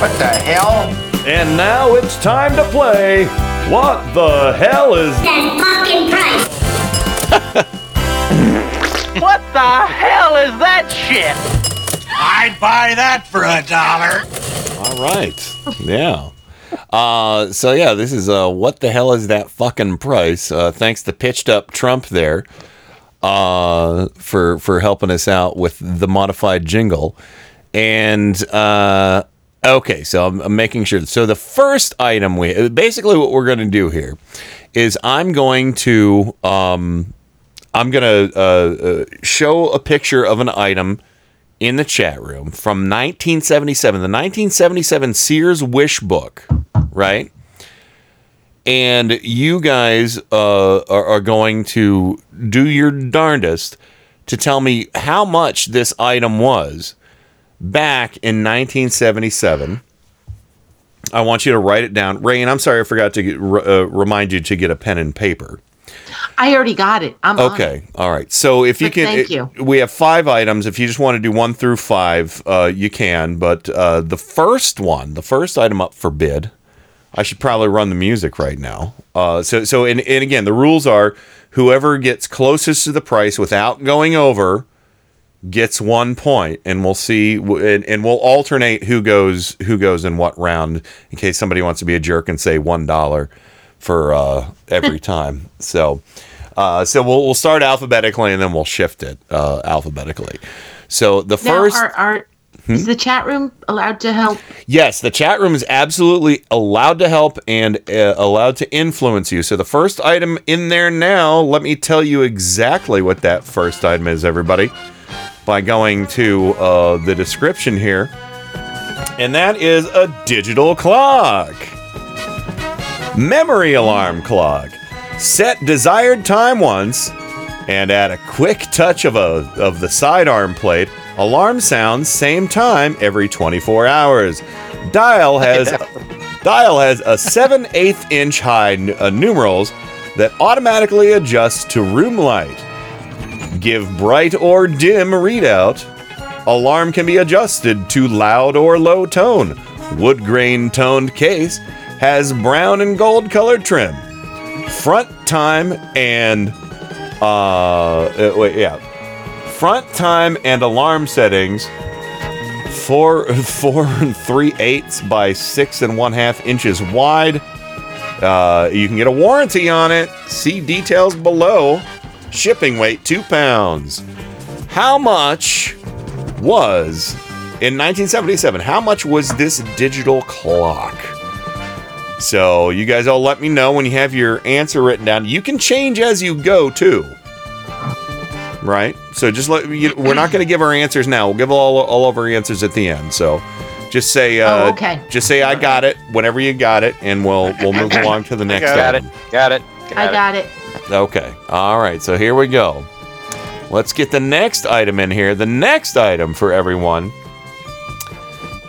What the hell?
And now it's time to play What the Hell is
That fucking price.
What the hell is that shit? I'd buy that for a dollar.
All right. Yeah. Uh, so yeah, this is uh, what the hell is that fucking price? Uh, thanks to pitched up Trump there, uh, for for helping us out with the modified jingle, and uh, okay, so I'm, I'm making sure. So the first item we basically what we're going to do here is I'm going to um, I'm going to uh, uh, show a picture of an item in the chat room from 1977, the 1977 Sears Wish Book, right? And you guys uh, are, are going to do your darndest to tell me how much this item was back in 1977. I want you to write it down. Rain, I'm sorry I forgot to get, uh, remind you to get a pen and paper.
I already got it. I'm it.
Okay. All right. So if you
But
can,
thank you.
we have five items. If you just want to do one through five, uh, you can. But uh, the first one, the first item up for bid, I should probably run the music right now. Uh, so, so, and, and again, the rules are whoever gets closest to the price without going over gets one point, and we'll see, and, and we'll alternate who goes who goes in what round in case somebody wants to be a jerk and say one dollar for uh, every time. So, Uh, so we'll we'll start alphabetically and then we'll shift it uh, alphabetically. So the
Now,
first,
are, are
Hmm?
is the chat room allowed to help?
yes, the chat room is absolutely allowed to help and uh, allowed to influence you. So the first item in there now, let me tell you exactly what that first item is, everybody, by going to uh, the description here, and that is a digital clock. Memory alarm clock. Set desired time once, and add a quick touch of a of the sidearm plate. Alarm sounds same time every 24 hours. Dial has dial has a 7 8 inch high n- uh, numerals that automatically adjusts to room light. Give bright or dim readout. Alarm can be adjusted to loud or low tone. Wood grain toned case has brown and gold colored trim. Front time and uh, uh wait yeah. Front time and alarm settings. Four four and three eighths by six and one half inches wide. Uh, you can get a warranty on it. See details below. Shipping weight two pounds. How much was in 1977? How much was this digital clock? So you guys all let me know when you have your answer written down. You can change as you go too. Right? So just let you, we're not going to give our answers now. We'll give all all of our answers at the end. So just say uh,
Oh, okay.
just say I got it whenever you got it and we'll we'll move along to the next
got it.
item.
Got it.
I got it.
Okay. All right. So here we go. Let's get the next item in here. The next item for everyone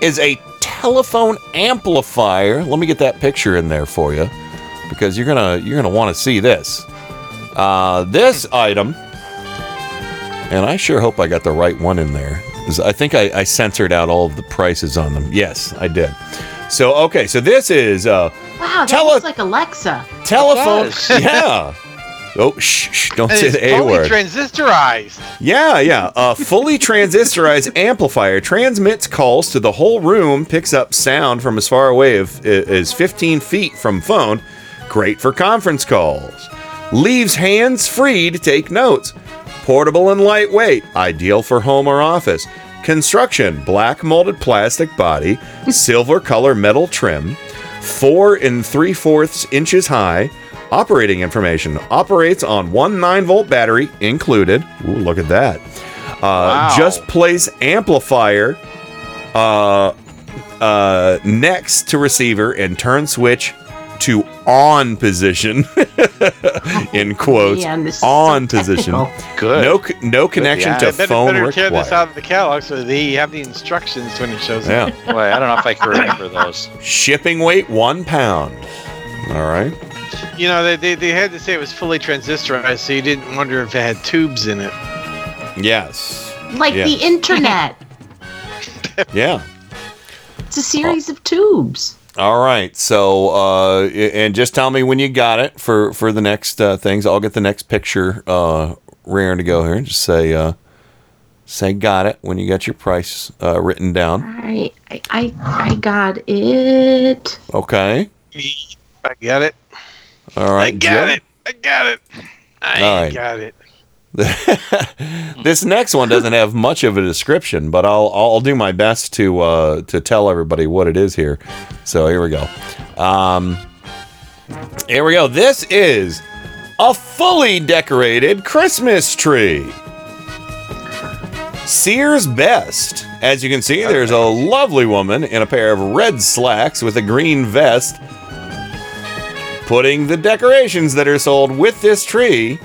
is a telephone amplifier. Let me get that picture in there for you because you're gonna you're gonna want to see this. Uh, this item, and I sure hope I got the right one in there. 'cause I think I, I censored out all of the prices on them. Yes, I did. So okay, so this is uh,
Wow, that
Tele-
looks like Alexa.
telephone. Yeah. Oh, shh, shh, don't
And
say
it's
the A
fully
word.
transistorized.
Yeah, yeah. A fully transistorized amplifier transmits calls to the whole room, picks up sound from as far away of, as 15 feet from phone. Great for conference calls. Leaves hands free to take notes. Portable and lightweight, ideal for home or office. Construction, black molded plastic body, silver color metal trim, four and three fourths inches high. Operating information operates on one 9 volt battery included. Ooh, look at that. Uh, Just place amplifier uh, uh, next to receiver and turn switch to on position. in quotes,
man, this is so
on position.
Good.
No, no connection
Yeah,
to
better,
phone
better tear this out of the catalog so they have the instructions when it shows
Yeah.
up.
Boy, I don't know if I can remember those.
Shipping weight one pound. All right.
You know, they, they, they had to say it was fully transistorized, so you didn't wonder if it had tubes in it.
Yes.
Like
Yeah.
the internet.
Yeah.
It's a series of tubes.
All right. So, uh, and just tell me when you got it for for the next uh, things. I'll get the next picture uh, raring to go here. Just say uh, say got it when you got your price uh, written down.
I, I, I, I got it.
Okay.
I got it.
All right.
I got
Jim?
it. I got it. I
All right.
got it.
this next one doesn't have much of a description, but I'll I'll do my best to uh, to tell everybody what it is here. So here we go. Um, here we go. This is a fully decorated Christmas tree. Sears Best. As you can see, there's a lovely woman in a pair of red slacks with a green vest putting the decorations that are sold with this tree.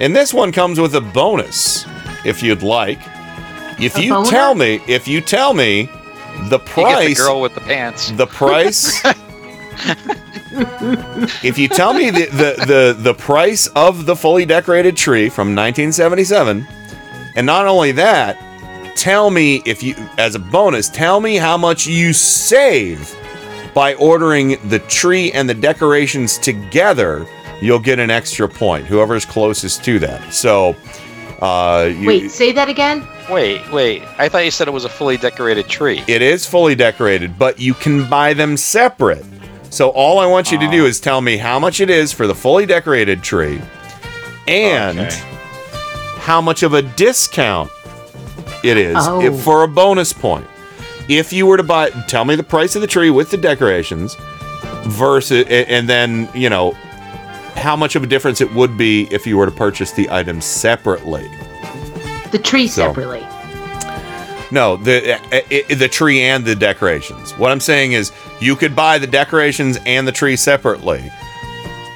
And this one comes with a bonus, if you'd like. If
A
you
boner?
tell me, if you tell me the
You get the
price,
girl with the pants.
the price. if you tell me the, the, the, the price of the fully decorated tree from 1977, and not only that, tell me if you, as a bonus, tell me how much you save by ordering the tree and the decorations together, you'll get an extra point. Whoever's closest to that. So, uh, you,
Wait, say that again?
Wait, wait. I thought you said it was a fully decorated tree.
It is fully decorated, but you can buy them separate. So all I want you to do is tell me how much it is for the fully decorated tree, and
Okay.
how much of a discount it is
Oh.
if, for a bonus point. If you were to buy, tell me the price of the tree with the decorations versus, and then, you know, how much of a difference it would be if you were to purchase the items separately.
The tree
So-
separately.
No, the uh, uh, the tree and the decorations. What I'm saying is, you could buy the decorations and the tree separately.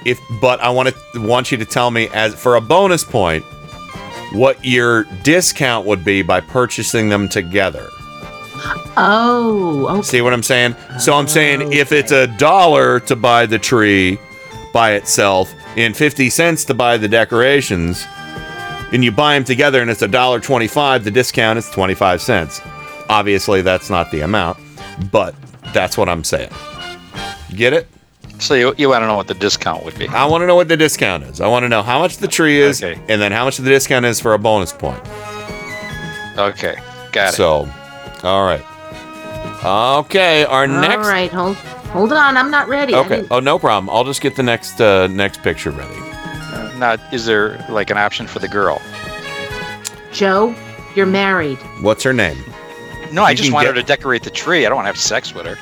If, but I want to want you to tell me as for a bonus point, what your discount would be by purchasing them together.
Oh, okay.
See what I'm saying? So I'm saying if it's a dollar to buy the tree by itself and 50 cents to buy the decorations, and you buy them together and it's a dollar 25, the discount is 25 cents. Obviously, that's not the amount, but that's what I'm saying. Get it?
So you, you want to know what the discount would be?
I want to know what the discount is. I want to know how much the tree is
Okay.
and then how much the discount is for a bonus point.
Okay, got it.
So, all right. Okay, our next
All right, hold hold on. I'm not ready.
Okay. Oh, no problem. I'll just get the next uh, next picture ready.
now, is there like an option for the girl?
Joe, you're married.
What's her name?
No, I
You
just
can
want
get-
her to decorate the tree. I don't want to have sex with her.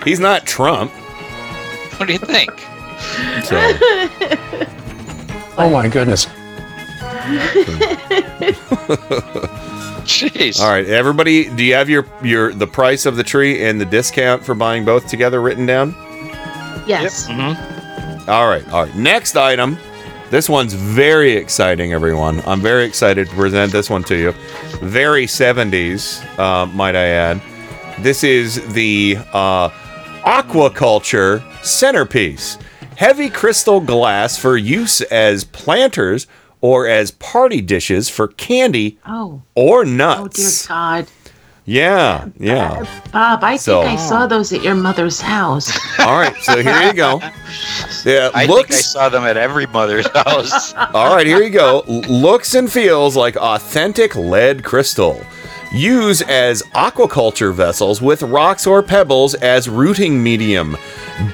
He's not Trump.
What do you think?
So,
Oh my goodness.
Jeez.
all right, everybody, do you have your your the price of the tree and the discount for buying both together written down?
Yes.
Mm-hmm.
All right. All right. Next item. This one's very exciting, everyone. I'm very excited to present this one to you. Very 70s, uh, might I add. This is the uh, aquaculture centerpiece. Heavy crystal glass for use as planters or as party dishes for candy
Oh.
or nuts.
Oh dear. God.
yeah, yeah.
Uh, Bob, I
So-
think I saw those at your mother's house.
All right, so here you go. Yeah,
I
looks
think I saw them at every mother's house.
All right, here you go. Looks and feels like authentic lead crystal. Use as aquaculture vessels with rocks or pebbles as rooting medium.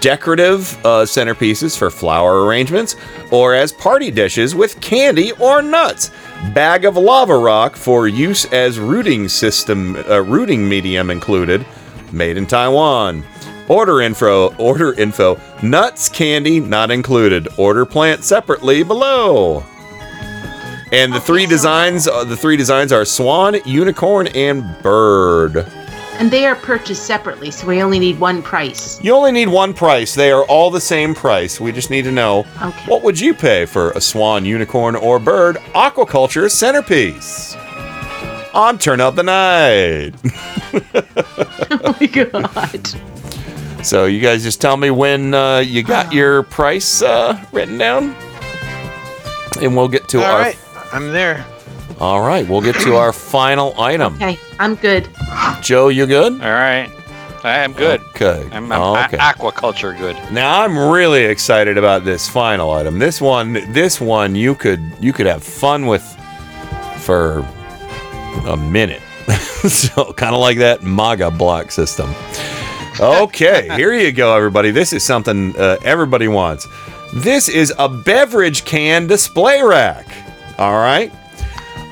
Decorative uh, centerpieces for flower arrangements or as party dishes with candy or nuts. Bag of lava rock for use as rooting system, uh, rooting medium included. Made in Taiwan. Order info, order info. Nuts, candy not included. Order plant separately below. And the three designs, uh, the three designs are swan, unicorn, and bird.
And they are purchased separately, so we only need one price.
You only need one price. They are all the same price. We just need to know
Okay.
what would you pay for a swan, unicorn, or bird aquaculture centerpiece on Turn Up the Night.
oh my God.
So you guys just tell me when uh, you got your price uh, written down, and we'll get to
All
our.
right, I'm there.
All right, we'll get to our final item.
Okay, I'm good.
Joe, you good?
All right. I am good.
Okay.
I'm, I'm a- aquaculture good.
Now I'm really excited about this final item. This one, this one, you could you could have fun with for a minute. so kind of like that MAGA block system. Okay, here you go, everybody. This is something uh, everybody wants. This is a beverage can display rack. All right.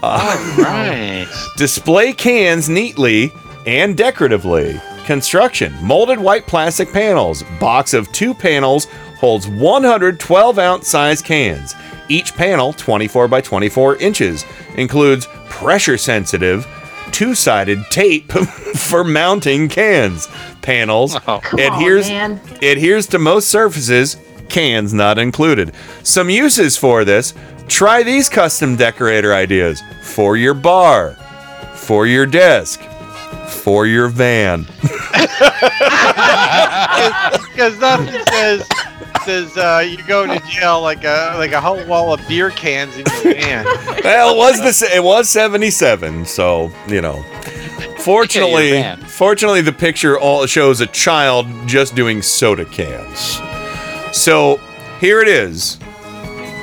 Uh,
Right.
Display cans neatly and decoratively. Construction molded white plastic panels. Box of two panels holds 112 ounce size cans. Each panel 24 by 24 inches. Includes pressure sensitive two sided tape for mounting cans. Panels
Oh.
Come
adheres,
on,
adheres to most surfaces, cans not included. Some uses for this try these custom decorator ideas for your bar, for your desk, for your van.
Because nothing says says uh, you're going to jail like a like a whole wall of beer cans in your van.
well, it was the it was 77, so, you know. Fortunately,
Yeah,
fortunately the picture all shows a child just doing soda cans. So, here it is.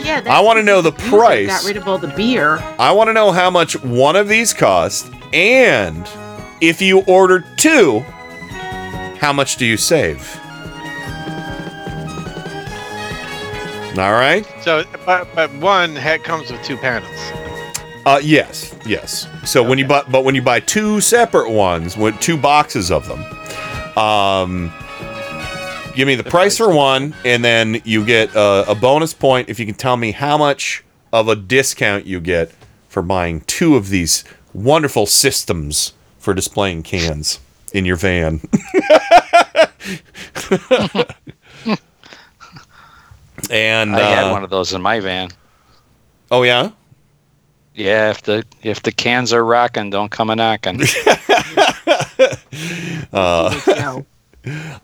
Yeah,
I wanna know the price.
Got rid of all the beer.
I want to know how much one of these cost and if you order two, how much do you save? All right.
So, but but one hat comes with two panels.
Uh, yes, yes. So when you buy, but when you buy two separate ones, with two boxes of them, um, give me the price for one, and then you get uh, a bonus point if you can tell me how much of a discount you get for buying two of these wonderful systems for displaying cans in your van. and
I had
uh,
one of those in my van.
oh yeah.
Yeah, if the if the cans are rocking, don't come a knocking.
Uh,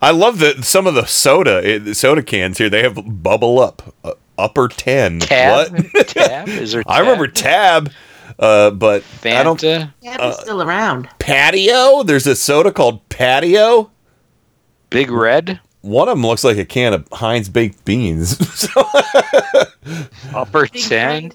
I love that some of the soda soda cans here. They have bubble up uh, upper ten.
Tab?
What?
Tab? Is there
I remember tab, uh, but I don't.
Fanta?
Yeah, but still around.
Patio. There's a soda called Patio.
Big Red.
One of them looks like a can of Heinz baked beans.
Upper ten.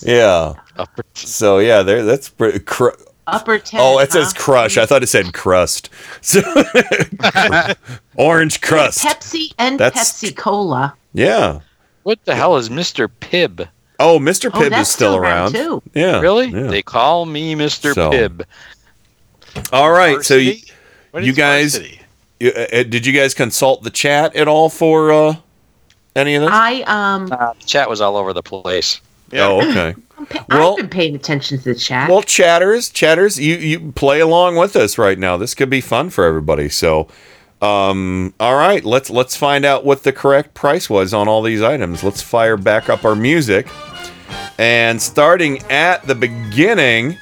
yeah.
Upper.
So yeah, there. That's pretty. Cr-
Upper ten.
oh, it says crush. I thought it said crust. So orange crust.
Pepsi and
That's-
Pepsi Cola.
Yeah.
What the hell is Mr. Pibb?
Oh, Mr.
Oh,
Pibb is still
still around,
around.
too.
Yeah.
Really?
yeah.
They call me Mr.
So-
Pibb.
All right. So you, you guys, you, uh, uh, did you guys consult the chat at all for uh, any of this?
I um
Uh, the chat was all over the place.
Oh, okay.
I've been paying attention to the chat.
Well, chatters, chatters, you you play along with us right now. This could be fun for everybody. So, um, all right, let's let's find out what the correct price was on all these items. Let's fire back up our music, and starting at the beginning.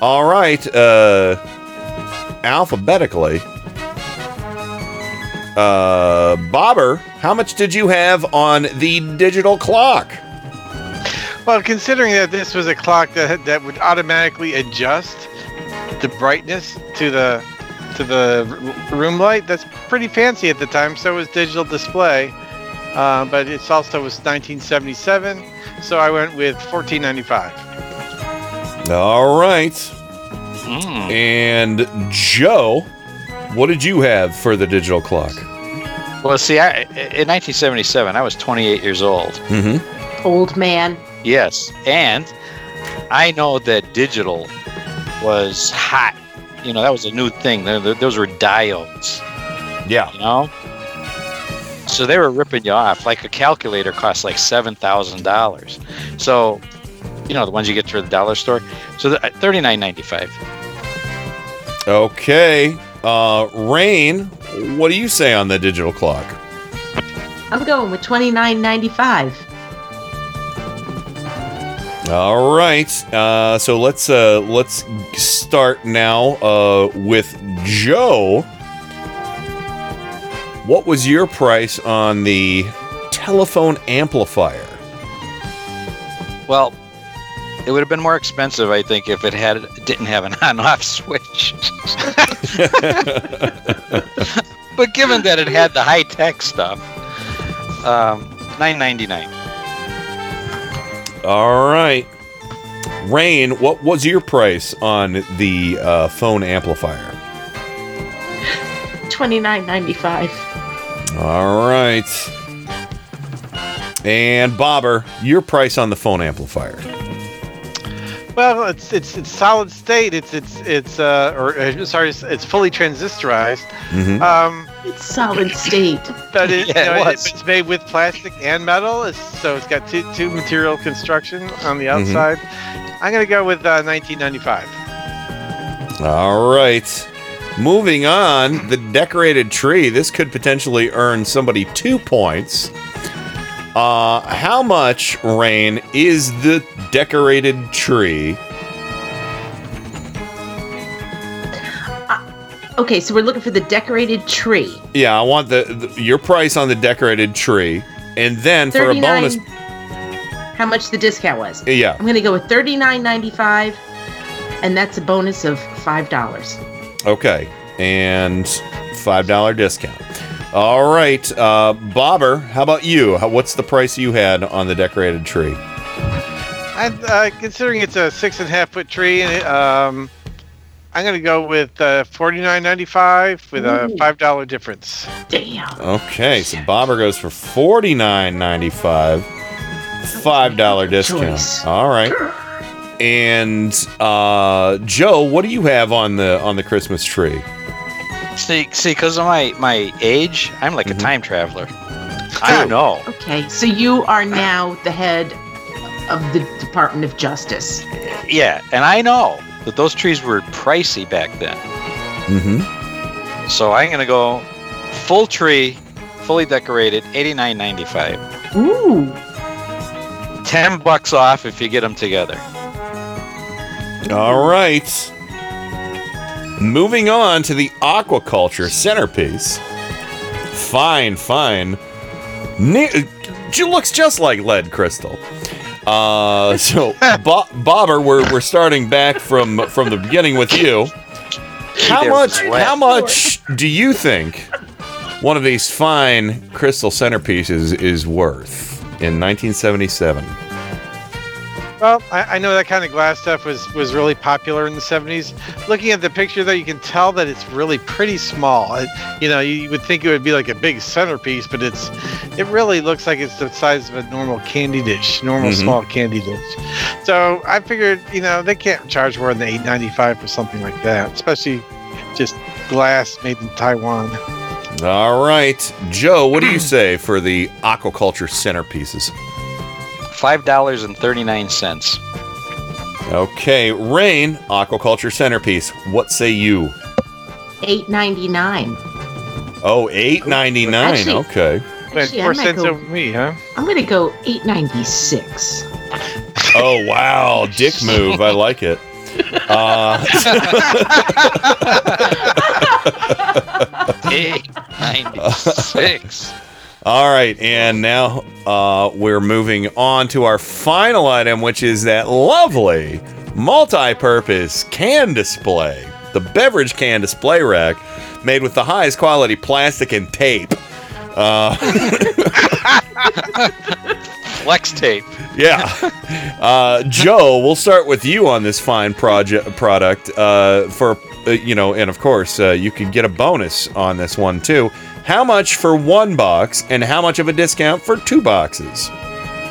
All right, uh, alphabetically. Uh, Bobber, how much did you have on the digital clock?
Well, considering that this was a clock that that would automatically adjust the brightness to the to the r- room light, that's pretty fancy at the time. So was digital display, uh, but it's also was 1977, so I went with 14.95.
All right. And Joe, what did you have for the digital clock?
Well, see, I, in 1977, I was 28 years old.
Mm-hmm.
Old man.
Yes, and I know that digital was hot. You know, that was a new thing. Th- th- Those were diodes.
Yeah.
You know? So they were ripping you off. Like a calculator costs like $7,000. So, you know, the ones you get through the dollar store. So the, uh, $39.95.
Okay. Uh, Rain, what do you say on the digital clock?
I'm going with twenty nine ninety five.
All right. Uh, so let's uh, let's start now uh, with Joe. What was your price on the telephone amplifier?
Well, it would have been more expensive, I think, if it had didn't have an on-off switch. but given that it had the high-tech stuff, um, nine ninety nine.
All right. Rain, what was your price on the uh, phone amplifier?
Twenty nine ninety five.
All right. And Bobber, your price on the phone amplifier.
Well, it's it's it's solid state. It's it's it's uh or uh, sorry, it's, it's fully transistorized.
Mhm.
Um,
It's solid state.
but
Yeah,
you know,
it
it-
was.
it's made with plastic and metal. It's, so it's got two two material construction on the
Mhm.
outside. I'm gonna go with uh, 1995.
All right. Moving on, the decorated tree. This could potentially earn somebody two points. Uh, how much, Rain, is the decorated tree?
Okay, so we're looking for the decorated tree.
Yeah, I want the, the your price on the decorated tree, and then for a bonus.
How much the discount was?
Yeah.
I'm gonna go with thirty nine ninety five, and that's a bonus of five dollars.
Okay, and five dollar discount. All right, uh, Bobber, how about you? How, what's the price you had on the decorated tree?
And uh, considering it's a six and a half foot tree, and it, um, I'm gonna go with uh, forty nine ninety five with a five dollar difference.
Damn.
Okay, so Bobber goes for forty nine ninety five, five dollar discount.
choice.
All right. And uh, Joe, what do you have on the on the Christmas tree?
See, see, because of my my age, I'm like
Mhm.
a time traveler. I don't know.
Okay, so you are now the head of the Department of Justice.
Yeah, and I know that those trees were pricey back then.
Mm-hmm.
So I'm gonna go full tree, fully decorated, eighty nine ninety five.
Ooh.
Ten bucks off if you get them together.
All right. Moving on to the aquaculture centerpiece. Fine, fine. Ne- it looks just like lead crystal. Uh, so Bo- Bobber, we're we're starting back from from the beginning with you. How
They're
much?
wet.
How much do you think one of these fine crystal centerpieces is worth in 1977?
Well, I, I know that kind of glass stuff was was really popular in the '70s. Looking at the picture, though, you can tell that it's really pretty small. It, you know, you would think it would be like a big centerpiece, but it's it really looks like it's the size of a normal candy dish, normal
Mhm.
small candy dish. So I figured, you know, they can't charge more than eight ninety five for something like that, especially just glass made in Taiwan.
All right, Joe, what do you say for the aquaculture centerpieces?
Five dollars and thirty nine cents.
Okay, Rain, aquaculture centerpiece. What say you?
Eight ninety nine.
Oh, eight ninety nine.
Actually-
Okay.
Went
Actually, I
four cents
go-
over me, huh?
I'm gonna go eight ninety six.
Oh wow, dick move. I like it. Uh,
Eight ninety six.
All right, and now uh, we're moving on to our final item, which is that lovely multi-purpose can display, the beverage can display rack, made with the highest quality plastic and tape. Uh,
Flex tape.
Yeah. Uh, Joe, we'll start with you on this fine project product. Uh, for uh, you know, and of course, uh, you can get a bonus on this one too. How much for one box, and how much of a discount for two boxes?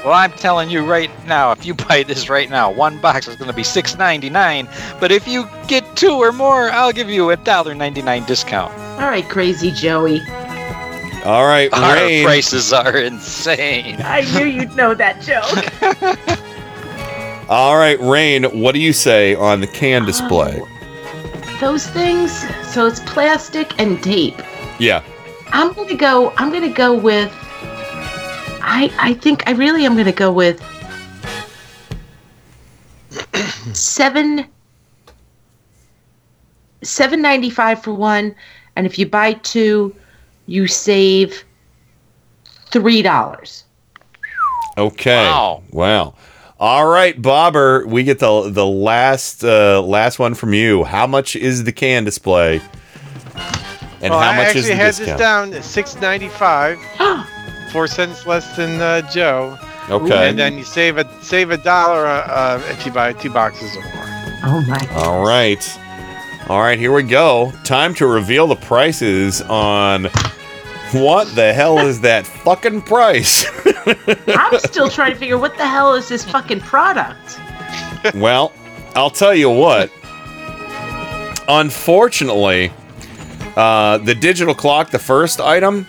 Well, I'm telling you right now, if you buy this right now, one box is going to be six ninety nine. But if you get two or more, I'll give you a dollar ninety nine discount.
All right, crazy Joey.
All right,
Our
Rain.
prices are insane.
I knew you'd know that joke.
All right, Rain. What do you say on the can display?
Um, those things. So it's plastic and tape.
Yeah.
I'm gonna go. I'm gonna go with. I I think I really am gonna go with seven seven ninety five for one, and if you buy two, you save three dollars.
Okay.
Wow.
Wow. All right, Bobber. We get the the last uh, last one from you. How much is the can display? And
well,
how
I
much
actually
is the
had
discount?
this down at six ninety five, four cents less than uh, Joe.
Okay.
And then you save a save a dollar uh, uh, if you buy two boxes or more.
Oh my!
All right. All right, here we go. Time to reveal the prices on what the hell is that fucking price?
I'm still trying to figure what the hell is this fucking product.
well, I'll tell you what. Unfortunately, uh, the digital clock, the first item,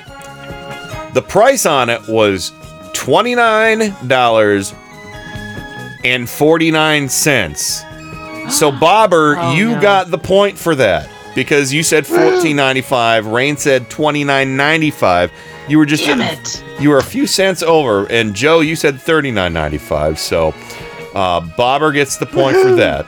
the price on it was twenty nine dollars and forty nine cents. So, Bobber,
Oh,
you
no.
got the point for that because you said fourteen ninety five. Rain said twenty nine ninety five. You were just
Damn it!
you were a few cents over, and Joe, you said thirty nine ninety five. So, uh, Bobber gets the point for that.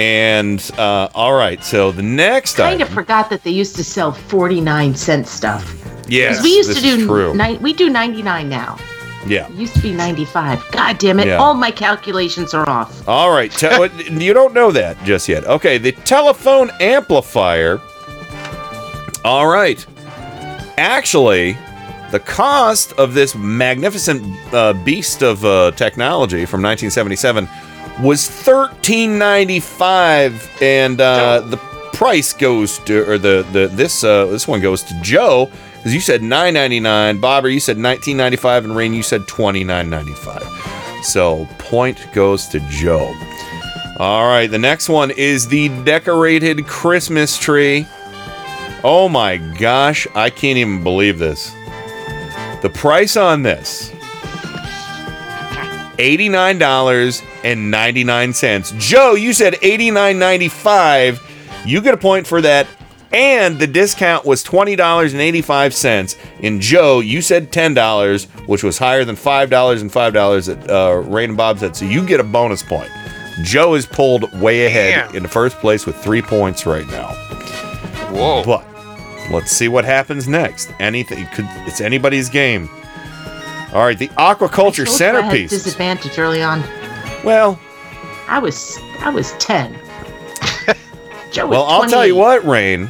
And uh, all right, so the next
I
Kind
of forgot that they used to sell forty nine cent stuff.
yes,
we used to do
true.
ni- we do ninety nine now.
yeah.
It used to be ninety five. God damn it!
Yeah.
All my calculations are off.
All right, te- you don't know that just yet. Okay, the telephone amplifier. All right, actually, the cost of this magnificent uh, beast of uh, technology from 1977 was thirteen ninety five, and uh, the price goes to or the the this uh, this one goes to Joe because you said nine ninety nine, Bobber you said nineteen ninety five, and Rain you said twenty nine ninety five. So point goes to Joe. All right, the next one is the decorated Christmas tree. Oh my gosh, I can't even believe this. The price on this $89.99. Joe, you said $89.95. You get a point for that. And the discount was $20.85. And Joe, you said $10, which was higher than $5 and $5 that uh, Rain and Bob said. So you get a bonus point. Joe is pulled way ahead
Damn.
in the first place with three points right now.
Whoa.
But let's see what happens next. Anything could it's anybody's game. All right, the aquaculture
I told I had
centerpiece.
disadvantage early on.
Well,
I was I was ten. Joe was
well, I'll tell you what, Rain.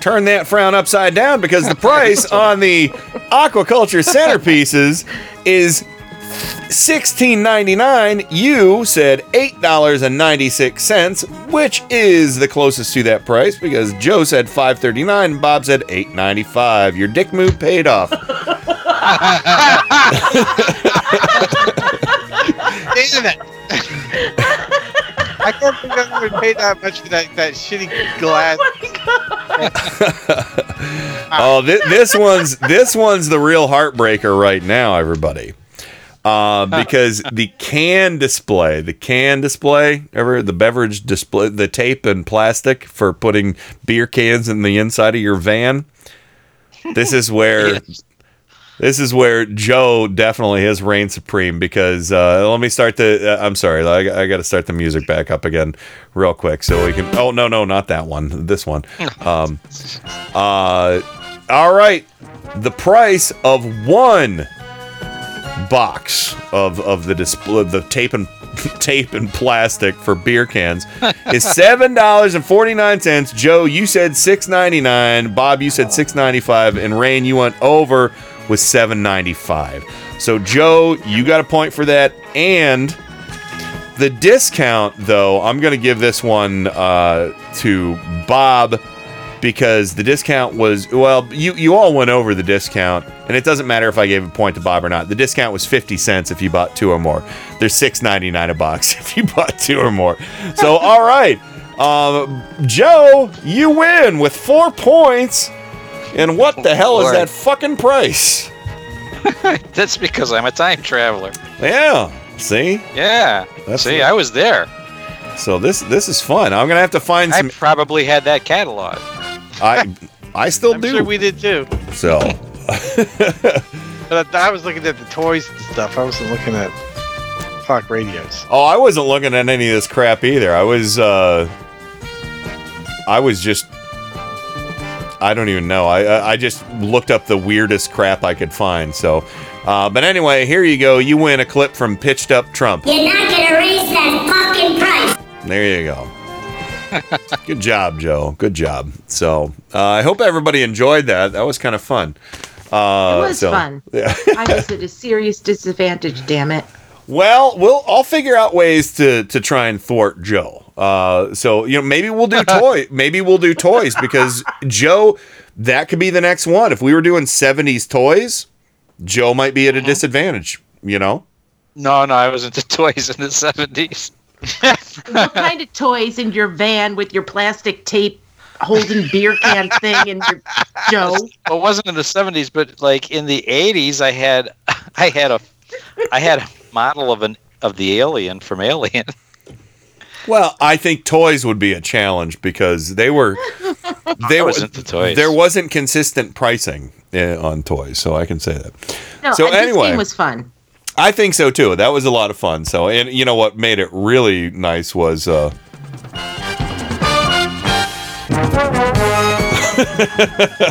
Turn that frown upside down because the price on the aquaculture centerpieces is sixteen ninety nine. You said eight dollars and ninety six cents, which is the closest to that price because Joe said five thirty nine, Bob said eight ninety five. Your dick move paid off.
Damn it! I can't believe I would pay that much for that, that shitty glass.
oh, thi- this one's this one's the real heartbreaker right now, everybody. Uh, because the can display, the can display, ever the beverage display, the tape and plastic for putting beer cans in the inside of your van. This is where this is where Joe definitely has reigned supreme because uh, let me start the. Uh, I'm sorry, I, I got to start the music back up again real quick so we can. Oh no, no, not that one. This one. Um, uh, all right, the price of one box of of the display, the tape and tape and plastic for beer cans is seven dollars and forty nine cents. Joe, you said six ninety nine. Bob, you said six ninety five, and Rain, you went over ninety five. So Joe, you got a point for that, and the discount though, I'm gonna give this one uh, to Bob because the discount was well you you all went over the discount and it doesn't matter if i gave a point to bob or not. The discount was 50 cents if you bought two or more. There's 6.99 a box if you bought two or more. So all right. Um, joe you win with four points and what the hell is that fucking price
That's because I'm a time traveler.
yeah see
Yeah.
That's
See,
it.
I was there.
so this this is fun i'm gonna have to find
I
some
probably had that catalog.
i i still
I'm
do
sure we did too.
so
But I was looking at the toys and stuff. I wasn't looking at clock radios.
Oh, I wasn't looking at any of this crap either. I was uh I was just I don't even know. I I I just looked up the weirdest crap I could find. So uh, but anyway, here you go. You win a clip from Pitched Up Trump.
You're not gonna raise that fucking price.
There you go. Good job, Joe. Good job. So uh, I hope everybody enjoyed that. That was kind of fun. Uh,
It was
so-
fun.
Yeah.
I was at a serious disadvantage. Damn it.
Well, we'll I'll figure out ways to to try and thwart Joe. Uh, so you know maybe we'll do toy. maybe we'll do toys because Joe, that could be the next one. If we were doing '70s toys, Joe might be at a disadvantage. You know.
No, no, I was into toys in the 70s.
what kind of toys in your van with your plastic tape holding beer can thing and your Joe?
Well, it wasn't in the 70s, but like in the 80s, I had I had a I had a model of an of the alien from Alien.
Well, I think toys would be a challenge because they were they
was
were-
into toys.
There wasn't consistent pricing uh, on toys, so I can say that.
No,
So
this
anyway-
game was fun.
I think so too. That was a lot of fun. So, and you know what made it really nice was uh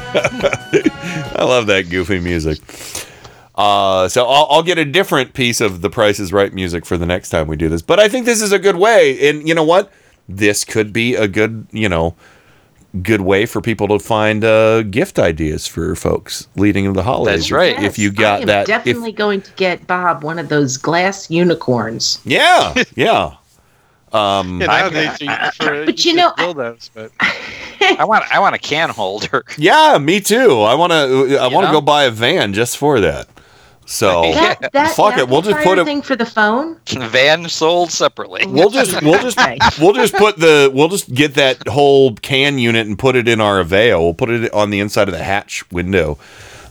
I love that goofy music. Uh, so I'll, I'll get a different piece of the Price is Right music for the next time we do this. But I think this is a good way. And you know what? This could be a good, you know, good way for people to find uh, gift ideas for folks leading into the holidays.
That's right.
If you
I
got
am
that, if,
definitely going to get Bob one of those glass unicorns.
yeah, yeah. Um,
Yeah, nowadays you for
But you know, I-
dildos, but
I want I want a can holder.
yeah, me too. I want to. I want to go buy a van just for that. So
That, that
fuck it. We'll just put
amplifier
it.
thing for the phone.
Van sold separately.
We'll just we'll just we'll just put the we'll just get that whole can unit and put it in our Aveo. We'll put it on the inside of the hatch window.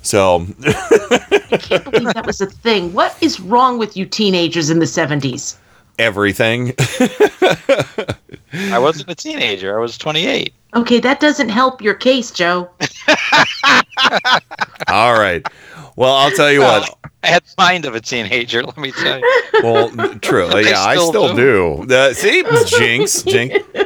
So
I can't believe that was a thing. What is wrong with you teenagers in the 70s?
everything.
I wasn't a teenager. I was 28.
Okay, that doesn't help your case, Joe.
All right. Well, I'll tell you what.
I had the mind of a teenager. Let me tell you.
Well, true.
I
Yeah, I
still
still do. Uh, see, Jinx, Jinx.
Me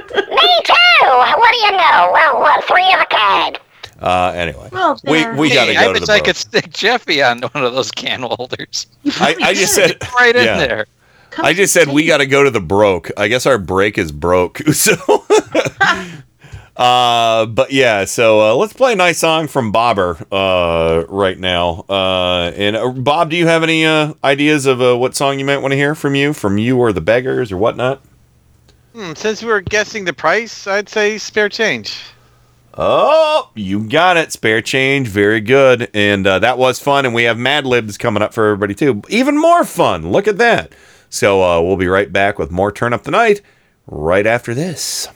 too. What do you know? Well, what, three of a kind.
Uh, anyway,
Well,
we
there.
we got to
Hey, I
go to
wish
the
I
boat.
could stick Jeffy on one of those can holders.
I, I just said
right in
yeah.
there.
Come
I just said we got to go to the broke. I guess our break is broke. So, uh, but yeah. So uh, let's play a nice song from Bobber uh, right now. Uh, and uh, Bob, do you have any uh, ideas of uh, what song you might want to hear from you, from you or the Beggars or whatnot?
hmm, since we were guessing the price, I'd say spare change.
Oh, you got it. Spare change. Very good. And uh, that was fun. And we have Mad Libs coming up for everybody, too. Even more fun. Look at that. So uh, we'll be right back with more Turn Up the Night right after this.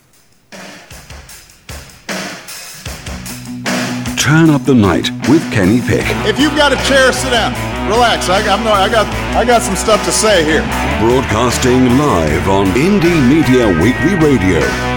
Turn up the night with Kenny Pick.
If you've got a chair, sit down. Relax. I, I'm no, I got I got some stuff to say here.
Broadcasting live on Indie Media Weekly Radio.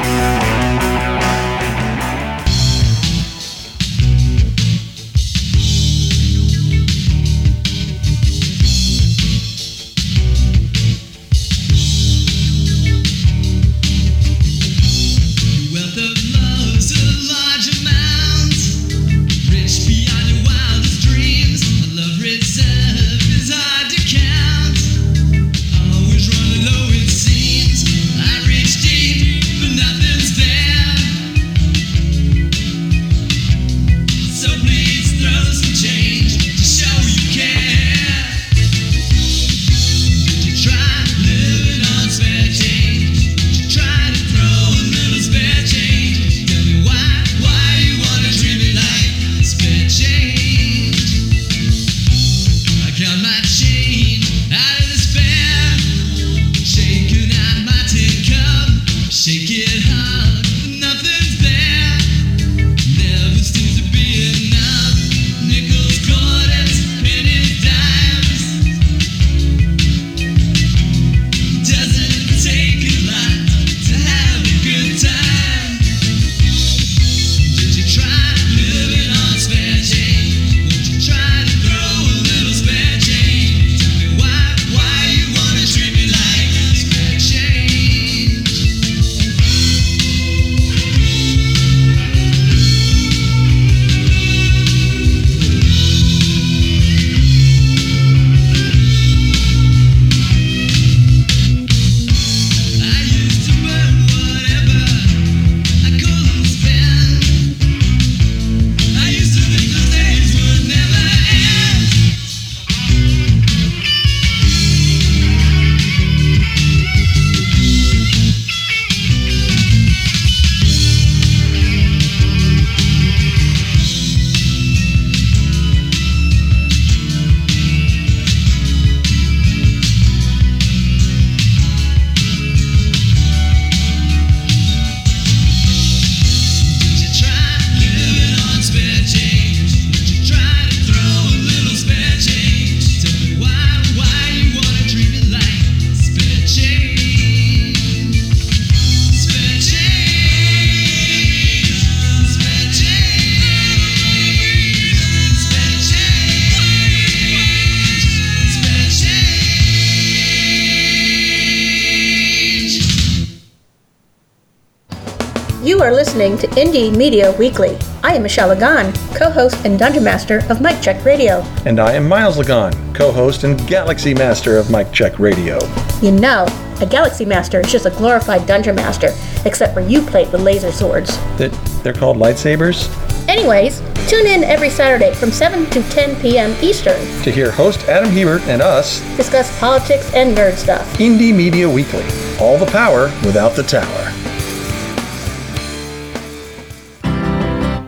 Indie Media Weekly. I am Michelle Lagan, co-host and Dungeon Master of Mike Check Radio.
And I am Miles Lagan, co host and Galaxy Master of Mike Check Radio.
You know, a Galaxy Master is just a glorified Dungeon Master, except for you play with laser swords.
That They're called lightsabers.
Anyways, tune in every Saturday from 7 to 10 p.m. Eastern.
To hear host Adam Hebert and us
discuss politics and nerd stuff.
Indie Media Weekly. All the power without the tower.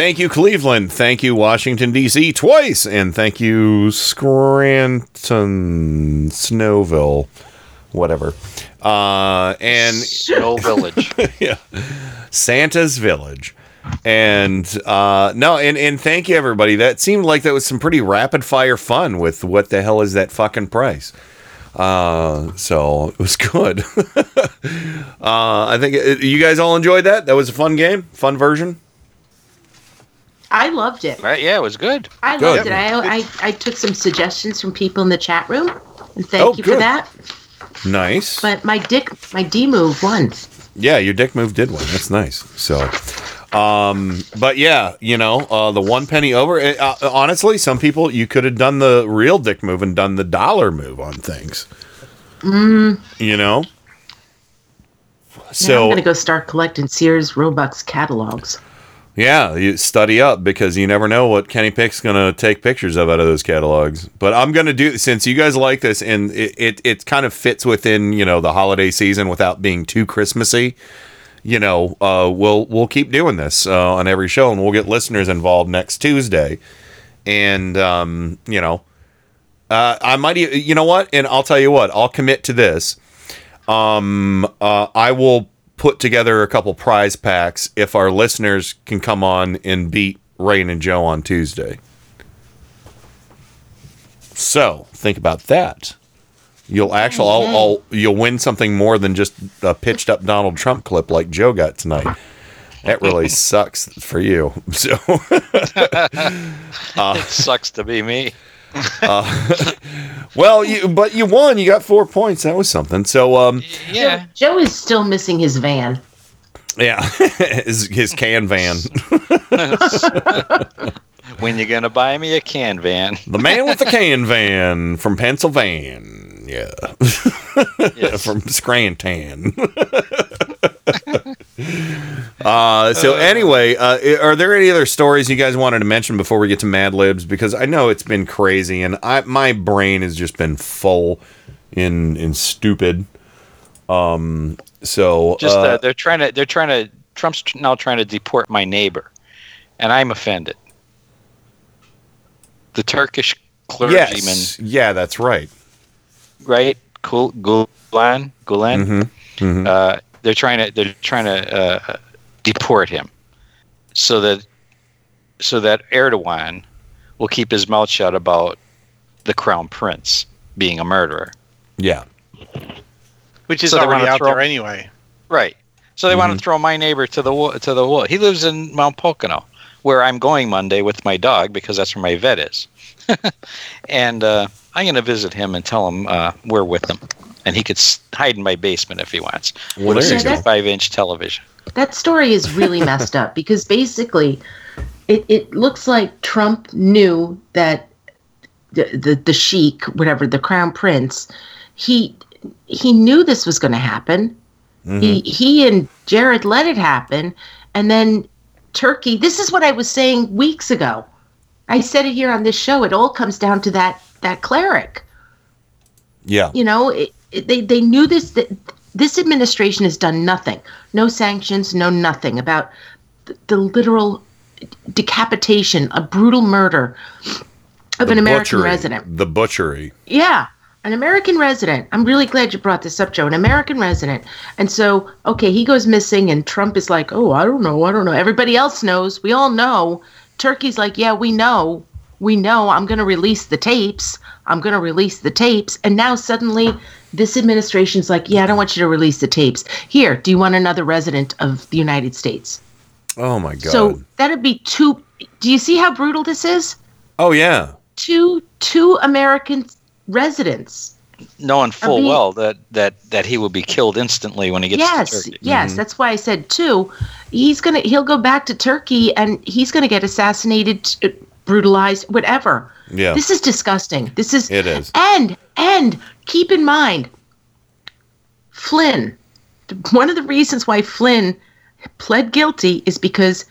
Thank you, Cleveland.
Thank you, Washington, D.C. twice. And thank you, Scranton, Snowville, whatever. Uh, and
Snow Village.
yeah. Santa's Village. And uh, no, and, and thank you, everybody. That seemed like that was some pretty rapid fire fun with what the hell is that fucking price. Uh, so it was good. uh, I think it, you guys all enjoyed that. That was a fun game, fun version.
I loved it.
Right? Yeah, it was good.
I
Good.
loved it. I, I, I took some suggestions from people in the chat room, and thank
Oh,
you for that.
Nice.
But my dick, my D move won.
Yeah, your dick move did win. That's nice. So, um, but yeah, you know, uh, the one penny over. it- Uh, honestly, some people you could have done the real dick move and done the dollar move on things.
Mm,
You know.
now I'm gonna go start collecting Sears Roebuck catalogs.
Yeah, you study up because you never know what Kenny Pick's gonna take pictures of out of those catalogs. But I'm gonna do since you guys like this and it it, it kind of fits within you know the holiday season without being too Christmassy. you know, uh, we'll we'll keep doing this uh, on every show, and we'll get listeners involved next Tuesday. And um, you know, uh, I might, you know what? And I'll tell you what, I'll commit to this. Um, uh, I will put together a couple prize packs if our listeners can come on and beat Rain and Joe on Tuesday. So think about that. You'll actually, I'll, I'll, you'll win something more than just a pitched up Donald Trump clip like Joe got tonight. That really sucks for you. So, uh,
it sucks to be me.
Uh, well, you but you won. You got four points. That was something. So, um,
Yeah.
Joe is still missing his van.
yeah, his, his can van.
when you gonna buy me a can van?
The man with the can van from Pennsylvania. Yeah. From Scranton. Uh, so anyway, uh, are there any other stories you guys wanted to mention before we get to Mad Libs? Because I know it's been crazy, and I my brain has just been full in in stupid. Um. So
Just
uh,
uh, they're trying to they're trying to Trump's now trying to deport my neighbor, and I'm offended. The Turkish clergyman,
yes, yeah, that's right.
right? Gulen, Gulen.
Mhm, mhm.
They're trying to they're trying to uh, deport him, so that so that Erdogan will keep his mouth shut about the crown prince being a murderer.
Yeah.
Which is
So
already out
throw-
there anyway.
Right. So they want
Mhm.
to throw my neighbor to the to the wall. He lives in Mount Pocono, where I'm going Monday with my dog because that's where my vet is. and uh, I'm going to visit him and tell him uh, we're with him, and he could hide in my basement if he wants
Well,
with a
there you go.
65 inch television.
That story is really messed up because basically, it, it looks like Trump knew that the, the the sheik, whatever the crown prince, he he knew this was going to happen. He mm-hmm. he and Jared let it happen, and then Turkey. This is what I was saying weeks ago. I said it here on this show. It all comes down to that that cleric.
Yeah.
You know, it, it, they they knew this that this administration has done nothing. No sanctions, no nothing about the, the literal decapitation, a brutal murder of
The
an American
butchery.
resident.
The butchery.
Yeah, an American resident. I'm really glad you brought this up, Joe. An American resident. And so, okay, he goes missing, and Trump is like, oh, I don't know, I don't know. Everybody else knows. We all know. Turkey's like, yeah, we know. We know. I'm going to release the tapes. I'm going to release the tapes. And now suddenly, this administration's like, yeah, I don't want you to release the tapes. Here, do you want another resident of the United States?
Oh my god.
So that'd be two. Do you see how brutal this is?
oh yeah.
Two two American residents.
knowing full
mean-
well that, that that he will be killed instantly when he gets
yes,
to Turkey.
yes. That's why I said two. He's gonna he'll go back to Turkey and he's gonna get assassinated, uh, brutalized, whatever.
Yeah.
This is disgusting. This is
It is.
And and keep in mind, Flynn. One of the reasons why Flynn pled guilty is because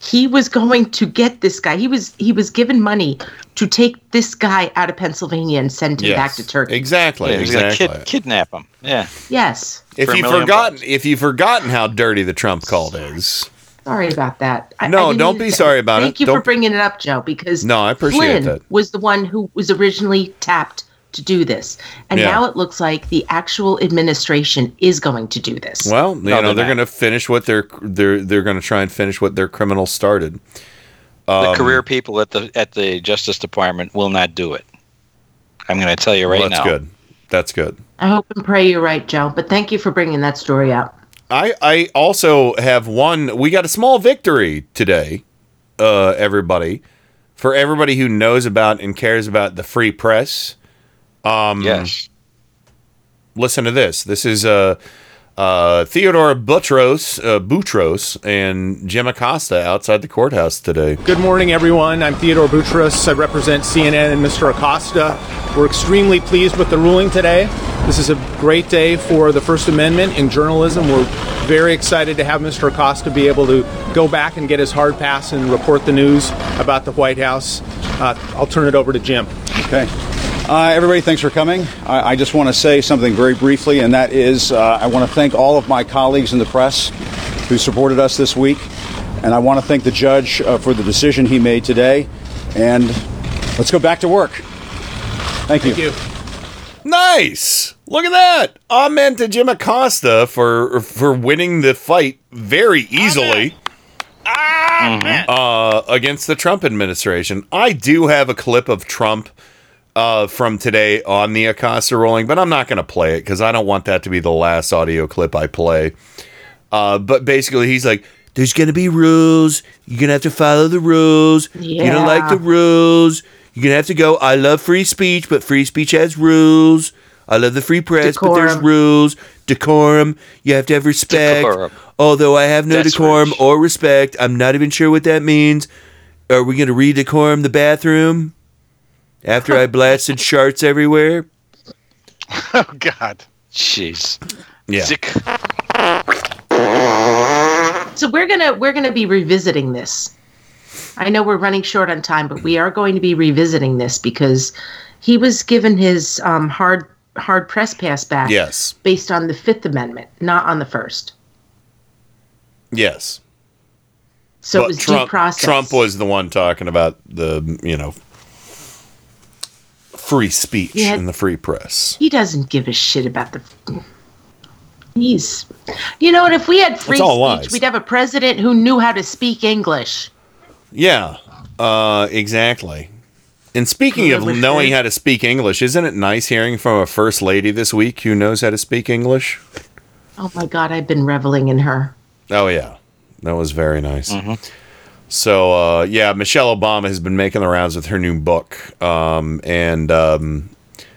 he was going to get this guy. He was he was given money to take this guy out of Pennsylvania and send him back to Turkey.
Exactly.
Yeah, he's gonna
exactly.
kid, kidnap him. Yeah.
Yes.
if
for
you've
million
forgotten, if you've forgotten how dirty the Trump call is,
Sorry about that. I-
No,
I
don't be
to-
sorry about
Thank
it.
Thank you for
Don't-
bringing it up, Joe, because
No, I appreciate
Flynn
that.
was the one who was originally tapped to do this, and
Yeah.
now it looks like the actual administration is going to do this.
well, you
No,
know
they're
they're going to finish what they're they're they're going to try and finish what their criminals started.
The
Um,
career people at the at the Justice Department will not do it. I'm going to tell you right
well, that's
now.
good. That's good.
I hope and pray you're right, Joe. But thank you for bringing that story up.
I I also have one. We got a small victory today, uh, everybody, for everybody who knows about and cares about the free press. Um,
Yes.
Listen to this. This is uh, uh, Theodore Butros, uh, Boutros and Jim Acosta outside the courthouse today.
Good morning, everyone. I'm Theodore Boutros. I represent CNN and Mr. Acosta. We're extremely pleased with the ruling today. This is a great day for the First Amendment in journalism. We're very excited to have Mr. Acosta be able to go back and get his hard pass and report the news about the White House. Uh, I'll turn it over to Jim.
Okay. Uh, everybody, thanks for coming. I, I just want to say something very briefly, and that is uh, I want to thank all of my colleagues in the press who supported us this week. And I want to thank the judge uh, for the decision he made today. And let's go back to work. Thank you.
Thank you.
Nice. Look at that. Amen to Jim Acosta for for winning the fight very easily. Uh, against the Trump administration. I do have a clip of Trump uh, from today on the Acosta rolling, but I'm not going to play it because I don't want that to be the last audio clip I play. Uh, but basically, he's like, "There's going to be rules. You're going to have to follow the rules. You don't like the rules. You're going to have to go. I love free speech, but free speech has rules. I love the free press, but there's rules. Decorum. You have to have respect.
Decorum.
Although I have no
That's
decorum
rich.
or respect, I'm not even sure what that means. Are we going to redecorum the bathroom after I blasted sharts everywhere?
Oh God.
Jeez.
Yeah.
Zick.
So we're gonna we're gonna be revisiting this. I know we're running short on time, but we are going to be revisiting this because he was given his um, hard hard press pass back.
Yes.
Based on the Fifth Amendment, not on the first.
Yes.
So
But
it was
Trump,
due process.
Trump was the one talking about the, you know, free speech
Yeah.
and the free press.
He doesn't give a shit about the. He's, you know what? If we had free speech,
lies.
we'd have a president who knew how to speak English.
Yeah, uh, exactly. And speaking of knowing how to speak English, isn't it nice hearing from a first lady this week who knows how to speak English?
Oh my God, I've been reveling in her.
Oh yeah, that was very nice. So uh, yeah, Michelle Obama has been making the rounds with her new book, um, and um,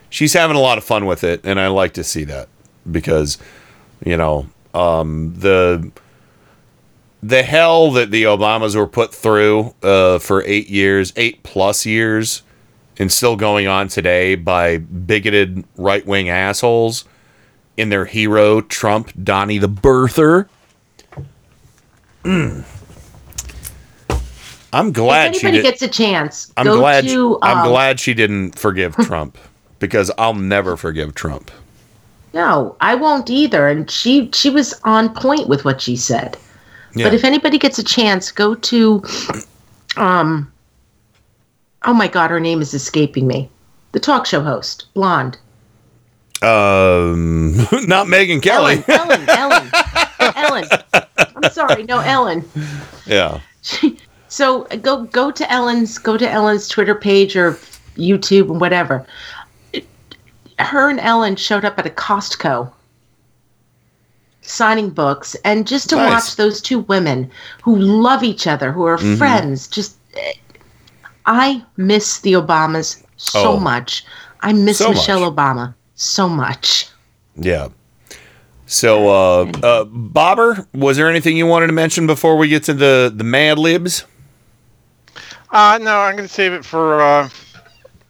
she's having a lot of fun with it, and I like to see that because you know um, the the hell that the Obamas were put through uh, for eight years, eight plus years, and still going on today by bigoted right wing assholes in their hero Trump, Donnie the Birther. I'm glad
if
she
anybody gets a chance,
I'm
go
glad.
to.
I'm
um,
glad she didn't forgive Trump because I'll never forgive Trump.
No, I won't either. And she she was on point with what she said.
Yeah.
But if anybody gets a chance, go to um Oh my god, her name is escaping me. The talk show host, blonde.
Um, not Megyn Kelly.
Ellen, Ellen. Ellen. I'm sorry, no Ellen.
yeah.
So go go to Ellen's go to Ellen's Twitter page or YouTube and whatever. Her and Ellen showed up at a Costco signing books and just to
Nice.
watch those two women who love each other, who are
Mm-hmm.
Mhm.
friends, just I miss the Obamas so
Oh.
much. I miss
So
Michelle Obama so much.
Yeah. So, uh, uh, Bobber, was there anything you wanted to mention before we get to the the Mad Libs?
Uh, no, I'm going to save it for uh,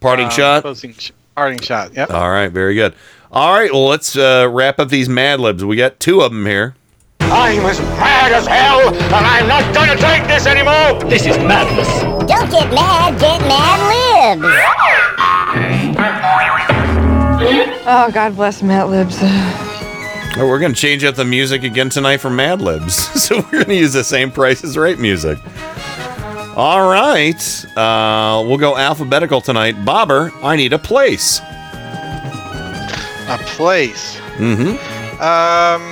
Parting
uh,
shot.
Closing sh- parting shot. Yep.
All right, very good. All right, well, let's uh, wrap up these Mad Libs. We got two of them here.
I'm as mad as hell, and I'm not gonna take this anymore! This is madness.
Don't get mad, get mad libs.
Oh, God bless Mad Libs.
Oh, we're going to change up the music again tonight for Mad Libs. so we're going to use the same Price is Right music. All right, uh, we'll go alphabetical tonight. Bobber, I need a place.
A place.
Mm-hmm.
Um,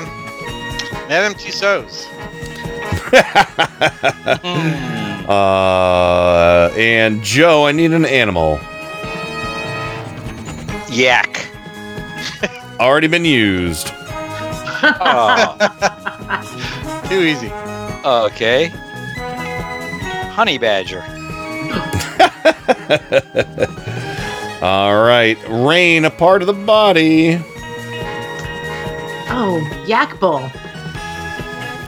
Madame Tussauds.
Uh, and Joe, I need an animal.
Yak.
Already been used.
Too easy.
Okay. Honey badger.
All right, rain, a part of the body.
Oh, yak bull.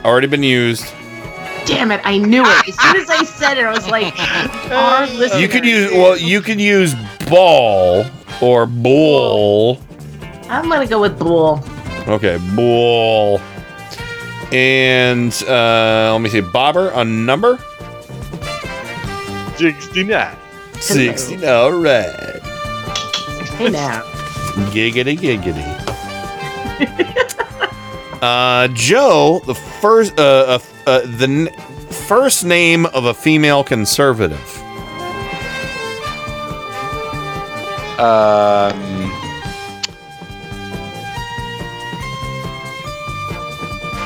Already been used.
Damn it, I knew it. As soon as I said it, I was like, our listeners.
You could use well, you could use ball or bull.
I'm gonna go with bull.
Okay, bull. And uh, let me see, bobber, a number.
69.
60. All right.
Hey now.
Giggity, giggity. uh, Joe, the first, uh, uh, uh, the n- first name of a female conservative.
Um.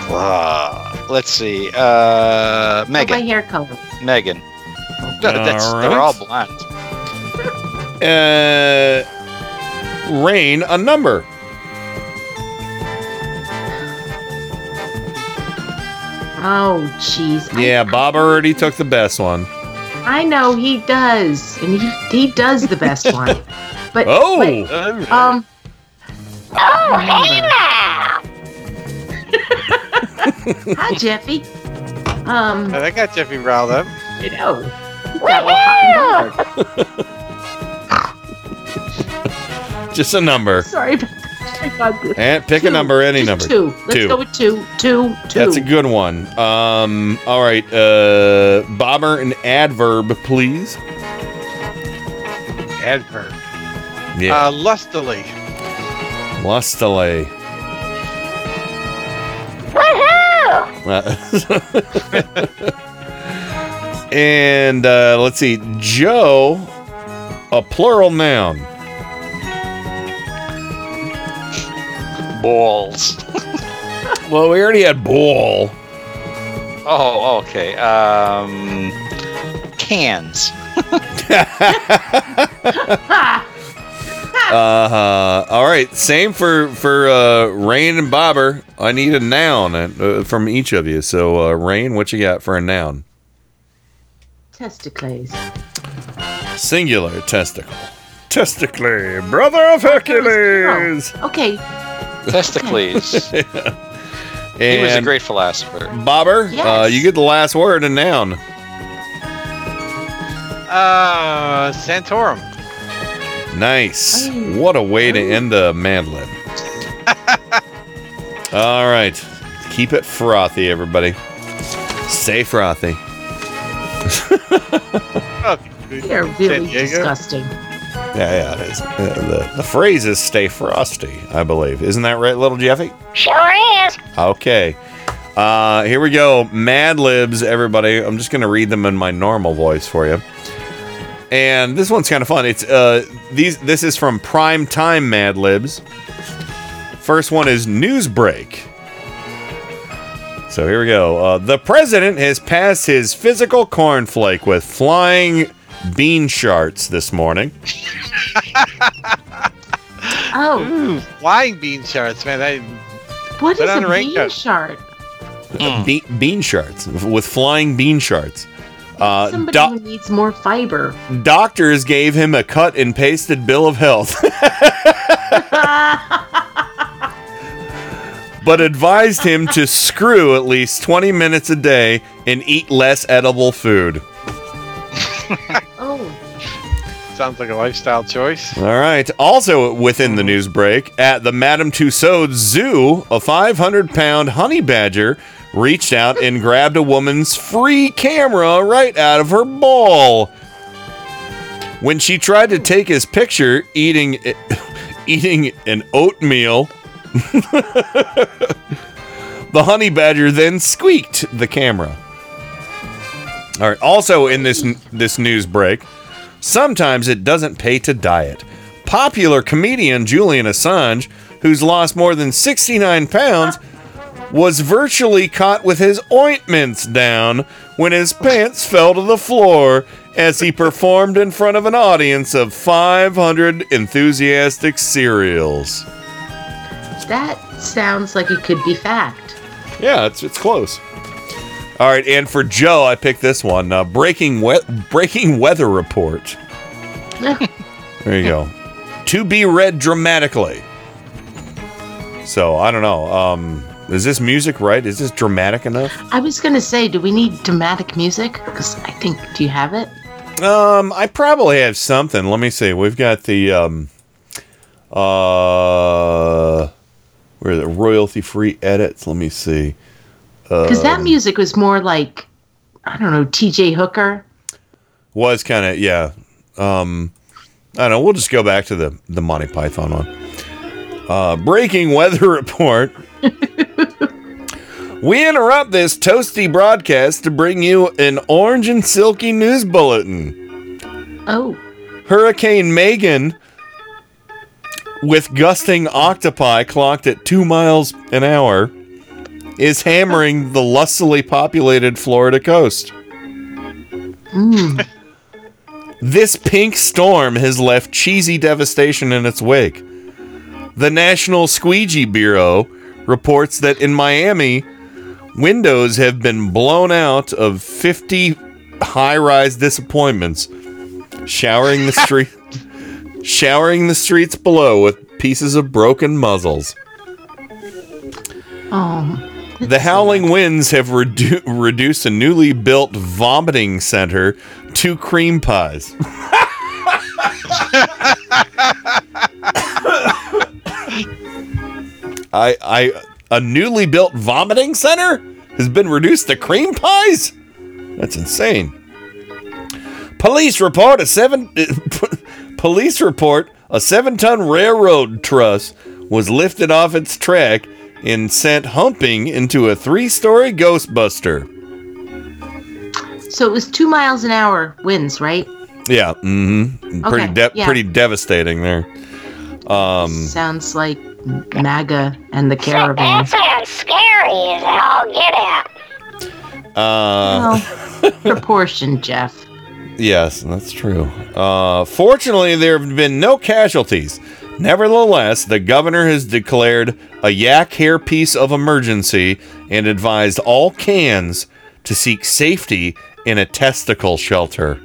uh, let's see. Uh,
Oh, my hair color.
Megan. No, that's,
All
They're all blonde.
Uh, Rain, a number.
Oh, jeez.
Yeah, Bob already took the best one.
I know he does, and he he does the best one. But
Oh.
wait, um.
Oh, hey now.
Hi, Jeffy. Um,
I got Jeffy riled up.
you know, he got all hot and bothered.
Just a number.
Sorry about, sorry about this.
And pick a
Two.
number, any
Just
number.
Two. Let's
Two.
go with two. Two. Two.
That's a good one. Um, all right. Uh, Bobber, an adverb, please.
Adverb.
Yeah.
Uh, lustily.
Lustily. and uh, let's see, Joe, a plural noun.
Balls.
Well, we already had ball.
Oh, okay. Um, cans.
Uh, all right. Same for for uh, Rain and Bobber. I need a noun uh, from each of you. So, uh, Rain, what you got for a noun?
Testicles.
Singular testicle. Testicle, brother of Hercules.
Okay.
Testicles. He was a great philosopher.
Bobber, uh, you get the last word, and noun.
Uh, Santorum.
Nice. What a way to end a Mad Lib. All right. Keep it frothy, everybody. Stay frothy.
They're really disgusting.
Yeah, yeah, it is. Uh, the, the phrase is stay frosty, I believe. Isn't that right, little Jeffy?
Sure is.
Okay. Uh, here we go. Mad Libs, everybody. I'm just going to read them in my normal voice for you. And this one's kind of fun. It's uh these this is from Prime Time Mad Libs. First one is news break. So here we go. Uh, the president has passed his physical cornflake with flying bean sharts this morning.
Oh,
Ooh, flying bean shards, man. I,
what
Put
is
on
a
a
bean
raincoat.
shard?
Be- bean sharts with flying bean sharts. Uh,
Somebody
doc-
who needs more fiber.
doctors gave him a cut and pasted bill of health, but advised him to screw at least 20 minutes a day and eat less edible food.
oh,
sounds like a lifestyle choice.
All right. Also within the news break, at the Madame Tussauds Zoo, a 500 pound honey badger reached out and grabbed a woman's free camera right out of her ball. When she tried to take his picture eating eating an oatmeal, the honey badger then squeaked the camera. All right. Also in this this news break, sometimes it doesn't pay to diet. Popular comedian Julian Assange, who's lost more than 69 pounds, was virtually caught with his ointments down when his pants fell to the floor as he performed in front of an audience of 500 enthusiastic cereals.
That sounds like it could be fact.
Yeah, it's it's close. All right, and for Joe, I picked this one. Uh, breaking we- breaking weather report. There you go. To be read dramatically. So I don't know. Um, is this music right? Is this dramatic enough?
I was gonna say, do we need dramatic music? Because I think, do you have it?
Um, I probably have something. Let me see. We've got the um, uh, where the royalty free edits? Let me see.
Because that
Um,
music was more like, I don't know, T.J. Hooker.
was kind of yeah. Um, I don't know. We'll just go back to the the Monty Python one. Uh, breaking weather report. we interrupt this toasty broadcast to bring you an orange and silky news bulletin.
Oh.
Hurricane Megan, with gusting octopi clocked at two miles an hour, is hammering the lustily populated Florida coast.
Mm.
This pink storm has left cheesy devastation in its wake. The National Squeegee Bureau reports that in Miami, windows have been blown out of 50 high rise disappointments, showering the street. Showering the streets below with pieces of broken muzzles.
Oh.
The howling winds have redu- reduced a newly built vomiting center to cream pies. I, I, a newly built vomiting center has been reduced to cream pies. That's insane. Police report a seven. police report a seven-ton railroad truss was lifted off its track and sent humping into a three-story Ghostbuster.
So it was two miles an hour winds, right?
Yeah, mm-hmm. Pretty, de-
yeah.
pretty devastating there. Um,
Sounds like MAGA and the
That
caravan.
sounds scary as all get out.
uh,
Well, proportion, Jeff.
Yes, that's true. Uh, fortunately, there have been no casualties. Nevertheless, the governor has declared a yak hair piece of emergency and advised all cans to seek safety in a testicle shelter.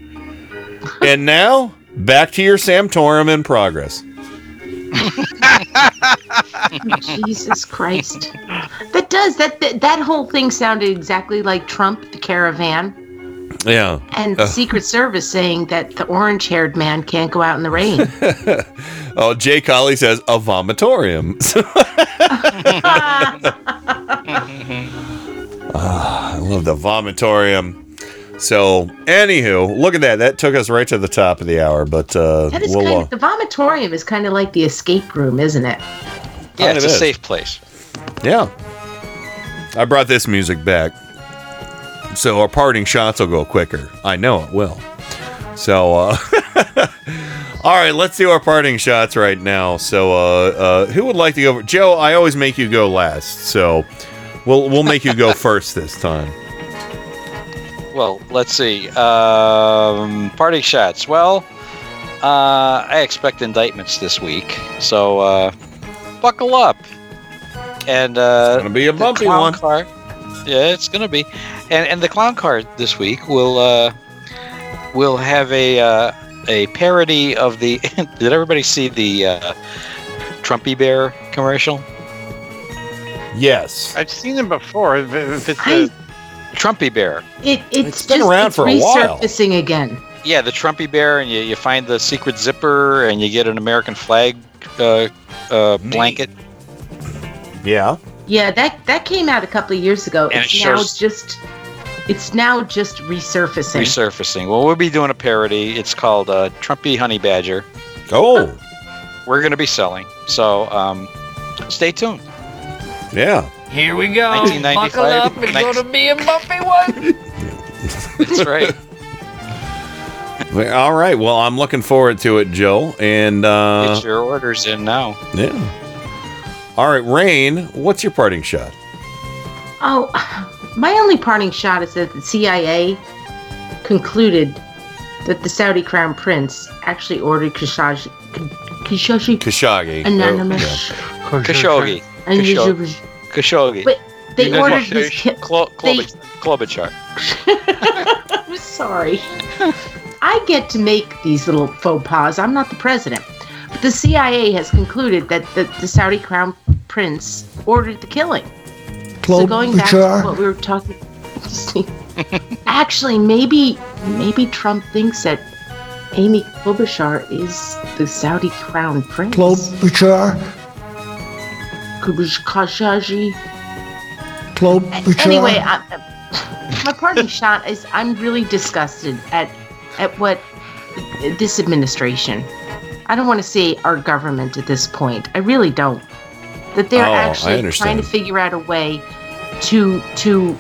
and now, back to your Santorum in progress.
Jesus Christ. That does. That, that that whole thing sounded exactly like Trump, the caravan,
Yeah.
and
Uh,
Secret Service saying that the orange-haired man can't go out in the rain.
oh, Jay Colley says a vomitorium. Ah, I love the vomitorium. So, anywho, look at that. That took us right to the top of the hour, but uh,
That is
we'll.
kind
uh,
of, the vomitorium is kind of like the escape room, isn't it?
Yeah, it's
of
a
is.
safe place.
Yeah. I brought this music back. So our parting shots will go quicker. I know it will. So uh All right, let's do our parting shots right now. So uh uh who would like to go Joe, I always make you go last. So we'll we'll make you go first this time.
Well, let's see. Um, party shots. Well, uh, I expect indictments this week, so uh, buckle up. And uh,
it's gonna be a bumpy one.
Car, yeah, it's gonna be. And and the clown car this week will uh, will have a uh, a parody of the. did everybody see the uh, Trumpy Bear commercial?
Yes.
I've seen them before. If, if it's a,
Trumpy Bear.
It, it's,
It's been
just,
around
it's
for a while.
resurfacing again.
Yeah, the Trumpy Bear, and you, you find the secret zipper, and you get an American flag uh, uh, blanket.
Yeah.
Yeah, that that came out a couple of years ago.
And
it's
it
now just it's now just resurfacing.
resurfacing. Well, we'll be doing a parody. It's called uh, Trumpy Honey Badger.
Oh.
We're going to be selling. So um, stay tuned.
Yeah.
Here we go.
1995.
Buckle up. It's going to be a bumpy one.
That's right.
All right. Well, I'm looking forward to it, Joe. And uh
Get your orders in now.
Yeah. All right, Rain, what's your parting shot?
Oh, my only parting shot is that the CIA concluded that the Saudi crown prince actually ordered Khashoggi, Khashoggi
Khashoggi.
Oh, anonymous.
Khashoggi.
And
Khashoggi. Khashoggi.
Wait, they
You
ordered
what?
his ki-
Clo- Klobuchar.
I'm sorry. I get to make these little faux pas. I'm not the president. The CIA has concluded that the, the Saudi crown prince ordered the killing. so going back to what we were talking actually maybe maybe Trump thinks that Amy Klobuchar is the Saudi crown prince.
Klobuchar.
Khashoggi.
Klobuchar.
Anyway, I, my parting shot is I'm really disgusted at at what this administration. I don't want to say our government at this point. I really don't. That they're
Oh,
actually trying to figure out a way to to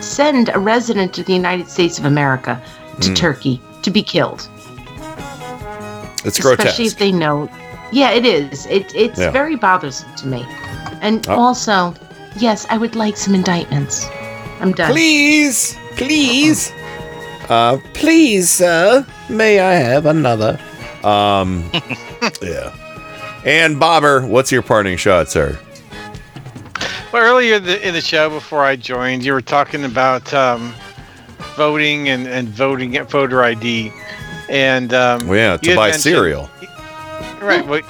send a resident of the United States of America to
Mm.
Turkey to be killed.
It's grotesque.
especially
grotesque.
if they know. Yeah, it is. It, it's
Yeah.
very bothersome to me. And
Oh.
also, yes, I would like some indictments. I'm done.
Please, please. Uh, please, sir, may I have another? Um, yeah. And Bobber, what's your parting shot, sir?
Well, earlier in the, in the show before I joined, you were talking about um, voting and, and voting at voter ID, and um,
Well, yeah, to buy cereal.
Right. Well,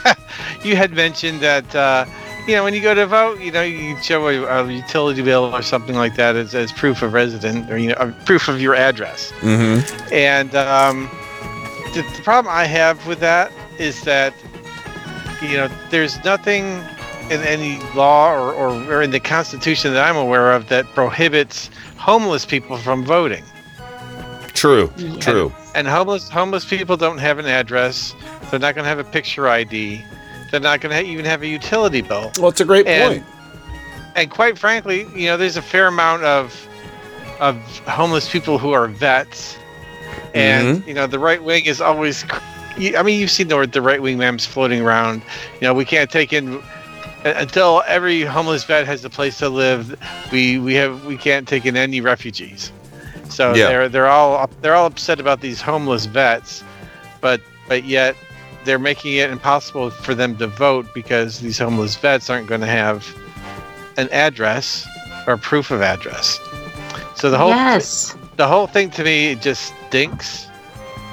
you had mentioned that uh, you know when you go to vote, you know you show a, a utility bill or something like that as, as proof of resident or you know uh, proof of your address.
Mm-hmm.
And um, the, the problem I have with that is that you know there's nothing in any law or, or, or in the Constitution that I'm aware of that prohibits homeless people from voting.
True, true.
And homeless homeless people don't have an address. They're not going to have a picture ID. They're not going to even have a utility bill.
Well, it's a great
And-
point.
And quite frankly, you know, there's a fair amount of of homeless people who are vets, and
Mhm.
you know, the right wing is always. I mean, you've seen the the right wing memes floating around. You know, we can't take in uh, until every homeless vet has a place to live. We we have we can't take in any refugees. So
Yeah.
they're they're all they're all upset about these homeless vets, but but yet they're making it impossible for them to vote because these homeless vets aren't going to have an address or proof of address. So the whole
Yes.
the whole thing to me just stinks.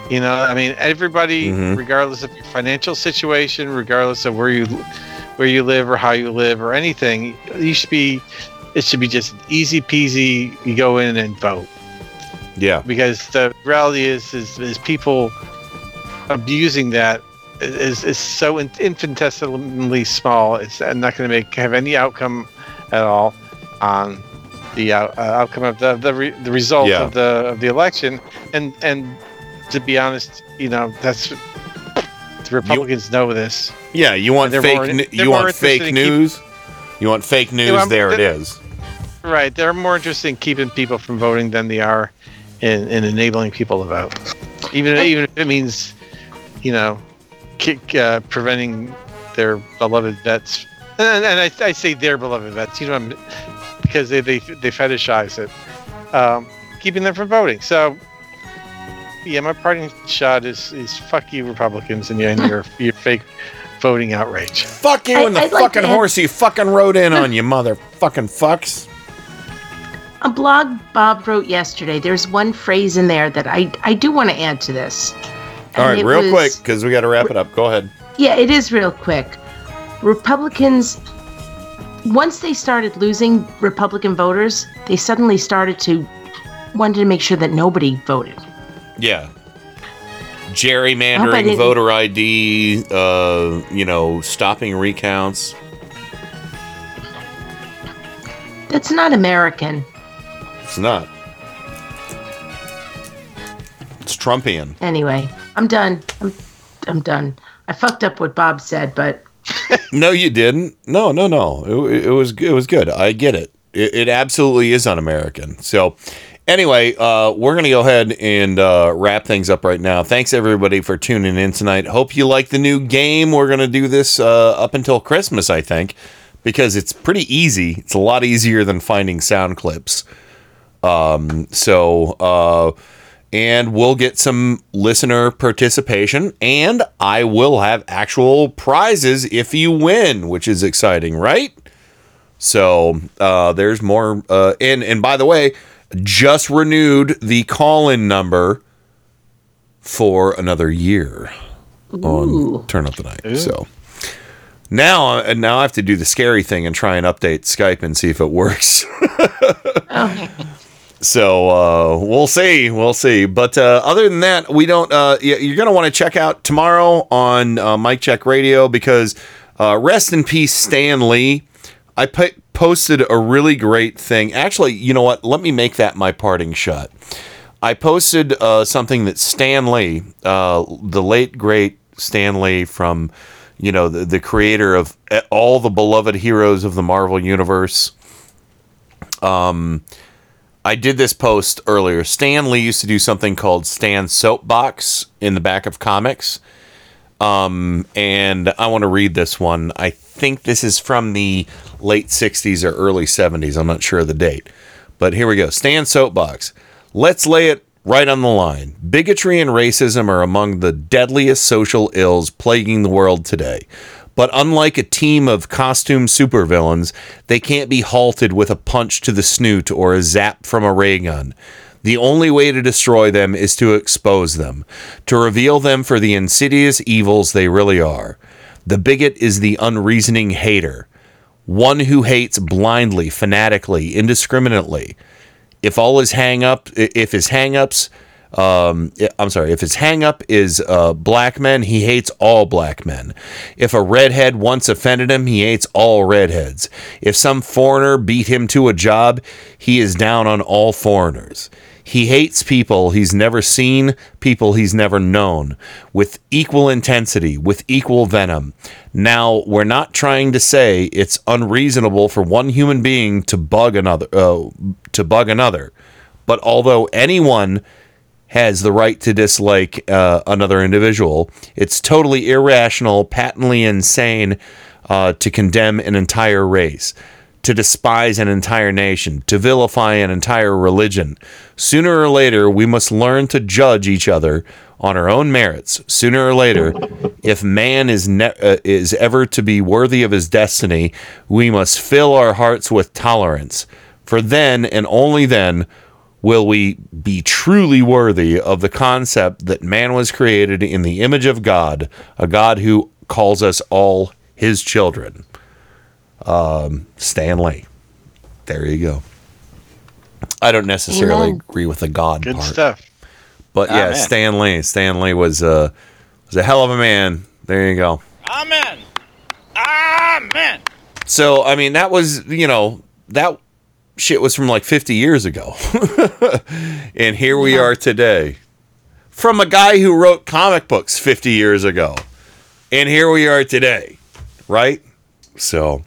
You know, I mean, everybody,
Mhm.
regardless of your financial situation, regardless of where you where you live or how you live or anything. You should be. It should be just easy peasy. You go in and vote
Yeah.
because the reality is is, is people abusing that is is so infinitesimally small. It's not going to make have any outcome at all on the uh, outcome of the the, re, the result
Yeah.
of the of the election. And and to be honest, you know that's the Republicans know this.
Yeah, you want fake
more-
n- you want fake
in keep-
news? you want fake news?
want-
there it
they're- Right, they're more interested in keeping people from voting than they are in, in enabling people to vote. Even even if it means, you know, kick, uh, preventing their beloved vets. And, and I, I say their beloved vets, you know, I'm- because they they, they fetishize it, um, keeping them from voting. So, yeah, my parting shot is is fuck you Republicans and your and your, your fake voting outrage.
Fuck you
I-
and the
I'd
fucking
to add-
horse you fucking rode in on you mother fucking fucks.
A blog Bob wrote yesterday. There's one phrase in there that I I do want to add to this.
All right, real
was-
quick because we got to wrap it up. Go ahead.
Yeah, it is real quick. Republicans, once they started losing Republican voters, they suddenly started to wanted to make sure that nobody voted.
Yeah. Gerrymandering voter ID, uh, you know, stopping recounts.
That's not American.
It's not. It's Trumpian.
Anyway, I'm done. I'm I'm done. I fucked up what Bob said, but
No, you didn't. No, no, no. It, it was it was good. I get it. It, it absolutely is un-American. So, anyway, uh, we're gonna go ahead and uh, wrap things up right now. Thanks everybody for tuning in tonight. Hope you like the new game. We're gonna do this uh, up until Christmas, I think, because it's pretty easy. It's a lot easier than finding sound clips. Um, so, uh, and we'll get some listener participation, and I will have actual prizes if you win, which is exciting, right? So, uh, there's more. Uh, and and by the way, just renewed the call-in number for another year on Turn Up the Night. So. Now, uh, now I have to do the scary thing and try and update Skype and see if it works. So uh, we'll see, we'll see. But uh, other than that, we don't. Uh, you're gonna want to check out tomorrow on uh, Mike Check Radio because uh, rest in peace, Stan Lee. I posted a really great thing. Actually, you know what? Let me make that my parting shot. I posted uh, something that Stan Lee, uh, the late great Stan Lee from, you know, the, the creator of eh, all the beloved heroes of the Marvel universe. Um, I did this post earlier. Stan Lee used to do something called Stan Soapbox in the back of comics. Um, and I want to read this one. I think this is from the late 60s or early 70s. I'm not sure of the date. But here we go. Stan Soapbox. Let's lay it right on the line. Bigotry and racism are among the deadliest social ills plaguing the world today. But unlike a team of costume supervillains, they can't be halted with a punch to the snoot or a zap from a ray gun. The only way to destroy them is to expose them, to reveal them for the insidious evils they really are. The bigot is the unreasoning hater, one who hates blindly, fanatically, indiscriminately. If all his hang up, if his hang ups, um, I'm sorry, if his hang up is uh, black men, he hates all black men. If a redhead once offended him, he hates all redheads. If some foreigner beat him to a job, he is down on all foreigners. He hates people he's never seen, people he's never known, with equal intensity, with equal venom. Now, we're not trying to say it's unreasonable for one human being to bug another, uh, to bug another. But although anyone has the right to dislike uh, another individual, it's totally irrational, patently insane uh, to condemn an entire race, to despise an entire nation, to vilify an entire religion. Sooner or later, we must learn to judge each other on our own merits. Sooner or later, if man is ne- uh, is ever to be worthy of his destiny, we must fill our hearts with tolerance. For then and only then will we be truly worthy of the concept that man was created in the image of God, a God who calls us all his children. Um, Stan Lee. There you go. I don't necessarily
Amen.
agree with the God
Good
part.
stuff.
But yeah,
Amen.
Stan Lee. Stanley was a was a hell of a man. There you go.
Amen. Amen.
So I mean, that was you know that shit was from like 50 years ago, and here we are today, from a guy who wrote comic books 50 years ago, and here we are today, right? So,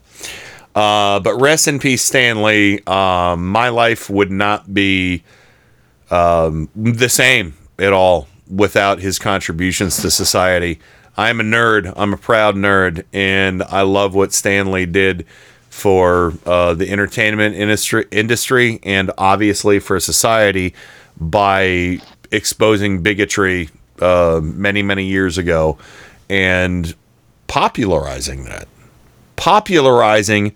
uh, but rest in peace, Stan Lee. Um, my life would not be um, the same at all without his contributions to society. I'm a nerd. I'm a proud nerd, and I love what Stan Lee did for uh, the entertainment industry, industry, and obviously for society by exposing bigotry uh, many, many years ago and popularizing that, popularizing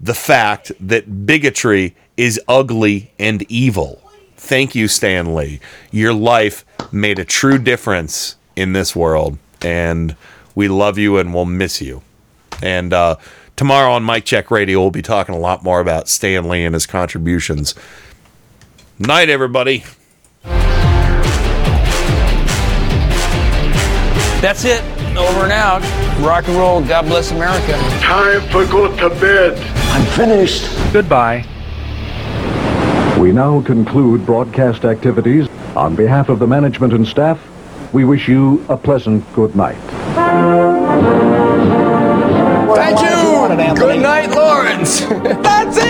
the fact that bigotry is ugly and evil. Thank you, Stan Lee. Your life made a true difference in this world, and we love you and we'll miss you. And uh, tomorrow on Mike Check Radio, we'll be talking a lot more about Stan Lee and his contributions. Night, everybody.
That's it. Over and out. Rock and roll. God bless America.
Time for go to bed.
I'm finished.
Goodbye.
We now conclude broadcast activities. On behalf of the management and staff, we wish you a pleasant good night.
Good night, Lawrence. That's it.